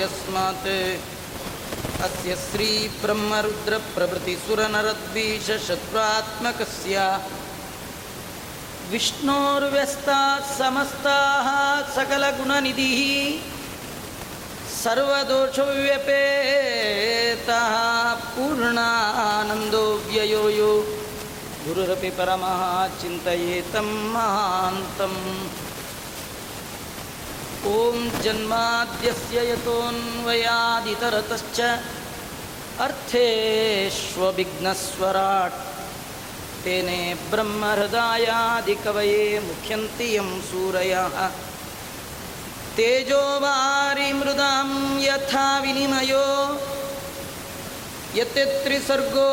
यस्मात् अस्य श्रीब्रह्मरुद्रप्रभृतिसुरनरद्वीषशत्रुत्मकस्य विष्णोर्व्यस्ताः समस्ताः सकलगुणनिधिः सर्वदोषव्यपेतः पूर्णानन्दो व्ययो यो गुरुरपि परमः चिन्तयेतं महान्तम् ॐ जन्माद्यस्य यतोऽन्वयादितरतश्च अर्थेष्वविघ्नस्वराट्। तेने ब्रह्महृदायादिकवये मुख्यन्ति यं सूरयः। तेजोवारिमृदां यथा विनिमयो। यत्रिसर्गो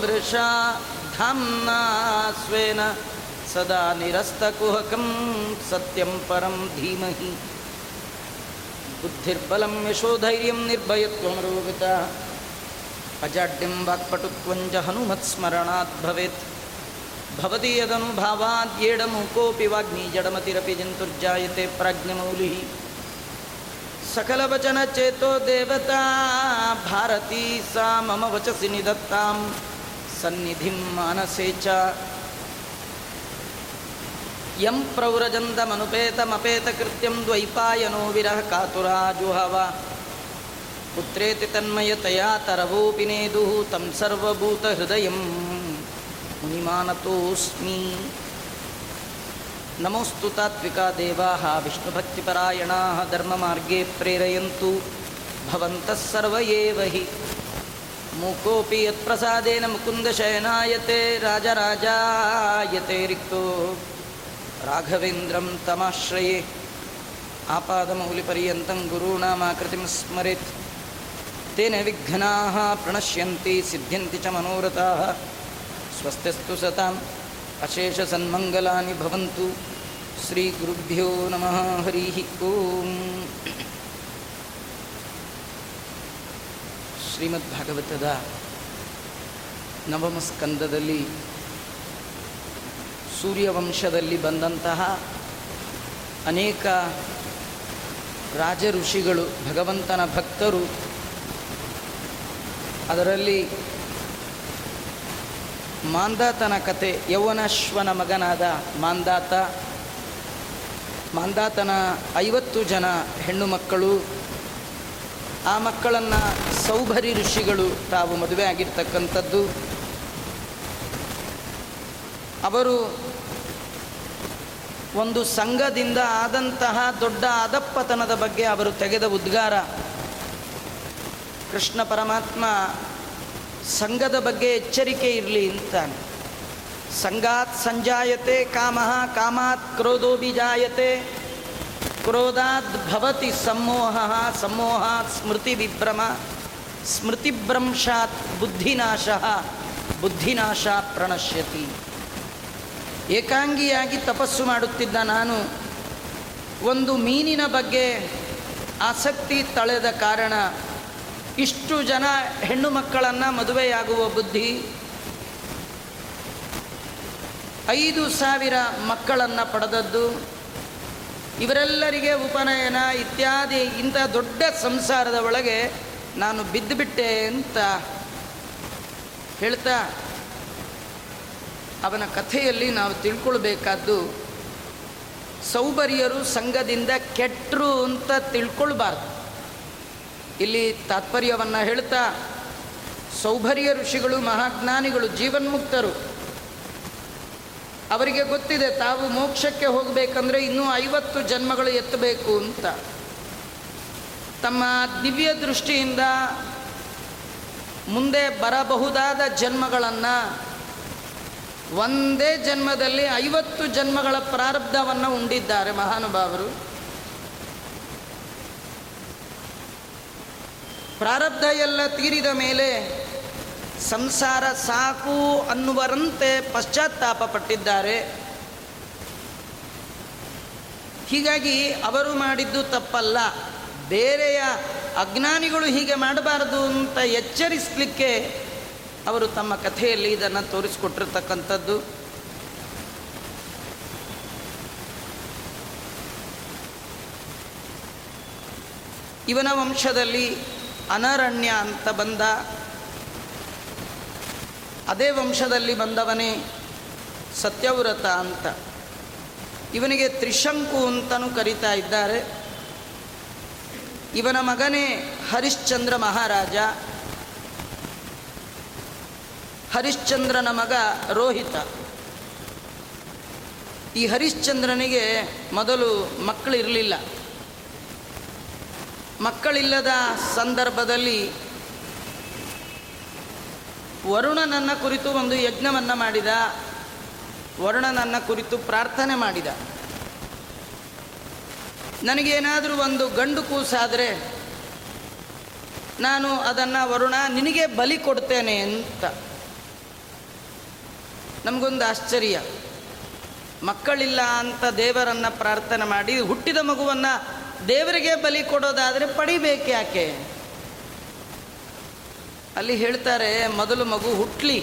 मृषा धाम्ना स्वेन सदा निरस्तकुहकं सत्यं परं धीमहि बुद्धिर्बलं यशोधैर्यं निर्भयत्वमरोगता अजाड्यं वाक्पटुत्वञ्च हनुमत्स्मरणात् भवेत् भवति यदनुभावाद्येडमुकोऽपि वाग्मी जडमतिरपि जन्तुर्जायते प्राज्ञमौलिः सकलवचनचेतो देवता भारती सा मम वचसि निदत्तां सन्निधिं मानसे च ಯಂ ಪ್ರವ್ರಜಂದಮನುಪೇತಮಪೇತಕೃತ್ಯಂ ದ್ವೈಪಾಯನೋ ವಿರಹ ಕಾತುರಾಜುಹವ ಪುತ್ರೇತಿ ತನ್ಮಯತಯಾ ತರವೂಪಿನೇದುಃ ತಂ ಸರ್ವಭೂತಹೃದಯಂ ಮುನಿಮಾನತೋಸ್ಮಿ ನಮೋಸ್ತು ತಾತ್ವಿಕಾ ದೇವಾ ಧರ್ಮ ಮಾರ್ಗೇ ಪ್ರೇರಯಂತು ಭವಂತಃ ಸರ್ವಯೇವ ಹಿ ಮೂಕೋಪಿ ಯತ್ಪ್ರಸಾದೇನ ಮುಕುಂದಶಯನಾಯತೆ ರಾಜರಾಜಾಯತೆ ರಿಕ್ತೋ राघवेन्द्रं तमाश्रये आपादमौलिपर्यन्तं गुरूणामाकृतिं स्मरेत् तेन विघ्नाः प्रणश्यन्ति सिद्ध्यन्ति च मनोरथाः स्वस्तिस्तु सताम् अशेषसन्मङ्गलानि भवन्तु श्रीगुरुभ्यो नमः हरिः ಓಂ ಶ್ರೀಮದ್ಭಾಗವತದ ನವಮ ಸ್ಕಂದದಲ್ಲಿ ಸೂರ್ಯವಂಶದಲ್ಲಿ ಬಂದಂತಹ ಅನೇಕ ರಾಜ ಋಷಿಗಳು ಭಗವಂತನ ಭಕ್ತರು, ಅದರಲ್ಲಿ ಮಾಂದಾತನ ಕತೆ, ಯೌವನಶ್ವನ ಮಗನಾದ ಮಾಂದಾತ. ಮಾಂದಾತನ ಐವತ್ತು ಜನ ಹೆಣ್ಣು ಮಕ್ಕಳು. ಆ ಮಕ್ಕಳನ್ನು ಸೌಭರಿ ಋಷಿಗಳು, ತಾವು ಮದುವೆ ಆಗಿರ್ತಕ್ಕಂಥದ್ದು. ಅವರು ಒಂದು ಸಂಘದಿಂದ ಆದಂತಹ ದೊಡ್ಡ ಅದಪ್ಪತನದ ಬಗ್ಗೆ ಅವರು ತೆಗೆದ ಉದ್ಗಾರ. ಕೃಷ್ಣ ಪರಮಾತ್ಮ ಸಂಘದ ಬಗ್ಗೆ ಎಚ್ಚರಿಕೆ ಇರಲಿ ಅಂತಾನೆ. ಸಂಘಾತ್ ಸಂಜಾಯತೆ ಕಾಮಃ ಕಾಮಾತ್ ಕ್ರೋಧೋ ಬಿಜಾಯತೆ ಕ್ರೋಧಾತ್ ಭವತಿ ಸಮೋಹ ಸಮೋಹಾತ್ ಸ್ಮೃತಿ ವಿಭ್ರಮ. ಸ್ಮೃತಿಭ್ರಂಶಾತ್ ಬುದ್ಧಿನಾಶ ಬುದ್ಧಿನಾಶ ಪ್ರಣಶ್ಯತಿ. ಏಕಾಂಗಿಯಾಗಿ ತಪಸ್ಸು ಮಾಡುತ್ತಿದ್ದ ನಾನು, ಒಂದು ಮೀನಿನ ಬಗ್ಗೆ ಆಸಕ್ತಿ ತಳೆದ ಕಾರಣ ಇಷ್ಟು ಜನ ಹೆಣ್ಣು ಮಕ್ಕಳನ್ನು ಮದುವೆಯಾಗುವ ಬುದ್ಧಿ, ಐದು ಸಾವಿರ ಮಕ್ಕಳನ್ನು ಪಡೆದದ್ದು, ಇವರೆಲ್ಲರಿಗೆ ಉಪನಯನ ಇತ್ಯಾದಿ ಇಂಥ ದೊಡ್ಡ ಸಂಸಾರದ ಒಳಗೆ ನಾನು ಬಿದ್ದುಬಿಟ್ಟೆ ಅಂತ ಹೇಳ್ತಾ ಅವನ ಕಥೆಯಲ್ಲಿ ನಾವು ತಿಳ್ಕೊಳ್ಬೇಕಾದ್ದು ಸೌಬರಿಯರು ಸಂಘದಿಂದ ಕೆಟ್ಟರು ಅಂತ ತಿಳ್ಕೊಳ್ಬಾರ್ದು. ಇಲ್ಲಿ ತಾತ್ಪರ್ಯವನ್ನು ಹೇಳ್ತಾ, ಸೌಭರ್ಯ ಋಷಿಗಳು, ಮಹಾಜ್ಞಾನಿಗಳು, ಜೀವನ್ಮುಕ್ತರು. ಅವರಿಗೆ ಗೊತ್ತಿದೆ, ತಾವು ಮೋಕ್ಷಕ್ಕೆ ಹೋಗಬೇಕಂದ್ರೆ ಇನ್ನೂ ಐವತ್ತು ಜನ್ಮಗಳು ಎತ್ತಬೇಕು ಅಂತ. ತಮ್ಮ ದಿವ್ಯ ದೃಷ್ಟಿಯಿಂದ ಮುಂದೆ ಬರಬಹುದಾದ ಜನ್ಮಗಳನ್ನು ಒಂದೇ ಜನ್ಮದಲ್ಲಿ ಐವತ್ತು ಜನ್ಮಗಳ ಪ್ರಾರಬ್ಧವನ್ನು ಉಂಡಿದ್ದಾರೆ ಮಹಾನುಭಾವರು. ಪ್ರಾರಬ್ಧ ಎಲ್ಲ ತೀರಿದ ಮೇಲೆ ಸಂಸಾರ ಸಾಕು ಅನ್ನುವರಂತೆ ಪಶ್ಚಾತ್ತಾಪ ಪಟ್ಟಿದ್ದಾರೆ. ಹೀಗಾಗಿ ಅವರು ಮಾಡಿದ್ದು ತಪ್ಪಲ್ಲ. ಬೇರೆಯ ಅಜ್ಞಾನಿಗಳು ಹೀಗೆ ಮಾಡಬಾರದು ಅಂತ ಎಚ್ಚರಿಸಲಿಕ್ಕೆ ಅವರು ತಮ್ಮ ಕಥೆಯಲ್ಲಿ ಇದನ್ನು ತೋರಿಸಿಕೊಟ್ಟಿರ್ತಕ್ಕಂಥದ್ದು. ಇವನ ವಂಶದಲ್ಲಿ ಅನರಣ್ಯ ಅಂತ ಬಂದ. ಅದೇ ವಂಶದಲ್ಲಿ ಬಂದವನೇ ಸತ್ಯವ್ರತ ಅಂತ. ಇವನಿಗೆ ತ್ರಿಶಂಕು ಅಂತಲೂ ಕರೀತಾ ಇದ್ದಾರೆ. ಇವನ ಮಗನೇ ಹರಿಶ್ಚಂದ್ರ ಮಹಾರಾಜ. ಹರಿಶ್ಚಂದ್ರನ ಮಗ ರೋಹಿತ. ಈ ಹರಿಶ್ಚಂದ್ರನಿಗೆ ಮೊದಲು ಮಕ್ಕಳಿರಲಿಲ್ಲ. ಮಕ್ಕಳಿಲ್ಲದ ಸಂದರ್ಭದಲ್ಲಿ ವರುಣನನ್ನ ಕುರಿತು ಒಂದು ಯಜ್ಞವನ್ನು ಮಾಡಿದ. ವರುಣನನ್ನ ಕುರಿತು ಪ್ರಾರ್ಥನೆ ಮಾಡಿದ. ನನಗೇನಾದರೂ ಒಂದು ಗಂಡು ಕೂಸಾದರೆ ನಾನು ಅದನ್ನು ವರುಣ ನಿನಗೆ ಬಲಿ ಕೊಡ್ತೇನೆ ಅಂತ. ನಮಗೊಂದು ಆಶ್ಚರ್ಯ. ಮಕ್ಕಳಿಲ್ಲ ಅಂತ ದೇವರನ್ನು ಪ್ರಾರ್ಥನೆ ಮಾಡಿ ಹುಟ್ಟಿದ ಮಗುವನ್ನು ದೇವರಿಗೆ ಬಲಿ ಕೊಡೋದಾದರೆ ಪಡಿಬೇಕು ಯಾಕೆ? ಅಲ್ಲಿ ಹೇಳ್ತಾರೆ, ಮೊದಲು ಮಗು ಹುಟ್ಟಲಿ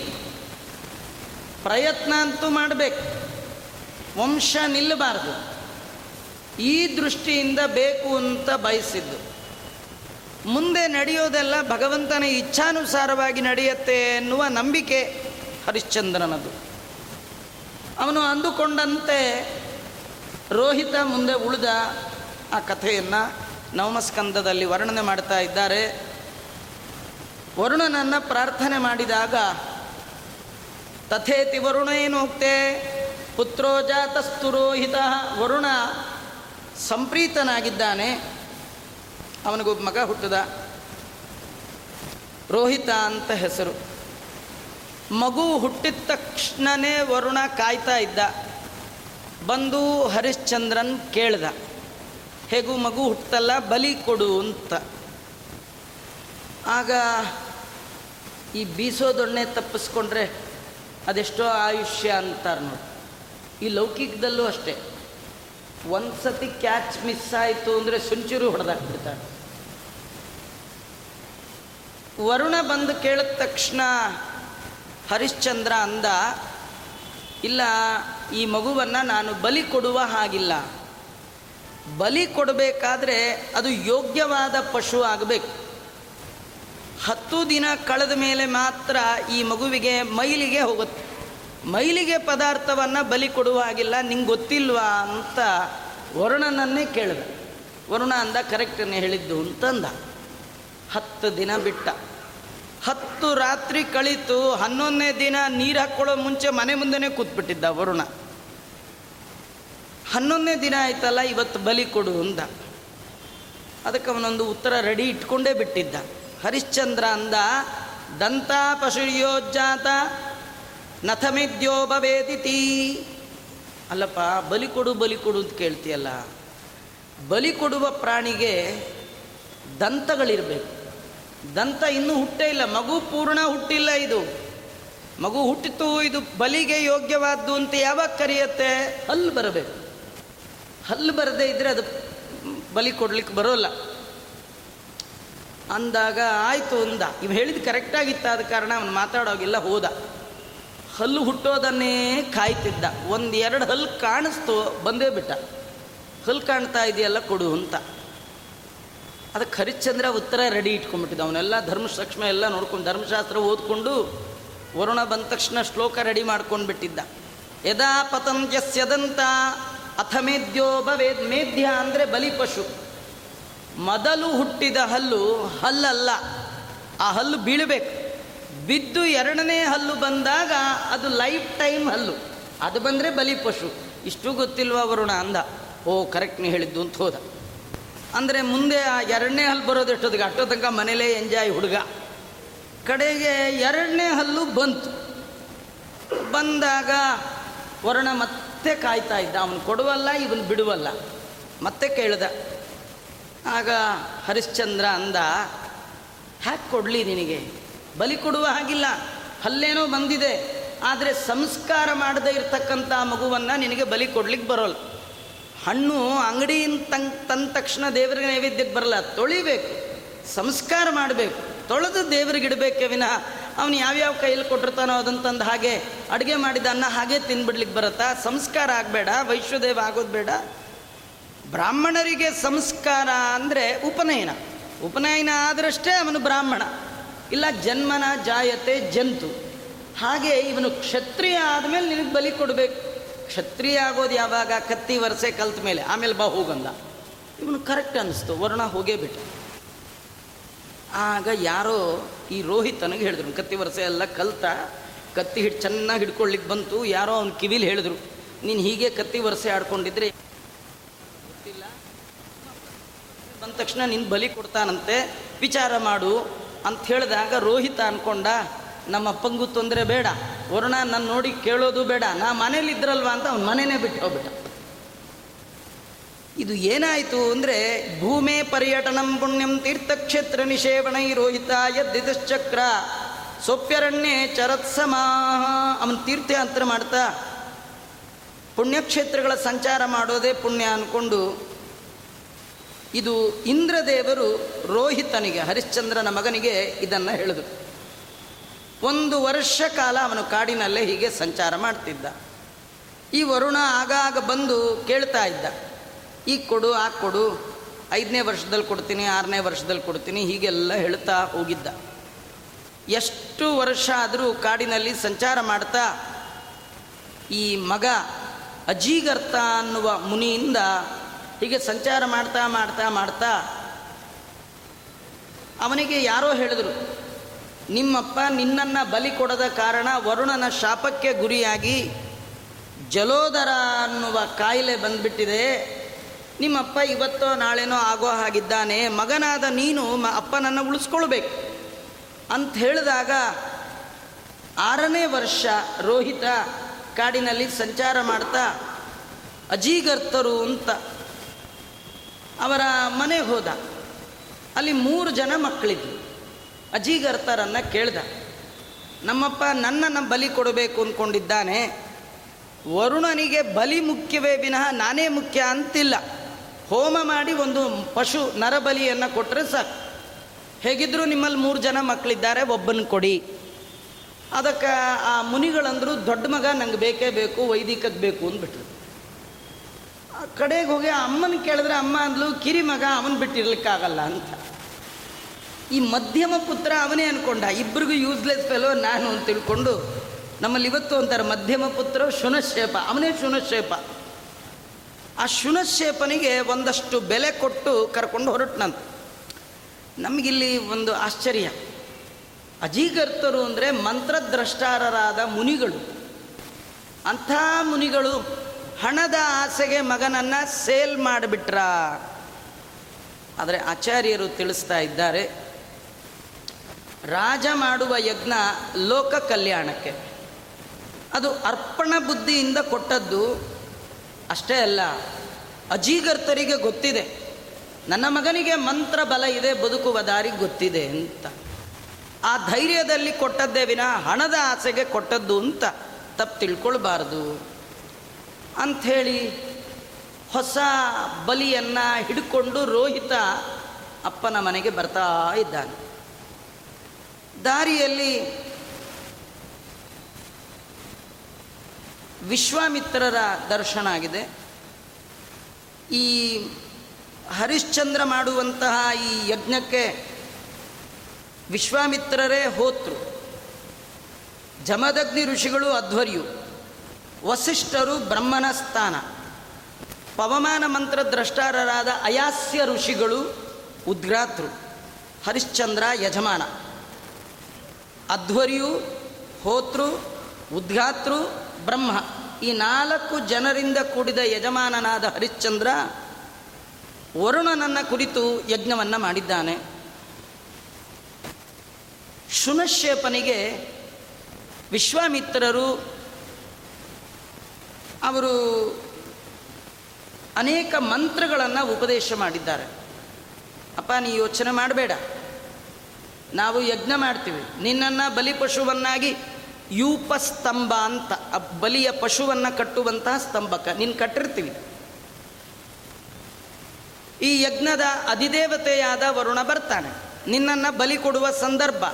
ಪ್ರಯತ್ನ ಅಂತೂ ಮಾಡಬೇಕು. ವಂಶ ನಿಲ್ಲಬಾರ್ದು. ಈ ದೃಷ್ಟಿಯಿಂದ ಬೇಕು ಅಂತ ಬಯಸಿದ್ದು. ಮುಂದೆ ನಡೆಯೋದೆಲ್ಲ ಭಗವಂತನ ಇಚ್ಛಾನುಸಾರವಾಗಿ ನಡೆಯುತ್ತೆ ಎನ್ನುವ ನಂಬಿಕೆ ಹರಿಶ್ಚಂದ್ರನದು. ಅವನು ಅಂದುಕೊಂಡಂತೆ ರೋಹಿತ ಮುಂದೆ ಉಳಿದ ಆ ಕಥೆಯನ್ನು ನವಮಸ್ಕಂದದಲ್ಲಿ ವರ್ಣನೆ ಮಾಡ್ತಾ ಇದ್ದಾರೆ. ವರುಣನನ್ನು ಪ್ರಾರ್ಥನೆ ಮಾಡಿದಾಗ, ತಥೇತಿ ವರುಣೇನೋಕ್ತೆ, ಪುತ್ರೋ ಜಾತಸ್ತು ರೋಹಿತ, ವರುಣ ಸಂಪ್ರೀತನಾಗಿದ್ದಾನೆ. ಅವನಿಗೊಬ್ಬ ಮಗ ಹುಟ್ಟಿದ ರೋಹಿತ ಅಂತ ಹೆಸರು. ಮಗು ಹುಟ್ಟಿದ ತಕ್ಷಣನೇ ವರುಣ ಕಾಯ್ತಾ ಇದ್ದ. ಬಂದು ಹರಿಶ್ಚಂದ್ರನ್ ಕೇಳ್ದ. ಹೇಗೂ ಮಗು ಹುಟ್ಟಲ್ಲ, ಬಲಿ ಕೊಡು ಅಂತ. ಆಗ ಈ ಬೀಸೋದೊಣ್ಣೆ ತಪ್ಪಿಸ್ಕೊಂಡ್ರೆ ಅದೆಷ್ಟೋ ಆಯುಷ್ಯ ಅಂತಾರೆ ನೋಡಿ. ಈ ಲೌಕಿಕದಲ್ಲೂ ಅಷ್ಟೇ. ಒಂದು ಸತಿ ಕ್ಯಾಚ್ ಮಿಸ್ ಆಯಿತು ಅಂದರೆ ಸುಂಚೂರು ಹೊಡೆದಾಗ್ಬಿಡ್ತಾರೆ ವರುಣ ಬಂದು ಕೇಳಿದ ತಕ್ಷಣ ಹರಿಶ್ಚಂದ್ರ ಅಂದ, ಇಲ್ಲ, ಈ ಮಗುವನ್ನು ನಾನು ಬಲಿ ಕೊಡುವ ಹಾಗಿಲ್ಲ. ಬಲಿ ಕೊಡಬೇಕಾದ್ರೆ ಅದು ಯೋಗ್ಯವಾದ ಪಶು ಆಗಬೇಕು. ಹತ್ತು ದಿನ ಕಳೆದ ಮೇಲೆ ಮಾತ್ರ ಈ ಮಗುವಿಗೆ ಮೈಲಿಗೆ ಹೋಗುತ್ತೆ. ಮೈಲಿಗೆ ಪದಾರ್ಥವನ್ನು ಬಲಿ ಕೊಡುವ ಹಾಗಿಲ್ಲ, ನಿಂಗೆ ಗೊತ್ತಿಲ್ವಾ ಅಂತ ವರುಣನನ್ನೇ ಕೇಳಿದೆ. ವರುಣ ಅಂದ ಕರೆಕ್ಟನ್ನು ಹೇಳಿದ್ದು ಅಂತಂದ. ಹತ್ತು ದಿನ ಬಿಟ್ಟ. ಹತ್ತು ರಾತ್ರಿ ಕಳಿತು, ಹನ್ನೊಂದನೇ ದಿನ ನೀರು ಹಾಕ್ಕೊಳ್ಳೋ ಮುಂಚೆ ಮನೆ ಮುಂದೆನೇ ಕೂತ್ಬಿಟ್ಟಿದ್ದ ವರುಣ. ಹನ್ನೊಂದನೇ ದಿನ ಆಯ್ತಲ್ಲ, ಇವತ್ತು ಬಲಿ ಕೊಡು ಅಂದ ಅದಕ್ಕೆ ಅವನೊಂದು ಉತ್ತರ ರೆಡಿ ಇಟ್ಕೊಂಡೇ ಬಿಟ್ಟಿದ್ದ. ಹರಿಶ್ಚಂದ್ರ ಅಂದ, ದಂತ ಪಶುಯೋಜ್ಜಾತ ನಥಮಿದ್ಯೋಪವೇದಿತಿ ಅಲ್ಲಪ್ಪ, ಬಲಿ ಕೊಡು ಬಲಿ ಕೊಡು ಅಂತ ಕೇಳ್ತೀಯಲ್ಲ. ಬಲಿ ಕೊಡುವ ಪ್ರಾಣಿಗೆ ದಂತಗಳಿರಬೇಕು. ದಂತ ಇನ್ನೂ ಹುಟ್ಟೇ ಇಲ್ಲ. ಮಗು ಪೂರ್ಣ ಹುಟ್ಟಿಲ್ಲ ಇದು. ಮಗು ಹುಟ್ಟಿತು, ಇದು ಬಲಿಗೆ ಯೋಗ್ಯವಾದ್ದು ಅಂತ ಯಾವಾಗ ಕರೆಯುತ್ತೆ? ಹಲ್ಲು ಬರಬೇಕು. ಹಲ್ಲು ಬರದೇ ಇದ್ದರೆ ಅದು ಬಲಿ ಕೊಡ್ಲಿಕ್ಕೆ ಬರೋಲ್ಲ. ಅಂದಾಗ ಆಯಿತು ಅಂದ. ಇವ್ ಹೇಳಿದ್ದು ಕರೆಕ್ಟಾಗಿತ್ತು ಆದ ಕಾರಣ ಅವನು ಮಾತಾಡೋಗಿಲ್ಲ ಹೋದ. ಹಲ್ಲು ಹುಟ್ಟೋದನ್ನೇ ಕಾಯ್ತಿದ್ದ. ಒಂದು ಎರಡು ಹಲ್ಲು ಕಾಣಿಸ್ತು, ಬಂದೇ ಬಿಟ್ಟ. ಹಲ್ಲು ಕಾಣ್ತಾ ಇದೆಯಲ್ಲ ಕೊಡು ಅಂತ. ಅದಕ್ಕೆ ಹರಿಶ್ಚಂದ್ರ ಉತ್ತರ ರೆಡಿ ಇಟ್ಕೊಂಡ್ಬಿಟ್ಟಿದ್ದ. ಅವನೆಲ್ಲ ಧರ್ಮಸಕ್ಷ್ಮ ಎಲ್ಲ ನೋಡ್ಕೊಂಡು ಧರ್ಮಶಾಸ್ತ್ರ ಓದ್ಕೊಂಡು ವರುಣ ಬಂದ ತಕ್ಷಣ ಶ್ಲೋಕ ರೆಡಿ ಮಾಡ್ಕೊಂಡು ಬಿಟ್ಟಿದ್ದ ಯದಾ ಪತಂತ್ಯಸ್ಯದಂತ ಅಥ ಮೇದ್ಯೋ ಭವೇದ್ ಮೇಧ್ಯ ಅಂದರೆ ಬಲಿಪಶು ಮೊದಲು ಹುಟ್ಟಿದ ಹಲ್ಲು ಹಲ್ಲಲ್ಲ. ಆ ಹಲ್ಲು ಬೀಳಬೇಕು. ಬಿದ್ದು ಎರಡನೇ ಹಲ್ಲು ಬಂದಾಗ ಅದು ಲೈಫ್ ಟೈಮ್ ಹಲ್ಲು. ಅದು ಬಂದರೆ ಬಲಿಪಶು ಇಷ್ಟು ಗೊತ್ತಿಲ್ವಾ ವರುಣ ಅಂದ. ಓ, ಕರೆಕ್ಟ್ ನೀ ಹೇಳಿದ್ದು ಅಂತ ಹೋದ. ಅಂದರೆ ಮುಂದೆ ಆ ಎರಡನೇ ಹಲ್ಲು ಬರೋದು ಎಷ್ಟೊತ್ತಿಗೆ? ಅಷ್ಟೋ ತನಕ ಮನೇಲೇ ಎಂಜಾಯ್ ಹುಡುಗ. ಕಡೆಗೆ ಎರಡನೇ ಹಲ್ಲು ಬಂತು. ಬಂದಾಗ ವರುಣ ಮತ್ತೆ ಕಾಯ್ತಾ ಇದ್ದ. ಅವನು ಕೊಡುವಲ್ಲ, ಇವನು ಬಿಡುವಲ್ಲ? ಮತ್ತೆ ಕೇಳಿದ. ಆಗ ಹರಿಶ್ಚಂದ್ರ ಅಂದ, ಹ್ಯಾಕೆ ಕೊಡಲಿ ನಿನಗೆ. ಬಲಿ ಕೊಡುವ ಹಾಗಿಲ್ಲ. ಹಲ್ಲೇನೋ ಬಂದಿದೆ. ಆದರೆ ಸಂಸ್ಕಾರ ಮಾಡದೇ ಇರತಕ್ಕಂಥ ಮಗುವನ್ನು ನಿನಗೆ ಬಲಿ ಕೊಡ್ಲಿಕ್ಕೆ ಬರೋಲ್ಲ. ಹಣ್ಣು ಅಂಗಡಿಯಿಂದ ತಂಗ್ ತಂದ ತಕ್ಷಣ ದೇವರಿಗೆ ನೈವೇದ್ಯಕ್ಕೆ ಬರಲ್ಲ. ತೊಳಿಬೇಕು, ಸಂಸ್ಕಾರ ಮಾಡಬೇಕು, ತೊಳೆದು ದೇವರಿಗೆ ಇಡಬೇಕೆ ವಿನ ಅವನು ಯಾವ್ಯಾವ ಕೈಯಲ್ಲಿ ಕೊಟ್ಟಿರ್ತಾನೋ ಅದನ್ನು ತಂದು ಹಾಗೆ ಅಡುಗೆ ಮಾಡಿದ ಅನ್ನ ಹಾಗೆ ತಿಂದ್ಬಿಡ್ಲಿಕ್ಕೆ ಬರುತ್ತಾ? ಸಂಸ್ಕಾರ ಆಗಬೇಡ, ವೈಶ್ವದೇವ ಆಗೋದು ಬೇಡ. ಬ್ರಾಹ್ಮಣರಿಗೆ ಸಂಸ್ಕಾರ ಅಂದರೆ ಉಪನಯನ. ಉಪನಯನ ಆದರಷ್ಟೇ ಅವನು ಬ್ರಾಹ್ಮಣ. ಇಲ್ಲ ಜನ್ಮನ ಜಾಯತೆ ಜಂತು. ಹಾಗೆ ಇವನು ಕ್ಷತ್ರಿಯ ಆದಮೇಲೆ ನಿನಗೆ ಬಲಿ ಕೊಡಬೇಕು. ಕ್ಷತ್ರಿಯ ಆಗೋದು ಯಾವಾಗ? ಕತ್ತಿ ವರ್ಷೆ ಕಲ್ತ ಮೇಲೆ. ಆಮೇಲೆ ಬಾ ಹೋಗಂದ. ಇವನು ಕರೆಕ್ಟ್ ಅನ್ನಿಸ್ತು ವರ್ಣ ಹೋಗೇ ಬಿಟ್ಟ ಆಗ ಯಾರೋ ಈ ರೋಹಿತನಿಗೆ ಹೇಳಿದ್ರು, ಕತ್ತಿ ವರ್ಷೆ ಎಲ್ಲ ಕಲ್ತ, ಕತ್ತಿ ಹಿಡ್ ಚೆನ್ನಾಗಿ ಹಿಡ್ಕೊಳ್ಳಿಕ್ಕೆ ಬಂತು. ಯಾರೋ ಅವ್ನು ಕಿವಿಲಿ ಹೇಳಿದ್ರು, ನೀನು ಹೀಗೆ ಕತ್ತಿ ವರ್ಷೆ ಆಡ್ಕೊಂಡಿದ್ರೆ ಗೊತ್ತಿಲ್ಲ. ಬಂದ ತಕ್ಷಣ ನಿನ್ನ ಬಲಿ ಕೊಡ್ತಾನಂತೆ. ವಿಚಾರ ಮಾಡು. ಅಂತ ಹೇಳಿದಾಗ ರೋಹಿತ ಅನ್ಕೊಂಡ ನಮ್ಮ ಅಪ್ಪಂಗೂ ತೊಂದರೆ ಬೇಡ. ವರುಣ ನನ್ನ ನೋಡಿ ಕೇಳೋದು ಬೇಡ. ನಾ ಮನೇಲಿ ಇದ್ರಲ್ವಾ ಅಂತ ಅವ್ನ ಮನೆನೇ ಬಿಟ್ಟು ಹೋಗ್ಬಿಟ್ಟ. ಇದು ಏನಾಯಿತು ಅಂದರೆ ಭೂಮಿ ಪರ್ಯಟನಂ ಪುಣ್ಯಂ ತೀರ್ಥಕ್ಷೇತ್ರ ನಿಷೇವಣೈ ರೋಹಿತ ಯದ್ದಿತಶ್ಚಕ್ರ. ಸೊಪ್ಯರಣ್ಯೇ ಚರತ್ಸಮಾಹ. ಅವನು ತೀರ್ಥಯಾತ್ರೆ ಮಾಡ್ತಾ ಪುಣ್ಯಕ್ಷೇತ್ರಗಳ ಸಂಚಾರ ಮಾಡೋದೇ ಪುಣ್ಯ ಅಂದ್ಕೊಂಡು ಇದು ಇಂದ್ರದೇವರು ರೋಹಿತನಿಗೆ, ಹರಿಶ್ಚಂದ್ರನ ಮಗನಿಗೆ ಇದನ್ನು ಹೇಳಿದರು. ಒಂದು ವರ್ಷ ಕಾಲ ಅವನು ಕಾಡಿನಲ್ಲೇ ಹೀಗೆ ಸಂಚಾರ ಮಾಡ್ತಿದ್ದ. ಈ ವರುಣ ಆಗಾಗ ಬಂದು ಕೇಳ್ತಾ ಇದ್ದ ಈಗ ಕೊಡು, ಆ ಕೊಡು, ಐದನೇ ವರ್ಷದಲ್ಲಿ ಕೊಡ್ತೀನಿ, ಆರನೇ ವರ್ಷದಲ್ಲಿ ಕೊಡ್ತೀನಿ, ಹೀಗೆಲ್ಲ ಹೇಳ್ತಾ ಹೋಗಿದ್ದ. ಎಷ್ಟು ವರ್ಷ ಆದರೂ ಕಾಡಿನಲ್ಲಿ ಸಂಚಾರ ಮಾಡ್ತಾ, ಈ ಮಗ ಅಜೀಗರ್ತ ಅನ್ನುವ ಮುನಿಯಿಂದ ಹೀಗೆ ಸಂಚಾರ ಮಾಡ್ತಾ ಮಾಡ್ತಾ ಮಾಡ್ತಾ ಅವನಿಗೆ ಯಾರೋ ಹೇಳಿದರು ನಿಮ್ಮಪ್ಪ ನಿನ್ನನ್ನು ಬಲಿ ಕೊಡದ ಕಾರಣ ವರುಣನ ಶಾಪಕ್ಕೆ ಗುರಿಯಾಗಿ ಜಲೋದರ ಅನ್ನುವ ಕಾಯಿಲೆ ಬಂದ್ಬಿಟ್ಟಿದೆ. ನಿಮ್ಮಪ್ಪ ಇವತ್ತೋ ನಾಳೆನೋ ಆಗೋ ಹಾಗಿದ್ದಾನೆ. ಮಗನಾದ ನೀನು ಮ ಅಪ್ಪನನ್ನು ಉಳಿಸ್ಕೊಳ್ಬೇಕು. ಅಂತ ಹೇಳಿದಾಗ ಆರನೇ ವರ್ಷ ರೋಹಿತ ಕಾಡಿನಲ್ಲಿ ಸಂಚಾರ ಮಾಡ್ತಾ ಅಜೀಗರ್ತರು ಅಂತ ಅವರ ಮನೆಗೆ ಹೋದ. ಅಲ್ಲಿ ಮೂರು ಜನ ಮಕ್ಕಳಿದ್ರು ಅಜೀಗರ್ತರನ್ನು ಕೇಳ್ದ. ನಮ್ಮಪ್ಪ ನನ್ನನ್ನು ಬಲಿ ಕೊಡಬೇಕು ಅಂದ್ಕೊಂಡಿದ್ದಾನೆ ವರುಣನಿಗೆ ಬಲಿ ಮುಖ್ಯವೇ ವಿನಃ ನಾನೇ ಮುಖ್ಯ ಅಂತಿಲ್ಲ. ಹೋಮ ಮಾಡಿ ಒಂದು ಪಶು ನರಬಲಿಯನ್ನು ಕೊಟ್ಟರೆ ಸಾಕು. ಹೇಗಿದ್ದರೂ ನಿಮ್ಮಲ್ಲಿ ಮೂರು ಜನ ಮಕ್ಕಳಿದ್ದಾರೆ ಒಬ್ಬನ ಕೊಡಿ. ಅದಕ್ಕೆ ಆ ಮುನಿಗಳಂದರು ದೊಡ್ಡ ಮಗ ನಂಗೆ ಬೇಕೇ ಬೇಕು ವೈದಿಕಕ್ಕೆ ಬೇಕು ಅಂದ್ಬಿಟ್ರು. ಆ ಕಡೆಗೆ ಹೋಗಿ ಅಮ್ಮನ ಕೇಳಿದ್ರೆ, ಅಮ್ಮ ಅಂದ್ಲು ಕಿರಿ ಮಗ ಅವನು ಬಿಟ್ಟಿರ್ಲಿಕ್ಕಾಗಲ್ಲ ಅಂತ. ಈ ಮಧ್ಯಮ ಪುತ್ರ ಅವನೇ ಅನ್ಕೊಂಡ ಇಬ್ಬರಿಗೂ ಯೂಸ್ಲೆಸ್ ಫೆಲೋ ನಾನು ಅಂತ ತಿಳ್ಕೊಂಡು, ನಮ್ಮಲ್ಲಿ ಇವತ್ತು ಅಂತಾರೆ ಮಧ್ಯಮ ಪುತ್ರ ಶುನಶೇಪ, ಅವನೇ ಶುನಶೇಪ. ಆ ಶುನಶೇಪನಿಗೆ ಒಂದಷ್ಟು ಬೆಲೆ ಕೊಟ್ಟು ಕರ್ಕೊಂಡು ಹೊರಟ್ನಂತ. ನಮಗಿಲ್ಲಿ ಒಂದು ಆಶ್ಚರ್ಯ. ಅಜೀಗರ್ತರು ಅಂದರೆ ಮಂತ್ರದ್ರಷ್ಟಾರರಾದ ಮುನಿಗಳು. ಅಂಥ ಮುನಿಗಳು ಹಣದ ಆಸೆಗೆ ಮಗನನ್ನು ಸೇಲ್ ಮಾಡಿಬಿಟ್ರ? ಆದರೆ ಆಚಾರ್ಯರು ತಿಳಿಸ್ತಾ ಇದ್ದಾರೆ ರಾಜ ಮಾಡುವ ಯಜ್ಞ ಲೋಕ ಕಲ್ಯಾಣಕ್ಕೆ. ಅದು ಅರ್ಪಣ ಬುದ್ಧಿಯಿಂದ ಕೊಟ್ಟದ್ದು ಅಷ್ಟೇ ಅಲ್ಲ, ಅಜೀಗರ್ತರಿಗೆ ಗೊತ್ತಿದೆ. ನನ್ನ ಮಗನಿಗೆ ಮಂತ್ರ ಬಲ ಇದೆ, ಬದುಕುವ ದಾರಿ ಗೊತ್ತಿದೆ ಅಂತ. ಆ ಧೈರ್ಯದಲ್ಲಿ ಕೊಟ್ಟದ್ದೇ ವಿನ ಹಣದ ಆಸೆಗೆ ಕೊಟ್ಟದ್ದು ಅಂತ ತಪ್ಪು ತಿಳ್ಕೊಳ್ಬಾರ್ದು. ಅಂಥೇಳಿ ಹೊಸ ಬಲಿಯನ್ನು ಹಿಡ್ಕೊಂಡು ರೋಹಿತ ಅಪ್ಪನ ಮನೆಗೆ ಬರ್ತಾ ಇದ್ದಾನೆ. ದಾರಿಯಲ್ಲಿ ವಿಶ್ವಾಮಿತ್ರರ ದರ್ಶನ ಆಗಿದೆ. ಈ ಹರಿಶ್ಚಂದ್ರ ಮಾಡುವಂತಹ ಈ ಯಜ್ಞಕ್ಕೆ ವಿಶ್ವಾಮಿತ್ರರೇ ಹೋತೃ. ಜಮದಗ್ನಿ ಋಷಿಗಳು ಅಧ್ವರ್ಯು. ವಸಿಷ್ಠರು ಬ್ರಹ್ಮನ ಸ್ಥಾನ. ಪವಮಾನ ಮಂತ್ರ ದ್ರಷ್ಟಾರರಾದ ಅಯಾಸ್ಯ ಋಷಿಗಳು ಉದ್ಘಾತೃ ಹರಿಶ್ಚಂದ್ರ ಯಜಮಾನ. ಅಧ್ವರ್ಯು, ಹೋತೃ, ಉದ್ಘಾತೃ, ಬ್ರಹ್ಮ. ಈ ನಾಲ್ಕು ಜನರಿಂದ ಕೂಡಿದ ಯಜಮಾನನಾದ ಹರಿಶ್ಚಂದ್ರ ವರುಣನನ್ನ ಕುರಿತು ಯಜ್ಞವನ್ನು ಮಾಡಿದ್ದಾನೆ. ಶುನಶೇಪನಿಗೆ ವಿಶ್ವಾಮಿತ್ರರು, ಅವರು ಅನೇಕ ಮಂತ್ರಗಳನ್ನು ಉಪದೇಶ ಮಾಡಿದ್ದಾರೆ. ಅಪ್ಪ, ನೀ ಯೋಚನೆ ಮಾಡಬೇಡ. ನಾವು ಯಜ್ಞ ಮಾಡ್ತೀವಿ. ನಿನ್ನನ್ನು ಬಲಿಪಶುವನ್ನಾಗಿ ಯೂಪ ಸ್ತಂಭ ಅಂತ ಬಲಿಯ ಪಶುವನ್ನು ಕಟ್ಟುವಂತಹ ಸ್ತಂಭಕ ನೀನು ಕಟ್ಟಿರ್ತೀವಿ. ಈ ಯಜ್ಞದ ಅಧಿದೇವತೆಯಾದ ವರುಣ ಬರ್ತಾನೆ. ನಿನ್ನನ್ನು ಬಲಿ ಕೊಡುವ ಸಂದರ್ಭ.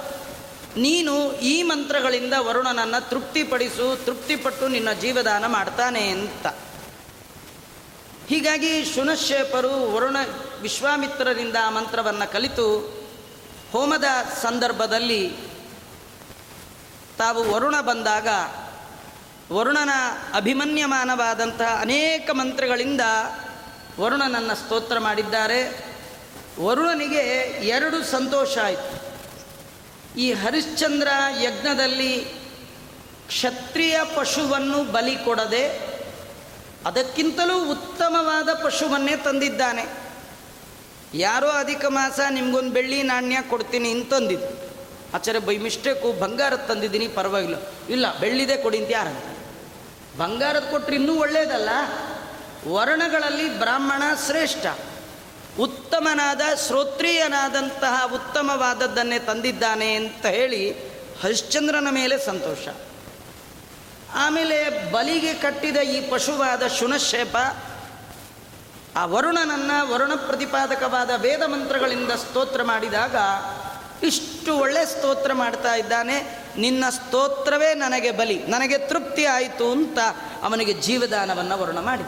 ನೀನು ಈ ಮಂತ್ರಗಳಿಂದ ವರುಣನನ್ನು ತೃಪ್ತಿಪಡಿಸು, ತೃಪ್ತಿಪಟ್ಟು ನಿನ್ನ ಜೀವದಾನ ಮಾಡ್ತಾನೆ ಅಂತ. ಹೀಗಾಗಿ ಶುನಶೇಪರು ವರುಣ ವಿಶ್ವಾಮಿತ್ರರಿಂದ ಆ ಮಂತ್ರವನ್ನು ಕಲಿತು ಹೋಮದ ಸಂದರ್ಭದಲ್ಲಿ ತಾವು ವರುಣ ಬಂದಾಗ ವರುಣನ ಅಭಿಮನ್ಯಮಾನವಾದಂತಹ ಅನೇಕ ಮಂತ್ರಗಳಿಂದ ವರುಣನನ್ನು ಸ್ತೋತ್ರ ಮಾಡಿದ್ದಾರೆ. ವರುಣನಿಗೆ ಎರಡು ಸಂತೋಷ ಆಯಿತು. ಈ ಹರಿಶ್ಚಂದ್ರ ಯಜ್ಞದಲ್ಲಿ ಕ್ಷತ್ರಿಯ ಪಶುವನ್ನು ಬಲಿ ಕೊಡದೆ ಅದಕ್ಕಿಂತಲೂ ಉತ್ತಮವಾದ ಪಶುವನ್ನೇ ತಂದಿದ್ದಾನೆ. ಯಾರೋ ಅಧಿಕ ಮಾಸ ನಿಮ್ಗೊಂದು ಬೆಳ್ಳಿ ನಾಣ್ಯ ಕೊಡ್ತೀನಿ ಅಂತಂದಿದ್ದು ಆಚಾರ್ಯ, ಬೈ ಮಿಸ್ಟೇಕು, ಬಂಗಾರದ ತಂದಿದ್ದೀನಿ, ಪರವಾಗಿಲ್ಲ. ಇಲ್ಲ, ಬೆಳ್ಳಿದೆ ಕೊಡಿ ಅಂತ ಯಾರು ಬಂಗಾರದ ಕೊಟ್ಟರೆ ಇನ್ನೂ ಒಳ್ಳೆಯದಲ್ಲ ವರ್ಣಗಳಲ್ಲಿ ಬ್ರಾಹ್ಮಣ ಶ್ರೇಷ್ಠ. ಉತ್ತಮನಾದ, ಶ್ರೋತ್ರಿಯನಾದಂತಹ ಉತ್ತಮವಾದದ್ದನ್ನೇ ತಂದಿದ್ದಾನೆ ಅಂತ ಹೇಳಿ ಹರಿಶ್ಚಂದ್ರನ ಮೇಲೆ ಸಂತೋಷ. ಆಮೇಲೆ ಬಲಿಗೆ ಕಟ್ಟಿದ ಈ ಪಶುವಾದ ಶುನಶೇಪ ಆ ವರುಣನನ್ನು ವರುಣ ಪ್ರತಿಪಾದಕವಾದ ವೇದ ಮಂತ್ರಗಳಿಂದ ಸ್ತೋತ್ರ ಮಾಡಿದಾಗ ಇಷ್ಟು ಒಳ್ಳೆ ಸ್ತೋತ್ರ ಮಾಡ್ತಾ ಇದ್ದಾನೆ. ನಿನ್ನ ಸ್ತೋತ್ರವೇ ನನಗೆ ಬಲಿ, ನನಗೆ ತೃಪ್ತಿ ಆಯಿತು ಅಂತ ಅವನಿಗೆ ಜೀವದಾನವನ್ನು ವರುಣ ಮಾಡಿದ.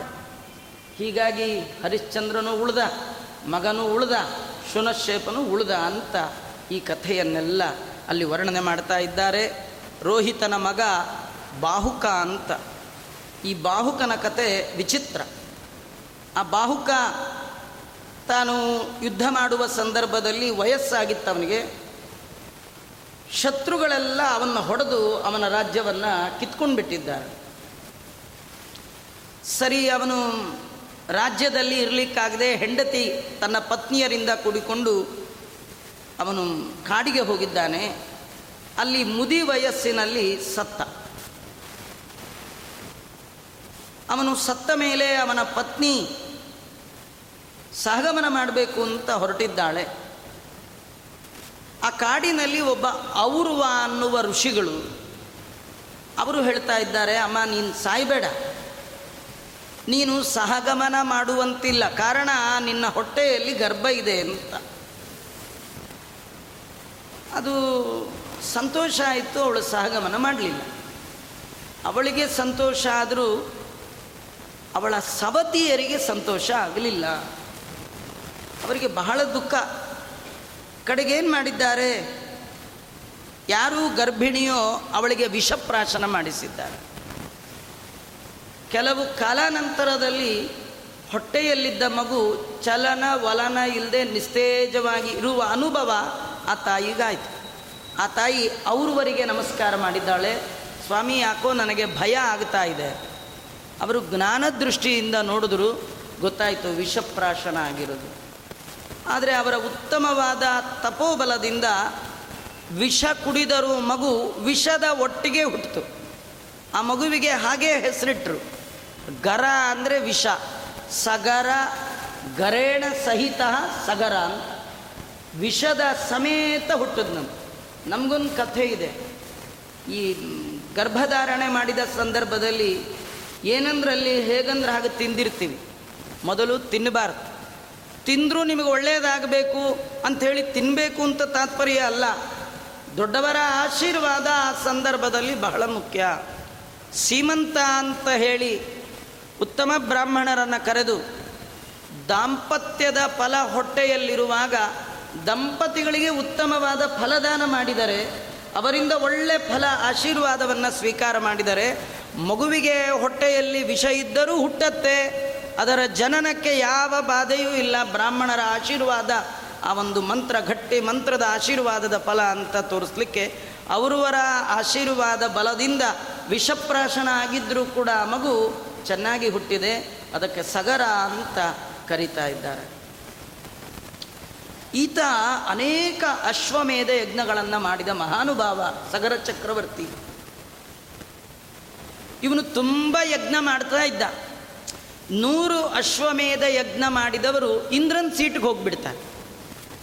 ಹೀಗಾಗಿ ಹರಿಶ್ಚಂದ್ರನು ಉಳ್ದ, ಮಗನು ಉಳ್ದ, ಶುನಶೇಪನು ಉಳ್ದ ಅಂತ ಈ ಕಥೆಯನ್ನೆಲ್ಲ ಅಲ್ಲಿ ವರ್ಣನೆ ಮಾಡ್ತಾ ಇದ್ದಾರೆ. ರೋಹಿತನ ಮಗ ಬಾಹುಕ ಅಂತ. ಈ ಬಾಹುಕನ ಕತೆ ವಿಚಿತ್ರ. ಆ ಬಾಹುಕ ತಾನು ಯುದ್ಧ ಮಾಡುವ ಸಂದರ್ಭದಲ್ಲಿ ವಯಸ್ಸಾಗಿತ್ತು ಅವನಿಗೆ ಶತ್ರುಗಳೆಲ್ಲ ಅವನ್ನ ಹೊಡೆದು ಅವನ ರಾಜ್ಯವನ್ನು ಕಿತ್ಕೊಂಡು ಬಿಟ್ಟಿದ್ದಾರೆ ಸರಿ, ಅವನು ರಾಜ್ಯದಲ್ಲಿ ಇರಲಿಕ್ಕಾಗದೆ ಹೆಂಡತಿ ತನ್ನ ಪತ್ನಿಯರಿಂದ ಕೂಡಿಕೊಂಡು ಅವನು ಕಾಡಿಗೆ ಹೋಗಿದ್ದಾನೆ. ಅಲ್ಲಿ ಮುದಿ ವಯಸ್ಸಿನಲ್ಲಿ ಸತ್ತ. ಅವನು ಸತ್ತ ಮೇಲೆ ಅವನ ಪತ್ನಿ ಸಹಗಮನ ಮಾಡಬೇಕು ಅಂತ ಹೊರಟಿದ್ದಾಳೆ. ಆ ಕಾಡಿನಲ್ಲಿ ಒಬ್ಬ ಔರ್ವ ಅನ್ನುವ ಋಷಿಗಳು ಅವರು ಹೇಳ್ತಾ ಇದ್ದಾರೆ, ಅಮ್ಮ, ನೀನು ಸಾಯಬೇಡ. ನೀನು ಸಹಗಮನ ಮಾಡುವಂತಿಲ್ಲ. ಕಾರಣ ನಿನ್ನ ಹೊಟ್ಟೆಯಲ್ಲಿ ಗರ್ಭ ಇದೆ ಅಂತ. ಅದು ಸಂತೋಷ ಆಯಿತು, ಅವಳು ಸಹಗಮನ ಮಾಡಲಿಲ್ಲ. ಅವಳಿಗೆ ಸಂತೋಷ ಆದರೂ ಅವಳ ಸವತಿಯರಿಗೆ ಸಂತೋಷ ಆಗಲಿಲ್ಲ. ಅವರಿಗೆ ಬಹಳ ದುಃಖ. ಕಡೆಗೇನು ಮಾಡಿದ್ದಾರೆ? ಯಾರು ಗರ್ಭಿಣಿಯೋ ಅವಳಿಗೆ ವಿಷಪ್ರಾಶನ ಮಾಡಿಸಿದ್ದಾರೆ. ಕೆಲವು ಕಾಲಾನಂತರದಲ್ಲಿ ಹೊಟ್ಟೆಯಲ್ಲಿದ್ದ ಮಗು ಚಲನ ವಲನ ಇಲ್ಲದೆ ನಿಸ್ತೇಜವಾಗಿ ಇರುವ ಅನುಭವ ಆ ತಾಯಿಗಾಯಿತು. ಆ ತಾಯಿ ಅವ್ರವರಿಗೆ ನಮಸ್ಕಾರ ಮಾಡಿದ್ದಾಳೆ. ಸ್ವಾಮಿ, ಯಾಕೋ ನನಗೆ ಭಯ ಆಗ್ತಾ ಇದೆ. ಅವರು ಜ್ಞಾನದೃಷ್ಟಿಯಿಂದ ನೋಡಿದ್ರು ಗೊತ್ತಾಯಿತು ವಿಷಪ್ರಾಶನ ಆಗಿರೋದು. ಆದರೆ ಅವರ ಉತ್ತಮವಾದ ತಪೋಬಲದಿಂದ ವಿಷ ಕುಡಿದರೂ ಮಗು ವಿಷದ ಒಟ್ಟಿಗೆ ಹುಟ್ಟಿತು. ಆ ಮಗುವಿಗೆ ಹಾಗೆ ಹೆಸರಿಟ್ಟರು ಗರ ಅಂದರೆ ವಿಷ. ಸಗರ, ಗರೇಣ ಸಹಿತ ಸಗರ ಅಂತ. ವಿಷದ ಸಮೇತ ಹುಟ್ಟದ್ ನಮ್ಮ ನಮಗೊಂದು ಕಥೆ ಇದೆ. ಈ ಗರ್ಭಧಾರಣೆ ಮಾಡಿದ ಸಂದರ್ಭದಲ್ಲಿ ಏನಂದ್ರಲ್ಲಿ ಹೇಗಂದ್ರೆ ಹಾಗೆ ತಿಂದಿರ್ತೀವಿ. ಮೊದಲು ತಿನ್ನಬಾರ್ದು. ತಿಂದರೂ ನಿಮಗೆ ಒಳ್ಳೆಯದಾಗಬೇಕು ಅಂಥೇಳಿ ತಿನ್ನಬೇಕು ಅಂತ ತಾತ್ಪರ್ಯ ಅಲ್ಲ. ದೊಡ್ಡವರ ಆಶೀರ್ವಾದ ಆ ಸಂದರ್ಭದಲ್ಲಿ ಬಹಳ ಮುಖ್ಯ. ಸೀಮಂತ ಅಂತ ಹೇಳಿ ಉತ್ತಮ ಬ್ರಾಹ್ಮಣರನ್ನು ಕರೆದು ದಾಂಪತ್ಯದ ಫಲ ಹೊಟ್ಟೆಯಲ್ಲಿರುವಾಗ ದಂಪತಿಗಳಿಗೆ ಉತ್ತಮವಾದ ಫಲದಾನ ಮಾಡಿದರೆ, ಅವರಿಂದ ಒಳ್ಳೆ ಫಲ ಆಶೀರ್ವಾದವನ್ನು ಸ್ವೀಕಾರ ಮಾಡಿದರೆ ಮಗುವಿಗೆ ಹೊಟ್ಟೆಯಲ್ಲಿ ವಿಷ ಇದ್ದರೂ ಹುಟ್ಟತ್ತೆ. ಅದರ ಜನನಕ್ಕೆ ಯಾವ ಬಾಧೆಯೂ ಇಲ್ಲ. ಬ್ರಾಹ್ಮಣರ ಆಶೀರ್ವಾದ, ಆ ಒಂದು ಮಂತ್ರ, ಗಟ್ಟಿ ಮಂತ್ರದ ಆಶೀರ್ವಾದದ ಫಲ ಅಂತ ತೋರಿಸ್ಲಿಕ್ಕೆ ಅವರವರ ಆಶೀರ್ವಾದ ಬಲದಿಂದ ವಿಷಪ್ರಾಶನ ಆಗಿದ್ದರೂ ಕೂಡ ಆ ಮಗು ಚೆನ್ನಾಗಿ ಹುಟ್ಟಿದೆ. ಅದಕ್ಕೆ ಸಗರ ಅಂತ ಕರೀತಾ ಇದ್ದಾರೆ. ಈತ ಅನೇಕ ಅಶ್ವಮೇಧ ಯಜ್ಞಗಳನ್ನು ಮಾಡಿದ ಮಹಾನುಭಾವ ಸಗರ ಚಕ್ರವರ್ತಿ ಇವನು ತುಂಬ ಯಜ್ಞ ಮಾಡ್ತಾ ಇದ್ದ. ನೂರು ಅಶ್ವಮೇಧ ಯಜ್ಞ ಮಾಡಿದವರು ಇಂದ್ರನ್ ಸೀಟ್ಗೆ ಹೋಗ್ಬಿಡ್ತಾರೆ.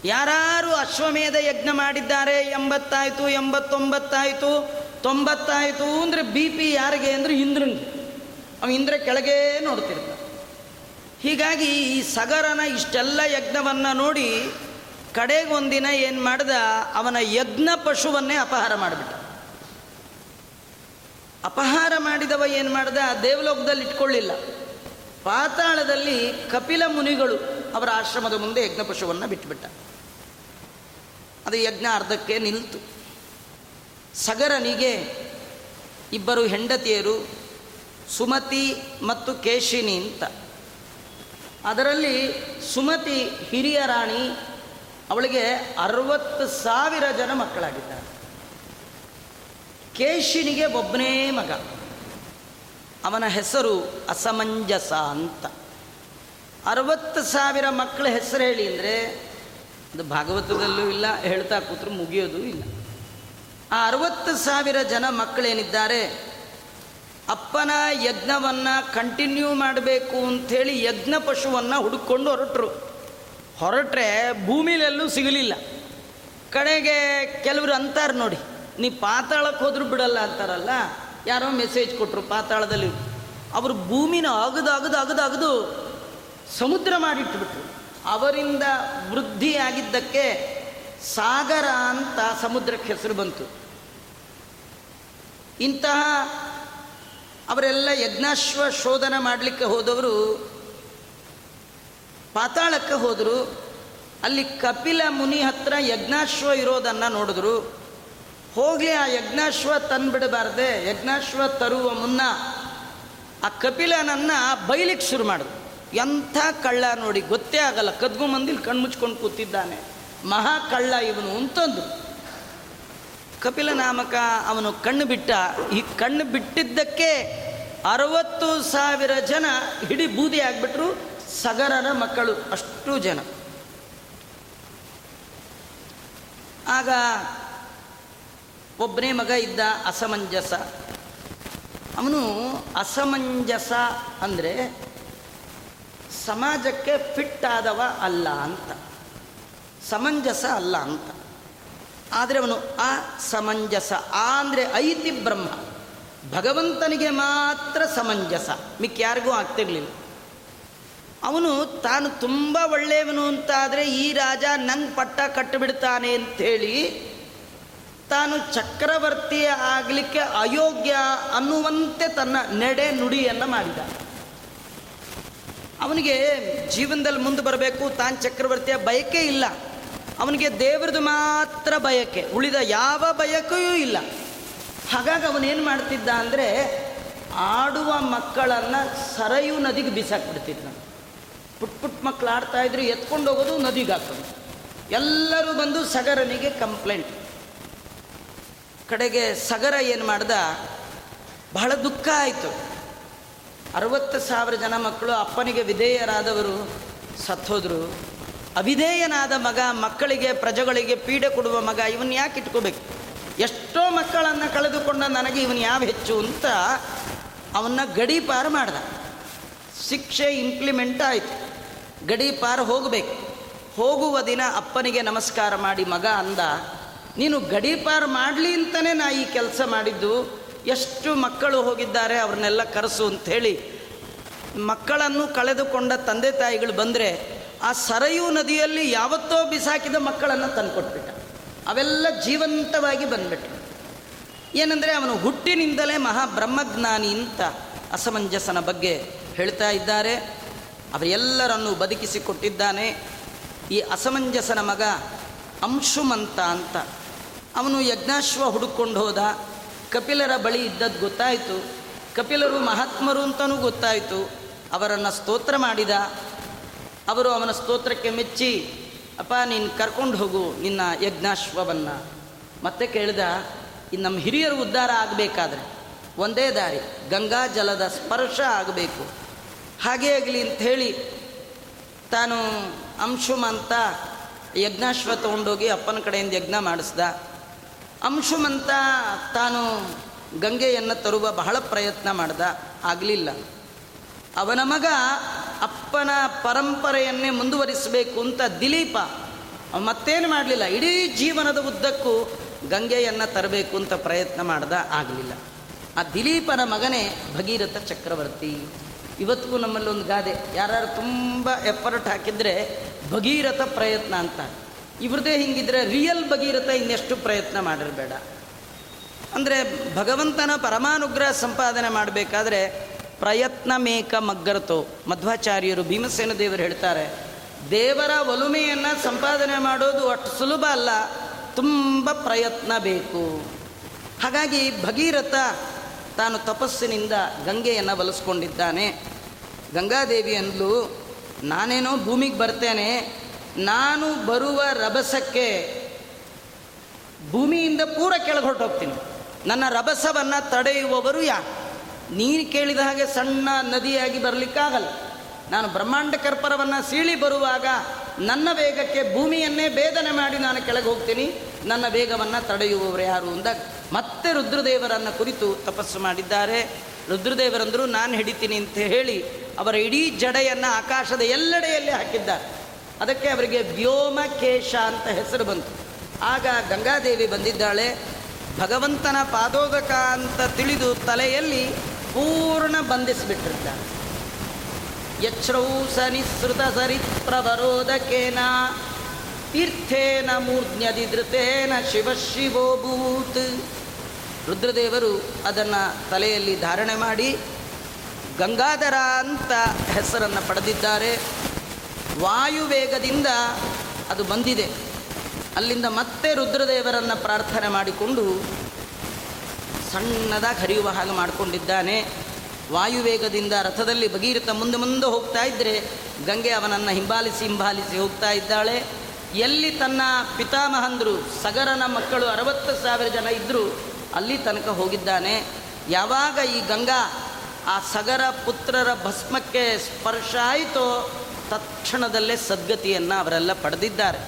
ಯಾರು ಅಶ್ವಮೇಧ ಯಜ್ಞ ಮಾಡಿದ್ದಾರೆ, ಎಂಬತ್ತಾಯಿತು, ಎಂಬತ್ತೊಂಬತ್ತಾಯಿತು, ತೊಂಬತ್ತಾಯಿತು ಅಂದರೆ ಬಿ ಪಿ ಯಾರಿಗೆ ಅಂದರೆ ಇಂದ್ರನಿಗೆ. ಅವ ಇಂದ್ರ ಕೆಳಗೆ ನೋಡ್ತಿರ್ತ ಹೀಗಾಗಿ ಈ ಸಗರನ ಇಷ್ಟೆಲ್ಲ ಯಜ್ಞವನ್ನು ನೋಡಿ ಕಡೆಗೆ ಒಂದಿನ ಏನು ಮಾಡ್ದ, ಅವನ ಯಜ್ಞ ಪಶುವನ್ನೇ ಅಪಹಾರ ಮಾಡಿಬಿಟ್ಟ. ಅಪಹಾರ ಮಾಡಿದವ ಏನು ಮಾಡ್ದ, ದೇವಲೋಕದಲ್ಲಿ ಇಟ್ಕೊಳ್ಳಿಲ್ಲ. ಪಾತಾಳದಲ್ಲಿ ಕಪಿಲ ಮುನಿಗಳು ಅವರ ಆಶ್ರಮದ ಮುಂದೆ ಯಜ್ಞ ಪಶುವನ್ನು ಬಿಟ್ಟುಬಿಟ್ಟ. ಅದು ಯಜ್ಞ ಅರ್ಧಕ್ಕೆ ನಿಲ್ತು. ಸಗರನಿಗೆ ಇಬ್ಬರು ಹೆಂಡತಿಯರು ಸುಮತಿ ಮತ್ತು ಕೇಶಿನಿ ಅಂತ. ಅದರಲ್ಲಿ ಸುಮತಿ ಹಿರಿಯ ರಾಣಿ, ಅವಳಿಗೆ ಅರವತ್ತು ಸಾವಿರ ಜನ ಮಕ್ಕಳಾಗಿದ್ದಾರೆ. ಕೇಶಿನಿಗೆ ಒಬ್ಬನೇ ಮಗ. ಅವನ ಹೆಸರು ಅಸಮಂಜಸ ಅಂತ. ಅರವತ್ತು ಸಾವಿರ ಮಕ್ಕಳ ಹೆಸರು ಹೇಳಿ ಅಂದರೆ ಅದು ಭಾಗವತದಲ್ಲೂ ಇಲ್ಲ, ಹೇಳ್ತಾ ಕೂತರು ಮುಗಿಯೋದು ಇಲ್ಲ. ಆ ಅರವತ್ತು ಸಾವಿರ ಜನ ಮಕ್ಕಳೇನಿದ್ದಾರೆ? ಅಪ್ಪನ ಯಜ್ಞವನ್ನು ಕಂಟಿನ್ಯೂ ಮಾಡಬೇಕು ಅಂಥೇಳಿ ಯಜ್ಞ ಪಶುವನ್ನು ಹುಡುಕೊಂಡು ಹೊರಟರು. ಹೊರಟ್ರೆ ಭೂಮಿಲೆಲ್ಲೂ ಸಿಗಲಿಲ್ಲ. ಕಡೆಗೆ ಕೆಲವರು ಅಂತಾರೆ ನೋಡಿ, ನೀ ಪಾತಾಳಕ್ಕೆ ಹೋದ್ರೂ ಬಿಡಲ್ಲ ಅಂತಾರಲ್ಲ ಯಾರೋ ಮೆಸೇಜ್ ಕೊಟ್ಟರು ಪಾತಾಳದಲ್ಲಿ. ಅವರು ಭೂಮಿನ ಅಗದು ಅಗದು ಅಗದು ಅಗದು ಸಮುದ್ರ ಮಾಡಿಟ್ಬಿಟ್ರು. ಅವರಿಂದ ವೃದ್ಧಿಯಾಗಿದ್ದಕ್ಕೆ ಸಾಗರ ಅಂತ ಸಮುದ್ರಕ್ಕೆ ಹೆಸರು ಬಂತು. ಇಂತಹ ಅವರೆಲ್ಲ ಯಜ್ಞಾಶ್ವ ಶೋಧನ ಮಾಡಲಿಕ್ಕೆ ಹೋದವರು ಪಾತಾಳಕ್ಕೆ ಹೋದರು. ಅಲ್ಲಿ ಕಪಿಲ ಮುನಿ ಹತ್ರ ಯಜ್ಞಾಶ್ವ ಇರೋದನ್ನು ನೋಡಿದ್ರು. ಹೋಗಲಿ, ಆ ಯಜ್ಞಾಶ್ವ ತಂದುಬಿಡಬಾರ್ದೆ. ಯಜ್ಞಾಶ್ವ ತರುವ ಮುನ್ನ ಆ ಕಪಿಲನನ್ನು ಬೈಲಿಕ್ಕೆ ಶುರು ಮಾಡಿದ್ರು ಎಂಥ ಕಳ್ಳ ನೋಡಿ ಗೊತ್ತೇ ಆಗಲ್ಲ. ಕದ್ಗು ಮಂದಿಲಿ ಕಣ್ಮುಚ್ಕೊಂಡು ಕೂತಿದ್ದಾನೆ. ಮಹಾ ಕಳ್ಳ ಇವನು ಅಂತಂದು. ಕಪಿಲ ನಾಮಕ ಅವನು ಕಣ್ಣು ಬಿಟ್ಟ. ಈ ಕಣ್ಣು ಬಿಟ್ಟಿದ್ದಕ್ಕೆ ಅರವತ್ತು ಸಾವಿರ ಜನ ಹಿಡಿ ಬೂದಿ ಆಗಿಬಿಟ್ರು. ಸಗರನ ಮಕ್ಕಳು ಅಷ್ಟು ಜನ. ಆಗ ಒಬ್ಬನೇ ಮಗ ಇದ್ದ ಅಸಮಂಜಸ. ಅವನು ಅಸಮಂಜಸ ಅಂದರೆ ಸಮಾಜಕ್ಕೆ ಫಿಟ್ ಆದವ ಅಲ್ಲ ಅಂತ. ಸಮಂಜಸ ಅಲ್ಲ ಅಂತ. ಆದರೆ ಅವನು ಅಸಮಂಜಸ ಆ ಅಂದರೆ ಐತಿ ಬ್ರಹ್ಮ. ಭಗವಂತನಿಗೆ ಮಾತ್ರ ಸಮಂಜಸ. ಮಿಕ್ಕ ಯಾರಿಗೂ ಆಗ್ತಿರ್ಲಿಲ್ಲ. ಅವನು ತಾನು ತುಂಬ ಒಳ್ಳೆಯವನು ಅಂತಾದರೆ ಈ ರಾಜ ನನ್ನ ಪಟ್ಟ ಕಟ್ಟಿಬಿಡ್ತಾನೆ ಅಂಥೇಳಿ ತಾನು ಚಕ್ರವರ್ತಿ ಆಗಲಿಕ್ಕೆ ಅಯೋಗ್ಯ ಅನ್ನುವಂತೆ ತನ್ನ ನಡೆ ನುಡಿಯನ್ನು ಮಾಡಿದ. ಅವನಿಗೆ ಜೀವನದಲ್ಲಿ ಮುಂದೆ ಬರಬೇಕು, ತಾನು ಚಕ್ರವರ್ತಿಯ ಬಯಕೆ ಇಲ್ಲ. ಅವನಿಗೆ ದೇವರದು ಮಾತ್ರ ಬಯಕೆ, ಉಳಿದ ಯಾವ ಬಯಕೆಯೂ ಇಲ್ಲ. ಹಾಗಾಗಿ ಅವನೇನು ಮಾಡ್ತಿದ್ದ ಅಂದರೆ, ಆಡುವ ಮಕ್ಕಳನ್ನು ಸರಯು ನದಿಗೆ ಬಿಸಾಕ್ಬಿಡ್ತಿದ್ದ. ಪುಟ್ ಪುಟ್ ಮಕ್ಕಳು ಆಡ್ತಾ ಇದ್ರು, ಎತ್ಕೊಂಡು ಹೋಗೋದು ನದಿಗೆ ಹಾಕೋದು. ಎಲ್ಲರೂ ಬಂದು ಸಗರನಿಗೆ ಕಂಪ್ಲೇಂಟ್ ಕಡೆಗೆ ಸಗರ ಏನು ಮಾಡ್ದ? ಬಹಳ ದುಃಖ ಆಯಿತು. ಅರವತ್ತು ಸಾವಿರ ಜನ ಮಕ್ಕಳು ಅಪ್ಪನಿಗೆ ವಿಧೇಯರಾದವರು ಸತ್ತೋದ್ರು ಅವಿಧೇಯನಾದ ಮಗ ಮಕ್ಕಳಿಗೆ, ಪ್ರಜೆಗಳಿಗೆ ಪೀಡೆ ಕೊಡುವ ಮಗ ಇವನ್ ಯಾಕೆ ಇಟ್ಕೋಬೇಕು? ಎಷ್ಟೋ ಮಕ್ಕಳನ್ನು ಕಳೆದುಕೊಂಡ ನನಗೆ ಇವನು ಯಾವ ಹೆಚ್ಚು ಅಂತ ಅವನ್ನ ಗಡೀಪಾರು ಮಾಡ್ದ. ಶಿಕ್ಷೆ ಇಂಪ್ಲಿಮೆಂಟ್ ಆಯಿತು. ಗಡೀಪಾರು ಹೋಗಬೇಕು. ಹೋಗುವ ದಿನ ಅಪ್ಪನಿಗೆ ನಮಸ್ಕಾರ ಮಾಡಿ ಮಗ ಅಂದ ನೀನು ಗಡೀಪಾರು ಮಾಡಲಿ ಅಂತಲೇ ನಾ ಈ ಕೆಲಸ ಮಾಡಿದ್ದು. ಎಷ್ಟು ಮಕ್ಕಳು ಹೋಗಿದ್ದಾರೆ, ಅವ್ರನ್ನೆಲ್ಲ ಕರೆಸು ಅಂಥೇಳಿ. ಮಕ್ಕಳನ್ನು ಕಳೆದುಕೊಂಡ ತಂದೆ ತಾಯಿಗಳು ಬಂದರೆ ಆ ಸರಯು ನದಿಯಲ್ಲಿ ಯಾವತ್ತೋ ಬಿಸಾಕಿದ ಮಕ್ಕಳನ್ನು ತಂದುಕೊಟ್ಬಿಟ್ಟ. ಅವೆಲ್ಲ ಜೀವಂತವಾಗಿ ಬಂದ್ಬಿಟ್ರು. ಏನಂದರೆ ಅವನು ಹುಟ್ಟಿನಿಂದಲೇ ಮಹಾಬ್ರಹ್ಮಜ್ಞಾನಿ ಅಂತ ಅಸಮಂಜಸನ ಬಗ್ಗೆ ಹೇಳ್ತಾ ಇದ್ದಾರೆ. ಅವರೆಲ್ಲರನ್ನು ಬದುಕಿಸಿಕೊಟ್ಟಿದ್ದಾನೆ. ಈ ಅಸಮಂಜಸನ ಮಗ ಅಂಶುಮಂತ ಅಂತ. ಅವನು ಯಜ್ಞಾಶ್ವ ಹುಡುಕೊಂಡು ಹೋದ. ಕಪಿಲರ ಬಳಿ ಇದ್ದದ್ದು ಗೊತ್ತಾಯಿತು. ಕಪಿಲರು ಮಹಾತ್ಮರು ಅಂತಲೂ ಗೊತ್ತಾಯಿತು. ಅವರನ್ನು ಸ್ತೋತ್ರ ಮಾಡಿದ. ಅವರು ಅವನ ಸ್ತೋತ್ರಕ್ಕೆ ಮೆಚ್ಚಿ, ಅಪ್ಪ, ನೀನು ಕರ್ಕೊಂಡು ಹೋಗು ನಿನ್ನ ಯಜ್ಞಾಶ್ವವನ್ನು. ಮತ್ತೆ ಕೇಳಿದ ಇನ್ನು ನಮ್ಮ ಹಿರಿಯರು ಉದ್ಧಾರ ಆಗಬೇಕಾದ್ರೆ ಒಂದೇ ದಾರಿ, ಗಂಗಾ ಜಲದ ಸ್ಪರ್ಶ ಆಗಬೇಕು. ಹಾಗೇ ಆಗಲಿ ಅಂಥೇಳಿ ತಾನು ಅಂಶುಮಂತ ಯಜ್ಞಾಶ್ವ ತಗೊಂಡೋಗಿ ಅಪ್ಪನ ಕಡೆಯಿಂದ ಯಜ್ಞ ಮಾಡಿಸ್ದ. ಅಂಶುಮಂತ ತಾನು ಗಂಗೆಯನ್ನು ತರುವ ಬಹಳ ಪ್ರಯತ್ನ ಮಾಡ್ದ. ಆಗಲಿಲ್ಲ. ಅವನ ಮಗ ಅಪ್ಪನ ಪರಂಪರೆಯನ್ನೇ ಮುಂದುವರಿಸಬೇಕು ಅಂತ ದಿಲೀಪ ಮತ್ತೇನು ಮಾಡಲಿಲ್ಲ. ಇಡೀ ಜೀವನದ ಉದ್ದಕ್ಕೂ ಗಂಗೆಯನ್ನು ತರಬೇಕು ಅಂತ ಪ್ರಯತ್ನ ಮಾಡ್ದ, ಆಗಲಿಲ್ಲ. ಆ ದಿಲೀಪನ ಮಗನೇ ಭಗೀರಥ ಚಕ್ರವರ್ತಿ. ಇವತ್ತಿಗೂ ನಮ್ಮಲ್ಲಿ ಒಂದು ಗಾದೆ. ಯಾರು ತುಂಬ ಎಫರ್ಟ್ ಹಾಕಿದರೆ ಭಗೀರಥ ಪ್ರಯತ್ನ ಅಂತ. ಇವ್ರದೇ ಹಿಂಗಿದ್ರೆ ರಿಯಲ್ ಭಗೀರಥ ಇನ್ನೆಷ್ಟು ಪ್ರಯತ್ನ ಮಾಡಿರಬೇಡ. ಅಂದರೆ ಭಗವಂತನ ಪರಮಾನುಗ್ರಹ ಸಂಪಾದನೆ ಮಾಡಬೇಕಾದ್ರೆ ಪ್ರಯತ್ನ ಮೇಕ ಮಗ್ಗರತು. ಮಧ್ವಾಚಾರ್ಯರು ಭೀಮಸೇನ ದೇವರು ಹೇಳ್ತಾರೆ, ದೇವರ ಒಲುಮೆಯನ್ನು ಸಂಪಾದನೆ ಮಾಡೋದು ಅಷ್ಟು ಸುಲಭ ಅಲ್ಲ, ತುಂಬ ಪ್ರಯತ್ನ ಬೇಕು. ಹಾಗಾಗಿ ಭಗೀರಥ ತಾನು ತಪಸ್ಸಿನಿಂದ ಗಂಗೆಯನ್ನು ಬಲಸ್ಕೊಂಡಿದ್ದಾನೆ ಗಂಗಾದೇವಿ ಅಂದಲು, ನಾನೇನೋ ಭೂಮಿಗೆ ಬರ್ತೇನೆ ನಾನು ಬರುವ ರಭಸಕ್ಕೆ ಭೂಮಿಯಿಂದ ಪೂರ ಕೆಳಗೆ ಹೊರಟೋಗ್ತೀನಿ ನನ್ನ ರಭಸವನ್ನು ತಡೆಯುವವರು ಯಾ ನೀರು ಕೇಳಿದ ಹಾಗೆ ಸಣ್ಣ ನದಿಯಾಗಿ ಬರಲಿಕ್ಕಾಗಲ್ಲ. ನಾನು ಬ್ರಹ್ಮಾಂಡ ಕರ್ಪರವನ್ನು ಸೀಳಿ ಬರುವಾಗ ನನ್ನ ವೇಗಕ್ಕೆ ಭೂಮಿಯನ್ನೇ ಭೇದನೆ ಮಾಡಿ ನಾನು ಕೆಳಗೆ ಹೋಗ್ತೀನಿ. ನನ್ನ ವೇಗವನ್ನು ತಡೆಯುವವರು ಯಾರು ಅಂದಾಗ ಮತ್ತೆ ರುದ್ರದೇವರನ್ನು ಕುರಿತು ತಪಸ್ಸು ಮಾಡಿದ್ದಾರೆ. ರುದ್ರದೇವರಂದರು, ನಾನು ಹಿಡಿತೀನಿ ಅಂತ ಹೇಳಿ ಅವರ ಇಡೀ ಜಡೆಯನ್ನು ಆಕಾಶದ ಎಲ್ಲೆಡೆಯಲ್ಲಿ ಹಾಕಿದ್ದಾರೆ. ಅದಕ್ಕೆ ಅವರಿಗೆ ವ್ಯೋಮಕೇಶ ಅಂತ ಹೆಸರು ಬಂತು. ಆಗ ಗಂಗಾದೇವಿ ಬಂದಿದ್ದಾಳೆ. ಭಗವಂತನ ಪಾದೋದಕ ಅಂತ ತಿಳಿದು ತಲೆಯಲ್ಲಿ ಪೂರ್ಣ ಬಂಧಿಸಿಬಿಟ್ಟಿರ್ತಾಳೆ. ಯಚ್ರೌ ಸನಿಸೃತ ಸರಿಪ್ರವರೋದಕೇನ ತೀರ್ಥೇನ ಮೂರ್ಧ್ನ್ಯದಿಧೃತೇನ ಶಿವ ಶಿವೋಭೂತ್ ರುದ್ರದೇವರು ಅದನ್ನು ತಲೆಯಲ್ಲಿ ಧಾರಣೆ ಮಾಡಿ ಗಂಗಾಧರ ಅಂತ ಹೆಸರನ್ನು ಪಡೆದಿದ್ದಾರೆ. ವಾಯುವೇಗದಿಂದ ಅದು ಬಂದಿದೆ. ಅಲ್ಲಿಂದ ಮತ್ತೆ ರುದ್ರದೇವರನ್ನು ಪ್ರಾರ್ಥನೆ ಮಾಡಿಕೊಂಡು ಸಣ್ಣದಾಗಿ ಹರಿಯುವ ಹಾಗೆ ಮಾಡಿಕೊಂಡಿದ್ದಾನೆ. ವಾಯುವೇಗದಿಂದ ರಥದಲ್ಲಿ ಭಗೀರಥ ಮುಂದೆ ಮುಂದೆ ಹೋಗ್ತಾ ಇದ್ದರೆ ಗಂಗೆ ಅವನನ್ನು ಹಿಂಬಾಲಿಸಿ ಹಿಂಬಾಲಿಸಿ ಹೋಗ್ತಾ ಇದ್ದಾಳೆ. ಎಲ್ಲಿ ತನ್ನ ಪಿತಾಮಹಂದರು, ಸಗರನ ಮಕ್ಕಳು ಅರವತ್ತು ಸಾವಿರ ಜನ ಇದ್ದರು ಅಲ್ಲಿ ತನಕ ಹೋಗಿದ್ದಾನೆ. ಯಾವಾಗ ಈ ಗಂಗಾ ಆ ಸಗರ ಪುತ್ರರ ಭಸ್ಮಕ್ಕೆ ಸ್ಪರ್ಶ ಆಯಿತೋ ತಕ್ಷಣದಲ್ಲೇ ಸದ್ಗತಿಯನ್ನು ಅವರೆಲ್ಲ ಪಡೆದಿದ್ದಾರೆ.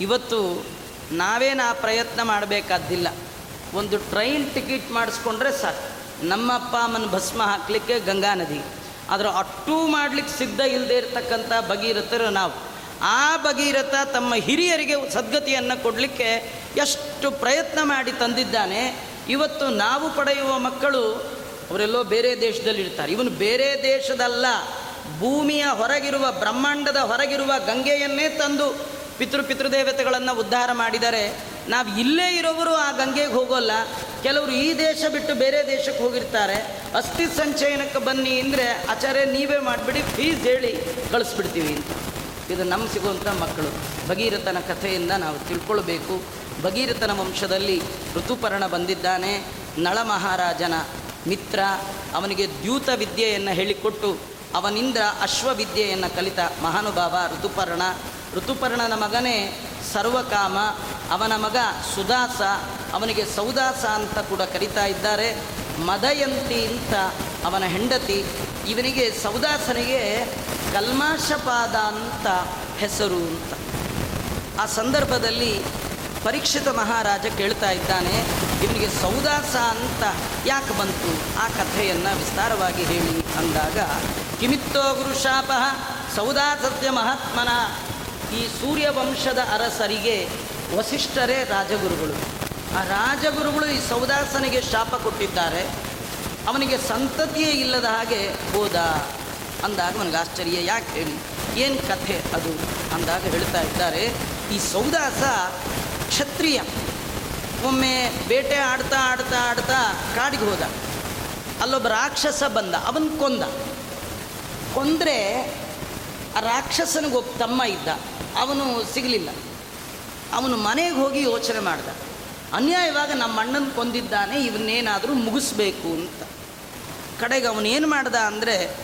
ಇವತ್ತು ನಾವೇನು ಆ ಪ್ರಯತ್ನ ಮಾಡಬೇಕಾದ್ದಿಲ್ಲ. ಒಂದು ಟ್ರೈನ್ ಟಿಕೆಟ್ ಮಾಡಿಸ್ಕೊಂಡ್ರೆ ಸಾಕು. ನಮ್ಮ ಅಪ್ಪ ಅಮ್ಮನ ಭಸ್ಮ ಹಾಕಲಿಕ್ಕೆ ಗಂಗಾ ನದಿ. ಆದರೆ ಅಟ್ಟೂ ಮಾಡಲಿಕ್ಕೆ ಸಿದ್ಧ ಇಲ್ಲದೆ ಇರತಕ್ಕಂಥ ಭಗೀರಥರು ನಾವು. ಆ ಭಗೀರಥ ತಮ್ಮ ಹಿರಿಯರಿಗೆ ಸದ್ಗತಿಯನ್ನು ಕೊಡಲಿಕ್ಕೆ ಎಷ್ಟು ಪ್ರಯತ್ನ ಮಾಡಿ ತಂದಿದ್ದಾನೆ. ಇವತ್ತು ನಾವು ಪಡೆಯುವ ಮಕ್ಕಳು ಅವರೆಲ್ಲೋ ಬೇರೆ ದೇಶದಲ್ಲಿ ಇರ್ತಾರೆ ಇವನು ಬೇರೆ ದೇಶದಲ್ಲ. ಭೂಮಿಯ ಹೊರಗಿರುವ ಬ್ರಹ್ಮಾಂಡದ ಹೊರಗಿರುವ ಗಂಗೆಯನ್ನೇ ತಂದು ಪಿತೃ ಪಿತೃದೇವತೆಗಳನ್ನು ಉದ್ಧಾರ ಮಾಡಿದರೆ ನಾವು ಇಲ್ಲೇ ಇರೋವರು ಆ ಗಂಗೆಗೆ ಹೋಗೋಲ್ಲ. ಕೆಲವರು ಈ ದೇಶ ಬಿಟ್ಟು ಬೇರೆ ದೇಶಕ್ಕೆ ಹೋಗಿರ್ತಾರೆ. ಅಸ್ಥಿ ಸಂಚಯನಕ್ಕೆ ಬನ್ನಿ ಅಂದರೆ ಆಚಾರ್ಯ ನೀವೇ ಮಾಡಿಬಿಡಿ ಫೀಸ್ ಹೇಳಿ ಕಳಿಸ್ಬಿಡ್ತೀವಿ ಅಂತ. ಇದು ನಮ್ಮ ಸಿಗುವಂಥ ಮಕ್ಕಳು. ಭಗೀರಥನ ಕಥೆಯಿಂದ ನಾವು ತಿಳ್ಕೊಳ್ಬೇಕು. ಭಗೀರಥನ ವಂಶದಲ್ಲಿ ಋತುಪರ್ಣ ಬಂದಿದ್ದಾನೆ. ನಳ ಮಹಾರಾಜನ ಮಿತ್ರ ಅವನಿಗೆ ದ್ಯೂತ ವಿದ್ಯೆಯನ್ನು ಹೇಳಿಕೊಟ್ಟು ಅವನಿಂದ ಅಶ್ವವಿದ್ಯೆಯನ್ನು ಕಲಿತ ಮಹಾನುಭಾವ ಋತುಪರ್ಣ. ಋತುಪರ್ಣನ ಮಗನೇ ಸರ್ವಕಾಮ, ಅವನ ಮಗ ಸುದಾಸ, ಅವನಿಗೆ ಸೌದಾಸ ಅಂತ ಕೂಡ ಕರಿತಾ ಇದ್ದಾರೆ. ಮದಯಂತಿ ಅಂತ ಅವನ ಹೆಂಡತಿ ಇವನಿಗೆ ಸೌದಾಸನಿಗೆ ಕಲ್ಮಾಶಪಾದ ಅಂತ ಹೆಸರು ಅಂತ. ಆ ಸಂದರ್ಭದಲ್ಲಿ ಪರೀಕ್ಷಿತ ಮಹಾರಾಜ ಕೇಳ್ತಾ ಇದ್ದಾನೆ ಇವನಿಗೆ ಸೌದಾಸ ಅಂತ ಯಾಕೆ ಬಂತು? ಆ ಕಥೆಯನ್ನು ವಿಸ್ತಾರವಾಗಿ ಹೇಳಿ ಅಂದಾಗ ಕಿಮಿತ್ತೋ ಗುರುಶಾಪ ಸೌದಾಸತ್ಯ ಮಹಾತ್ಮನ. ಈ ಸೂರ್ಯ ವಂಶದ ಅರಸರಿಗೆ ವಸಿಷ್ಠರೇ ರಾಜಗುರುಗಳು. ಆ ರಾಜಗುರುಗಳು ಈ ಸೌದಾಸನಿಗೆ ಶಾಪ ಕೊಟ್ಟಿದ್ದಾರೆ. ಅವನಿಗೆ ಸಂತತಿಯೇ ಇಲ್ಲದ ಹಾಗೆ ಹೋದ. ಅಂದಾಗ ಅವನಿಗೆ ಆಶ್ಚರ್ಯ, ಯಾಕೆ ಹೇಳಿ? ಏನು ಕಥೆ ಅದು? ಅಂದಾಗ ಹೇಳ್ತಾ ಇದ್ದಾರೆ, ಈ ಸೌದಾಸ ಕ್ಷತ್ರಿಯ. ಒಮ್ಮೆ ಬೇಟೆ ಆಡ್ತಾ ಆಡ್ತಾ ಆಡ್ತಾ ಕಾಡಿಗೆ ಹೋದ. ಅಲ್ಲೊಬ್ಬ ರಾಕ್ಷಸ ಬಂದ, ಅವನು ಕೊಂದ. ಕೊಂದರೆ ಆ ರಾಕ್ಷಸನಿಗೊಬ್ಬ ತಮ್ಮ ಇದ್ದ. ಅವನು ಸಿಗಲಿಲ್ಲ. ಅವನು ಮನೆಗೆ ಹೋಗಿ ಯೋಚನೆ ಮಾಡ್ದ. ಅನ್ಯಾಯವಾಗ ನಮ್ಮ ಅಣ್ಣನ ಕೊಂದಿದ್ದಾನೆ ಇವನ್ನೇನಾದರೂ ಮುಗಿಸ್ಬೇಕು ಅಂತ. ಕಡೆಗೆ ಅವನೇನು ಮಾಡ್ದ ಅಂದರೆ,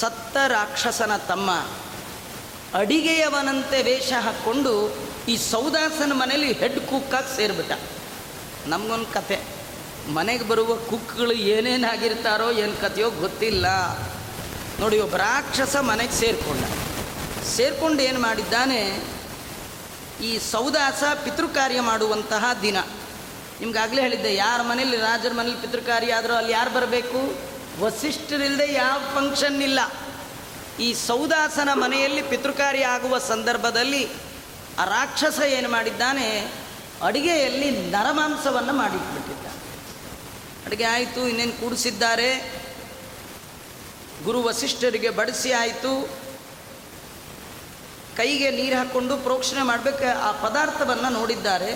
ಸತ್ತ ರಾಕ್ಷಸನ ತಮ್ಮ ಅಡಿಗೆಯವನಂತೆ ವೇಷ ಹಾಕ್ಕೊಂಡು ಈ ಸೌದಾಸನ ಮನೇಲಿ ಹೆಡ್ ಕುಕ್ಕಾಗಿ ಸೇರಿಬಿಟ್ಟ. ನಮಗೊಂದು ಕತೆ. ಮನೆಗೆ ಬರುವ ಕುಕ್ಗಳು ಏನೇನಾಗಿರ್ತಾರೋ ಏನು ಕಥೆಯೋ ಗೊತ್ತಿಲ್ಲ. ನೋಡಿ, ಒಬ್ಬ ರಾಕ್ಷಸ ಮನೆಗೆ ಸೇರಿಕೊಂಡ. ಸೇರಿಕೊಂಡು ಏನು ಮಾಡಿದ್ದಾನೆ? ಈ ಸೌದಾಸ ಪಿತೃಕಾರ್ಯ ಮಾಡುವಂತಹ ದಿನ. ನಿಮ್ಗಾಗಲೇ ಹೇಳಿದ್ದೆ, ಯಾರ ಮನೇಲಿ ರಾಜರ ಮನೇಲಿ ಪಿತೃಕಾರ್ಯ ಆದರೂ ಅಲ್ಲಿ ಯಾರು ಬರಬೇಕು? ವಸಿಷ್ಠರಿಲ್ಲದೆ ಯಾವ ಫಂಕ್ಷನ್ ಇಲ್ಲ. ಈ ಸೌದಾಸನ ಮನೆಯಲ್ಲಿ ಪಿತೃಕಾರ್ಯ ಆಗುವ ಸಂದರ್ಭದಲ್ಲಿ ಆ ರಾಕ್ಷಸ ಏನು ಮಾಡಿದ್ದಾನೆ? ಅಡುಗೆಯಲ್ಲಿ ನರಮಾಂಸವನ್ನು ಮಾಡಿಟ್ಬಿಟ್ಟಿದ್ದ ಅಡುಗೆ ಆಯಿತು, ಇನ್ನೇನು ಕೂಡಿಸಿದ್ದಾರೆ? ಗುರು ವಸಿಷ್ಠರಿಗೆ ಬಡಿಸಿ ಆಯಿತು. ಕೈಗೆ ನೀರು ಹಾಕ್ಕೊಂಡು ಪ್ರೋಕ್ಷಣೆ ಮಾಡಬೇಕು, ಆ ಪದಾರ್ಥವನ್ನು ನೋಡಿದ್ದಾರೆ.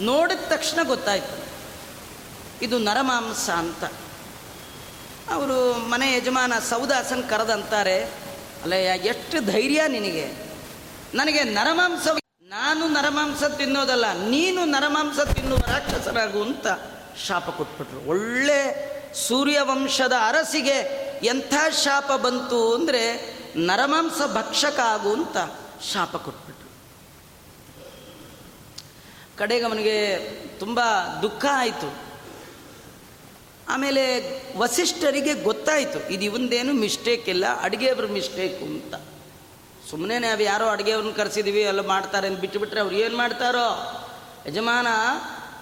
ನೋಡಿದ ತಕ್ಷಣ ಗೊತ್ತಾಯಿತು, ಇದು ನರಮಾಂಸ ಅಂತ. ಅವರು ಮನೆ ಯಜಮಾನ ಸೌದಾಸನ್ ಕರೆದಂತಾರೆ, ಅಲ್ಲ, ಎಷ್ಟು ಧೈರ್ಯ ನಿನಗೆ. ನನಗೆ ನರಮಾಂಸ ನಾನು ನರಮಾಂಸ ತಿನ್ನೋದಲ್ಲ, ನೀನು ನರಮಾಂಸ ತಿನ್ನುವ ರಾಕ್ಷಸರಾಗು ಅಂತ ಶಾಪ ಕೊಟ್ಬಿಟ್ರು. ಒಳ್ಳೆ ಸೂರ್ಯವಂಶದ ಅರಸಿಗೆ ಎಂಥ ಶಾಪ ಬಂತು ಅಂದರೆ ನರಮಾಂಸ ಭಕ್ಷಕ ಆಗು ಅಂತ ಶಾಪ ಕೊಟ್ಬಿಟ್ರು. ಕಡೆಗೆ ಅವನಿಗೆ ತುಂಬ ದುಃಖ ಆಯಿತು. ಆಮೇಲೆ ವಸಿಷ್ಠರಿಗೆ ಗೊತ್ತಾಯಿತು, ಇದು ಇವಂದೇನು ಮಿಸ್ಟೇಕ್ ಇಲ್ಲ, ಅಡುಗೆಯವ್ರ ಮಿಸ್ಟೇಕು ಅಂತ. ಸುಮ್ಮನೆ ನಾವು ಯಾರೋ ಅಡುಗೆಯವ್ರನ್ನ ಕರೆಸಿದೀವಿ, ಎಲ್ಲ ಮಾಡ್ತಾರೆ ಅಂತ ಬಿಟ್ಟುಬಿಟ್ರೆ ಅವ್ರು ಏನು ಮಾಡ್ತಾರೋ? ಯಜಮಾನ,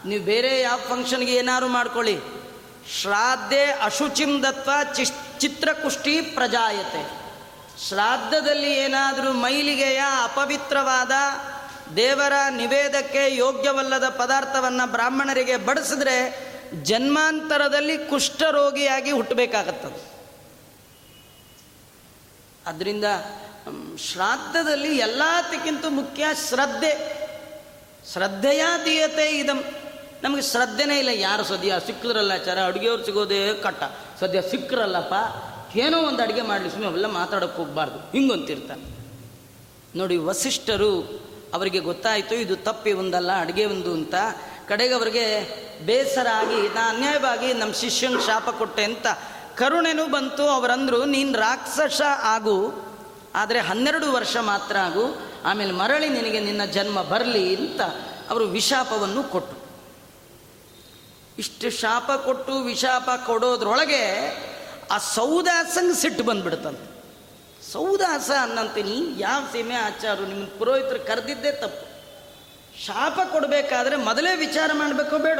ನೀವು ಬೇರೆ ಯಾವ ಫಂಕ್ಷನ್ಗೆ ಏನಾದ್ರು ಮಾಡ್ಕೊಳ್ಳಿ. ಶ್ರಾದ್ದೆ ಅಶುಚಿಂ ದತ್ವ ಚಿಶ್ ಚಿತ್ರಕುಷ್ಟಿ ಪ್ರಜಾಯತೆ. ಶ್ರಾದ್ದದಲ್ಲಿ ಏನಾದರೂ ಮೈಲಿಗೆಯ ಅಪವಿತ್ರವಾದ ದೇವರ ನಿವೇದಕ್ಕೆ ಯೋಗ್ಯವಲ್ಲದ ಪದಾರ್ಥವನ್ನು ಬ್ರಾಹ್ಮಣರಿಗೆ ಬಡಿಸಿದ್ರೆ ಜನ್ಮಾಂತರದಲ್ಲಿ ಕುಷ್ಠರೋಗಿಯಾಗಿ ಹುಟ್ಟಬೇಕಾಗತ್ತದು. ಅದರಿಂದ ಶ್ರಾದ್ದದಲ್ಲಿ ಎಲ್ಲದಕ್ಕಿಂತ ಮುಖ್ಯ ಶ್ರದ್ಧೆ. ಶ್ರದ್ಧೆಯ ದೀಯತೆ ಇದಂ. ನಮಗೆ ಶ್ರದ್ಧೆನೇ ಇಲ್ಲ, ಯಾರು ಸದ್ಯ ಸಿಕ್ಕಿದ್ರಲ್ಲ ಆಚಾರ, ಅಡುಗೆಯವ್ರು ಸಿಗೋದೇ ಕಟ್ಟ. ಸದ್ಯ ಸಿಕ್ಕರಲ್ಲಪ್ಪ, ಏನೋ ಒಂದು ಅಡುಗೆ ಮಾಡಲಿ ಸುಮ್ಮನೆ ಅವೆಲ್ಲ ಮಾತಾಡೋಕ್ಕೆ ಹೋಗ್ಬಾರ್ದು. ಹಿಂಗಂತಿರ್ತಾನೆ ನೋಡಿ, ವಸಿಷ್ಠರು ಅವರಿಗೆ ಗೊತ್ತಾಯಿತು, ಇದು ತಪ್ಪಿ ಒಂದಲ್ಲ, ಅಡುಗೆ ಒಂದು ಅಂತ. ಕಡೆಗೆ ಅವರಿಗೆ ಬೇಸರ ಆಗಿ, ನಾ ಅನ್ಯಾಯವಾಗಿ ನಮ್ಮ ಶಿಷ್ಯನ ಶಾಪ ಕೊಟ್ಟೆ ಅಂತ ಕರುಣೆನೂ ಬಂತು. ಅವರಂದರು, ನೀನು ರಾಕ್ಷಸ ಆಗು, ಆದರೆ ಹನ್ನೆರಡು ವರ್ಷ ಮಾತ್ರ ಆಗು, ಆಮೇಲೆ ಮರಳಿ ನಿನಗೆ ನಿನ್ನ ಜನ್ಮ ಬರಲಿ ಅಂತ ಅವರು ವಿಶಾಪವನ್ನು ಕೊಟ್ಟರು. ಇಷ್ಟು ಶಾಪ ಕೊಟ್ಟು ವಿಶಾಪ ಕೊಡೋದ್ರೊಳಗೆ ಆ ಸೌದಾಸಂಗೆ ಸಿಟ್ಟು ಬಂದ್ಬಿಡ್ತಂತೆ. ಸೌದಾಸ ಅನ್ನಂತೀನಿ, ಯಾವ ಸೀಮೆ ಆಚಾರು ನಿಮ್ಮ ಪುರೋಹಿತರು ಕರೆದಿದ್ದೇ ತಪ್ಪು. ಶಾಪ ಕೊಡಬೇಕಾದ್ರೆ ಮೊದಲೇ ವಿಚಾರ ಮಾಡಬೇಕು ಬೇಡ.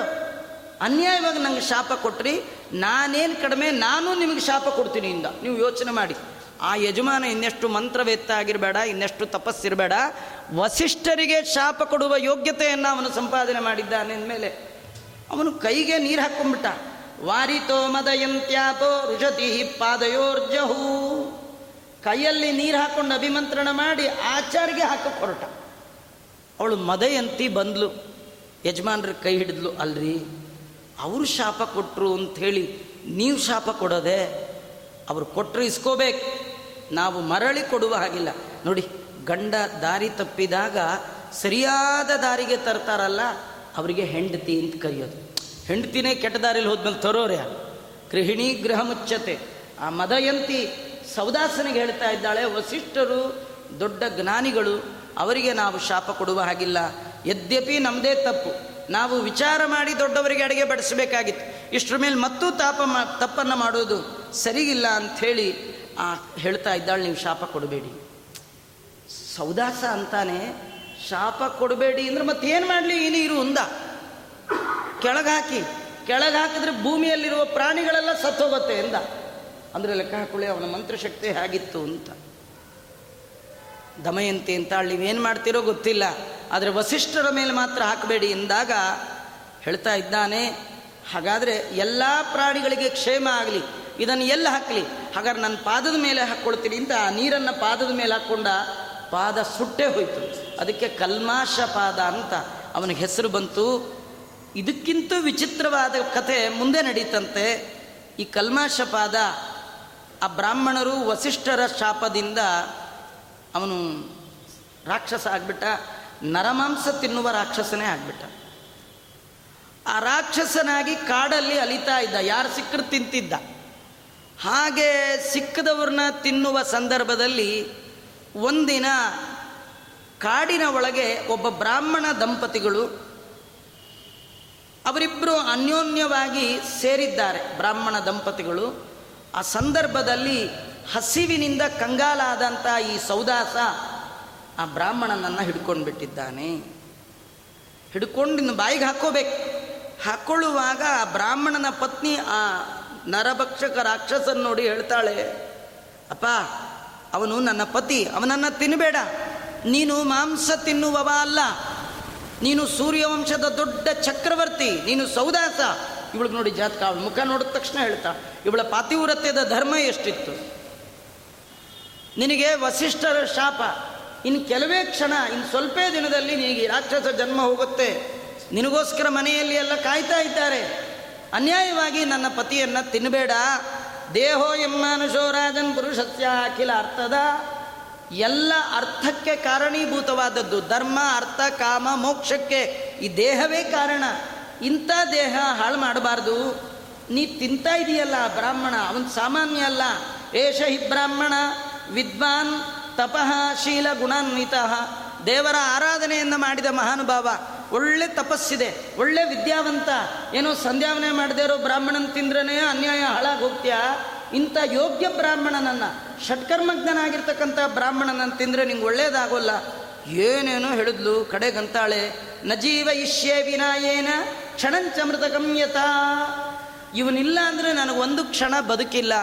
ಅನ್ಯಾಯವಾಗಿ ನಂಗೆ ಶಾಪ ಕೊಟ್ರಿ, ನಾನೇನು ಕಡಿಮೆ ನಾನು ನಿಮಗೆ ಶಾಪ ಕೊಡ್ತೀನಿ ಇಂದ. ನೀವು ಯೋಚನೆ ಮಾಡಿ. ಆ ಯಜಮಾನ ಇನ್ನೆಷ್ಟು ಮಂತ್ರವೇತ್ತ ಆಗಿರಬೇಡ, ಇನ್ನೆಷ್ಟು ತಪಸ್ಸಿರಬೇಡ, ವಸಿಷ್ಠರಿಗೆ ಶಾಪ ಕೊಡುವ ಯೋಗ್ಯತೆಯನ್ನು ಅವನು ಸಂಪಾದನೆ ಮಾಡಿದ್ದಾನೆ ಅಂದಮೇಲೆ ಅವನು ಕೈಗೆ ನೀರು ಹಾಕ್ಕೊಂಡ್ಬಿಟ್ಟ ವಾರಿತೋ ಮದಯಂತ್ಯಾಪೋ ಋಷತಿ ಪಾದಯೋರ್ಜಹೂ. ಕೈಯಲ್ಲಿ ನೀರು ಹಾಕೊಂಡು ಅಭಿಮಂತ್ರಣ ಮಾಡಿ ಆಚಾರಿಗೆ ಹಾಕಕ್ಕೆ ಹೊರಟ ಅವಳು ಮದಯಂತಿ ಬಂದ್ಲು. ಯಜಮಾನ್ರ ಕೈ ಹಿಡಿದ್ಲು, ಅಲ್ರಿ, ಅವರು ಶಾಪ ಕೊಟ್ಟರು ಅಂಥೇಳಿ ನೀವು ಶಾಪ ಕೊಡೋದೆ ಅವರು ಕೊಟ್ಟರು ಇಸ್ಕೋಬೇಕು. ನಾವು ಮರಳಿ ಕೊಡುವ ಹಾಗಿಲ್ಲ. ನೋಡಿ, ಗಂಡ ದಾರಿ ತಪ್ಪಿದಾಗ ಸರಿಯಾದ ದಾರಿಗೆ ತರ್ತಾರಲ್ಲ ಅವರಿಗೆ ಹೆಂಡತಿ ಅಂತ ಕರೆಯೋದು. ಹೆಂಡತಿನೇ ಕೆಟ್ಟ ದಾರಿಲಿ ಹೋದ್ಮೇಲೆ ತರೋರು ಯಾರು? ಗೃಹಿಣಿ ಗೃಹ ಮುಚ್ಚತೆ. ಆ ಮದಯಂತಿ ಸೌದಾಸನಿಗೆ ಹೇಳ್ತಾ ಇದ್ದಾಳೆ, ವಸಿಷ್ಠರು, ದೊಡ್ಡ ಜ್ಞಾನಿಗಳು, ಅವರಿಗೆ ನಾವು ಶಾಪ ಕೊಡುವ ಹಾಗಿಲ್ಲ. ಯದ್ಯಪಿ ನಮ್ಮದೇ ತಪ್ಪು. ನಾವು ವಿಚಾರ ಮಾಡಿ ದೊಡ್ಡವರಿಗೆ ಅಡುಗೆ ಬಡಿಸಬೇಕಾಗಿತ್ತು. ಇಷ್ಟರ ಮೇಲೆ ಮತ್ತೂ ತಾಪ ಮಾ, ತಪ್ಪನ್ನು ಮಾಡೋದು ಸರಿಗಿಲ್ಲ ಅಂಥೇಳಿ ಆ ಹೇಳ್ತಾ ಇದ್ದಾಳೆ, ನೀವು ಶಾಪ ಕೊಡಬೇಡಿ. ಸೌದಾಸ ಅಂತಾನೆ ಶಾಪ ಕೊಡಬೇಡಿ ಅಂದ್ರೆ ಮತ್ತೇನು ಮಾಡಲಿ? ಈ ನೀರು ಉಂದ. ಕೆಳಗೆ ಹಾಕಿ. ಕೆಳಗೆ ಹಾಕಿದ್ರೆ ಭೂಮಿಯಲ್ಲಿರುವ ಪ್ರಾಣಿಗಳೆಲ್ಲ ಸತ್ತೋಗುತ್ತೆ ಎಂದ. ಅಂದರೆ ಲೆಕ್ಕ ಹಾಕೊಳ್ಳಿ, ಅವನ ಮಂತ್ರಶಕ್ತಿ ಹೇಗಿತ್ತು ಅಂತ. ದಮಯಂತಿ ಅಂತ ನೀವೇನು ಮಾಡ್ತೀರೋ ಗೊತ್ತಿಲ್ಲ. ಆದರೆ ವಸಿಷ್ಠರ ಮೇಲೆ ಮಾತ್ರ ಹಾಕಬೇಡಿ ಎಂದಾಗ ಹೇಳ್ತಾ ಇದ್ದಾನೆ, ಹಾಗಾದರೆ ಎಲ್ಲ ಪ್ರಾಣಿಗಳಿಗೆ ಕ್ಷೇಮ ಆಗಲಿ, ಇದನ್ನು ಎಲ್ಲ ಹಾಕಲಿ? ಹಾಗಾದ್ರೆ ನನ್ನ ಪಾದದ ಮೇಲೆ ಹಾಕ್ಕೊಳ್ತೀನಿ ಅಂತ ಆ ನೀರನ್ನು ಪಾದದ ಮೇಲೆ ಹಾಕ್ಕೊಂಡ ಪಾದ ಸುಟ್ಟೇ ಹೋಯಿತು. ಅದಕ್ಕೆ ಕಲ್ಮಾಶ ಪಾದ ಅಂತ ಅವನಿಗೆ ಹೆಸರು ಬಂತು. ಇದಕ್ಕಿಂತ ವಿಚಿತ್ರವಾದ ಕಥೆ ಮುಂದೆ ನಡೀತಂತೆ. ಈ ಕಲ್ಮಾಶ ಪಾದ ಆ ಬ್ರಾಹ್ಮಣರು ವಸಿಷ್ಠರ ಶಾಪದಿಂದ ಅವನು ರಾಕ್ಷಸ ಆಗ್ಬಿಟ್ಟ. ನರಮಾಂಸ ತಿನ್ನುವ ರಾಕ್ಷಸನೇ ಆಗ್ಬಿಟ್ಟ. ಆ ರಾಕ್ಷಸನಾಗಿ ಕಾಡಲ್ಲಿ ಅಲಿತಾ ಇದ್ದ, ಯಾರು ಸಿಕ್ಕರು ತಿಂತಿದ್ದ. ಹಾಗೆ ಸಿಕ್ಕದವ್ರನ್ನ ತಿನ್ನುವ ಸಂದರ್ಭದಲ್ಲಿ ಒಂದಿನ ಕಾಡಿನ ಒಳಗೆ ಒಬ್ಬ ಬ್ರಾಹ್ಮಣ ದಂಪತಿಗಳು ಅವರಿಬ್ಬರು ಅನ್ಯೋನ್ಯವಾಗಿ ಸೇರಿದ್ದಾರೆ. ಬ್ರಾಹ್ಮಣ ದಂಪತಿಗಳು ಆ ಸಂದರ್ಭದಲ್ಲಿ ಹಸಿವಿನಿಂದ ಕಂಗಾಲಾದಂಥ ಈ ಸೌದಾಸ ಆ ಬ್ರಾಹ್ಮಣನನ್ನು ಹಿಡ್ಕೊಂಡು ಬಿಟ್ಟಿದ್ದಾನೆ ಹಿಡ್ಕೊಂಡು ಇನ್ನು ಬಾಯಿಗೆ ಹಾಕೋಬೇಕು. ಹಾಕ್ಕೊಳ್ಳುವಾಗ ಆ ಬ್ರಾಹ್ಮಣನ ಪತ್ನಿ ಆ ನರಭಕ್ಷಕ ರಾಕ್ಷಸನ್ ನೋಡಿ ಹೇಳ್ತಾಳೆ, ಅಪ್ಪ ಅವನು ನನ್ನ ಪತಿ ಅವನನ್ನು ತಿನ್ನಬೇಡ ನೀನು ಮಾಂಸ ತಿನ್ನುವವ ಅಲ್ಲ. ನೀನು ಸೂರ್ಯವಂಶದ ದೊಡ್ಡ ಚಕ್ರವರ್ತಿ, ನೀನು ಸೌದಾಸ. ಇವಳಿಗೆ ನೋಡಿ ಜಾತಕ, ಅವಳ ಮುಖ ನೋಡಿದ ತಕ್ಷಣ ಹೇಳ್ತಾ, ಇವಳ ಪಾತಿವ್ರತ್ಯದ ಧರ್ಮ ಎಷ್ಟಿತ್ತು? ನಿನಗೆ ವಸಿಷ್ಠರ ಶಾಪ. ಇನ್ನು ಕೆಲವೇ ಕ್ಷಣ ಇನ್ನು ಸ್ವಲ್ಪೇ ದಿನದಲ್ಲಿ ನಿನಗೆ ರಾಕ್ಷಸ ಜನ್ಮ ಹೋಗುತ್ತೆ. ನಿನಗೋಸ್ಕರ ಮನೆಯಲ್ಲಿ ಎಲ್ಲ ಕಾಯ್ತಾ ಇದ್ದಾರೆ. ಅನ್ಯಾಯವಾಗಿ ನನ್ನ ಪತಿಯನ್ನು ತಿನ್ನಬೇಡ ದೇಹೋ ಎಮ್ಮಾನುಷೋ ರಾಜನ್ ಪುರುಷಸ್ಯ ಅಖಿಲ ಅರ್ಥದ. ಎಲ್ಲ ಅರ್ಥಕ್ಕೆ ಕಾರಣೀಭೂತವಾದದ್ದು. ಧರ್ಮ, ಅರ್ಥ, ಕಾಮ, ಮೋಕ್ಷಕ್ಕೆ ಈ ದೇಹವೇ ಕಾರಣ. ಇಂಥ ದೇಹ ಹಾಳು ಮಾಡಬಾರ್ದು. ನೀ ತಿಂತಾ ಇದೆಯಲ್ಲ ಬ್ರಾಹ್ಮಣ, ಅವನು ಸಾಮಾನ್ಯ ಅಲ್ಲ. ಏಷ ಹಿ ಬ್ರಾಹ್ಮಣ, ವಿದ್ವಾನ್, ತಪಃ, ಶೀಲ ಗುಣಾನ್ವಿತ. ದೇವರ ಆರಾಧನೆಯನ್ನು ಮಾಡಿದ ಮಹಾನುಭಾವ. ಒಳ್ಳೆ ತಪಸ್ಸಿದೆ, ಒಳ್ಳೆ ವಿದ್ಯಾವಂತ. ಏನೋ ಸಂಧ್ಯಾವನೆ ಮಾಡದೇ ಇರೋ ಬ್ರಾಹ್ಮಣನ್ ತಿಂದ್ರೇ ಅನ್ಯಾಯ, ಹಾಳಾಗಿ ಹೋಗ್ತೀಯಾ? ಇಂಥ ಯೋಗ್ಯ ಬ್ರಾಹ್ಮಣನನ್ನ, ಷಟ್ಕರ್ಮಜ್ಞನಾಗಿರ್ತಕ್ಕಂಥ ಬ್ರಾಹ್ಮಣನನ್ನು ತಿಂದರೆ ನಿಂಗೆ ಒಳ್ಳೇದಾಗೋಲ್ಲ. ಏನೇನೋ ಹೇಳಿದ್ಲು, ಕಡೆಗಂತಾಳೆ. ನಜೀವ ಇಷ್ಯೇ ವಿನಾಯೇನ ಕ್ಷಣಂಚಮೃತ ಗಮ್ಯತಾ ಇವನಿಲ್ಲ ಅಂದರೆ ಒಂದು ಕ್ಷಣ ಬದುಕಿಲ್ಲ.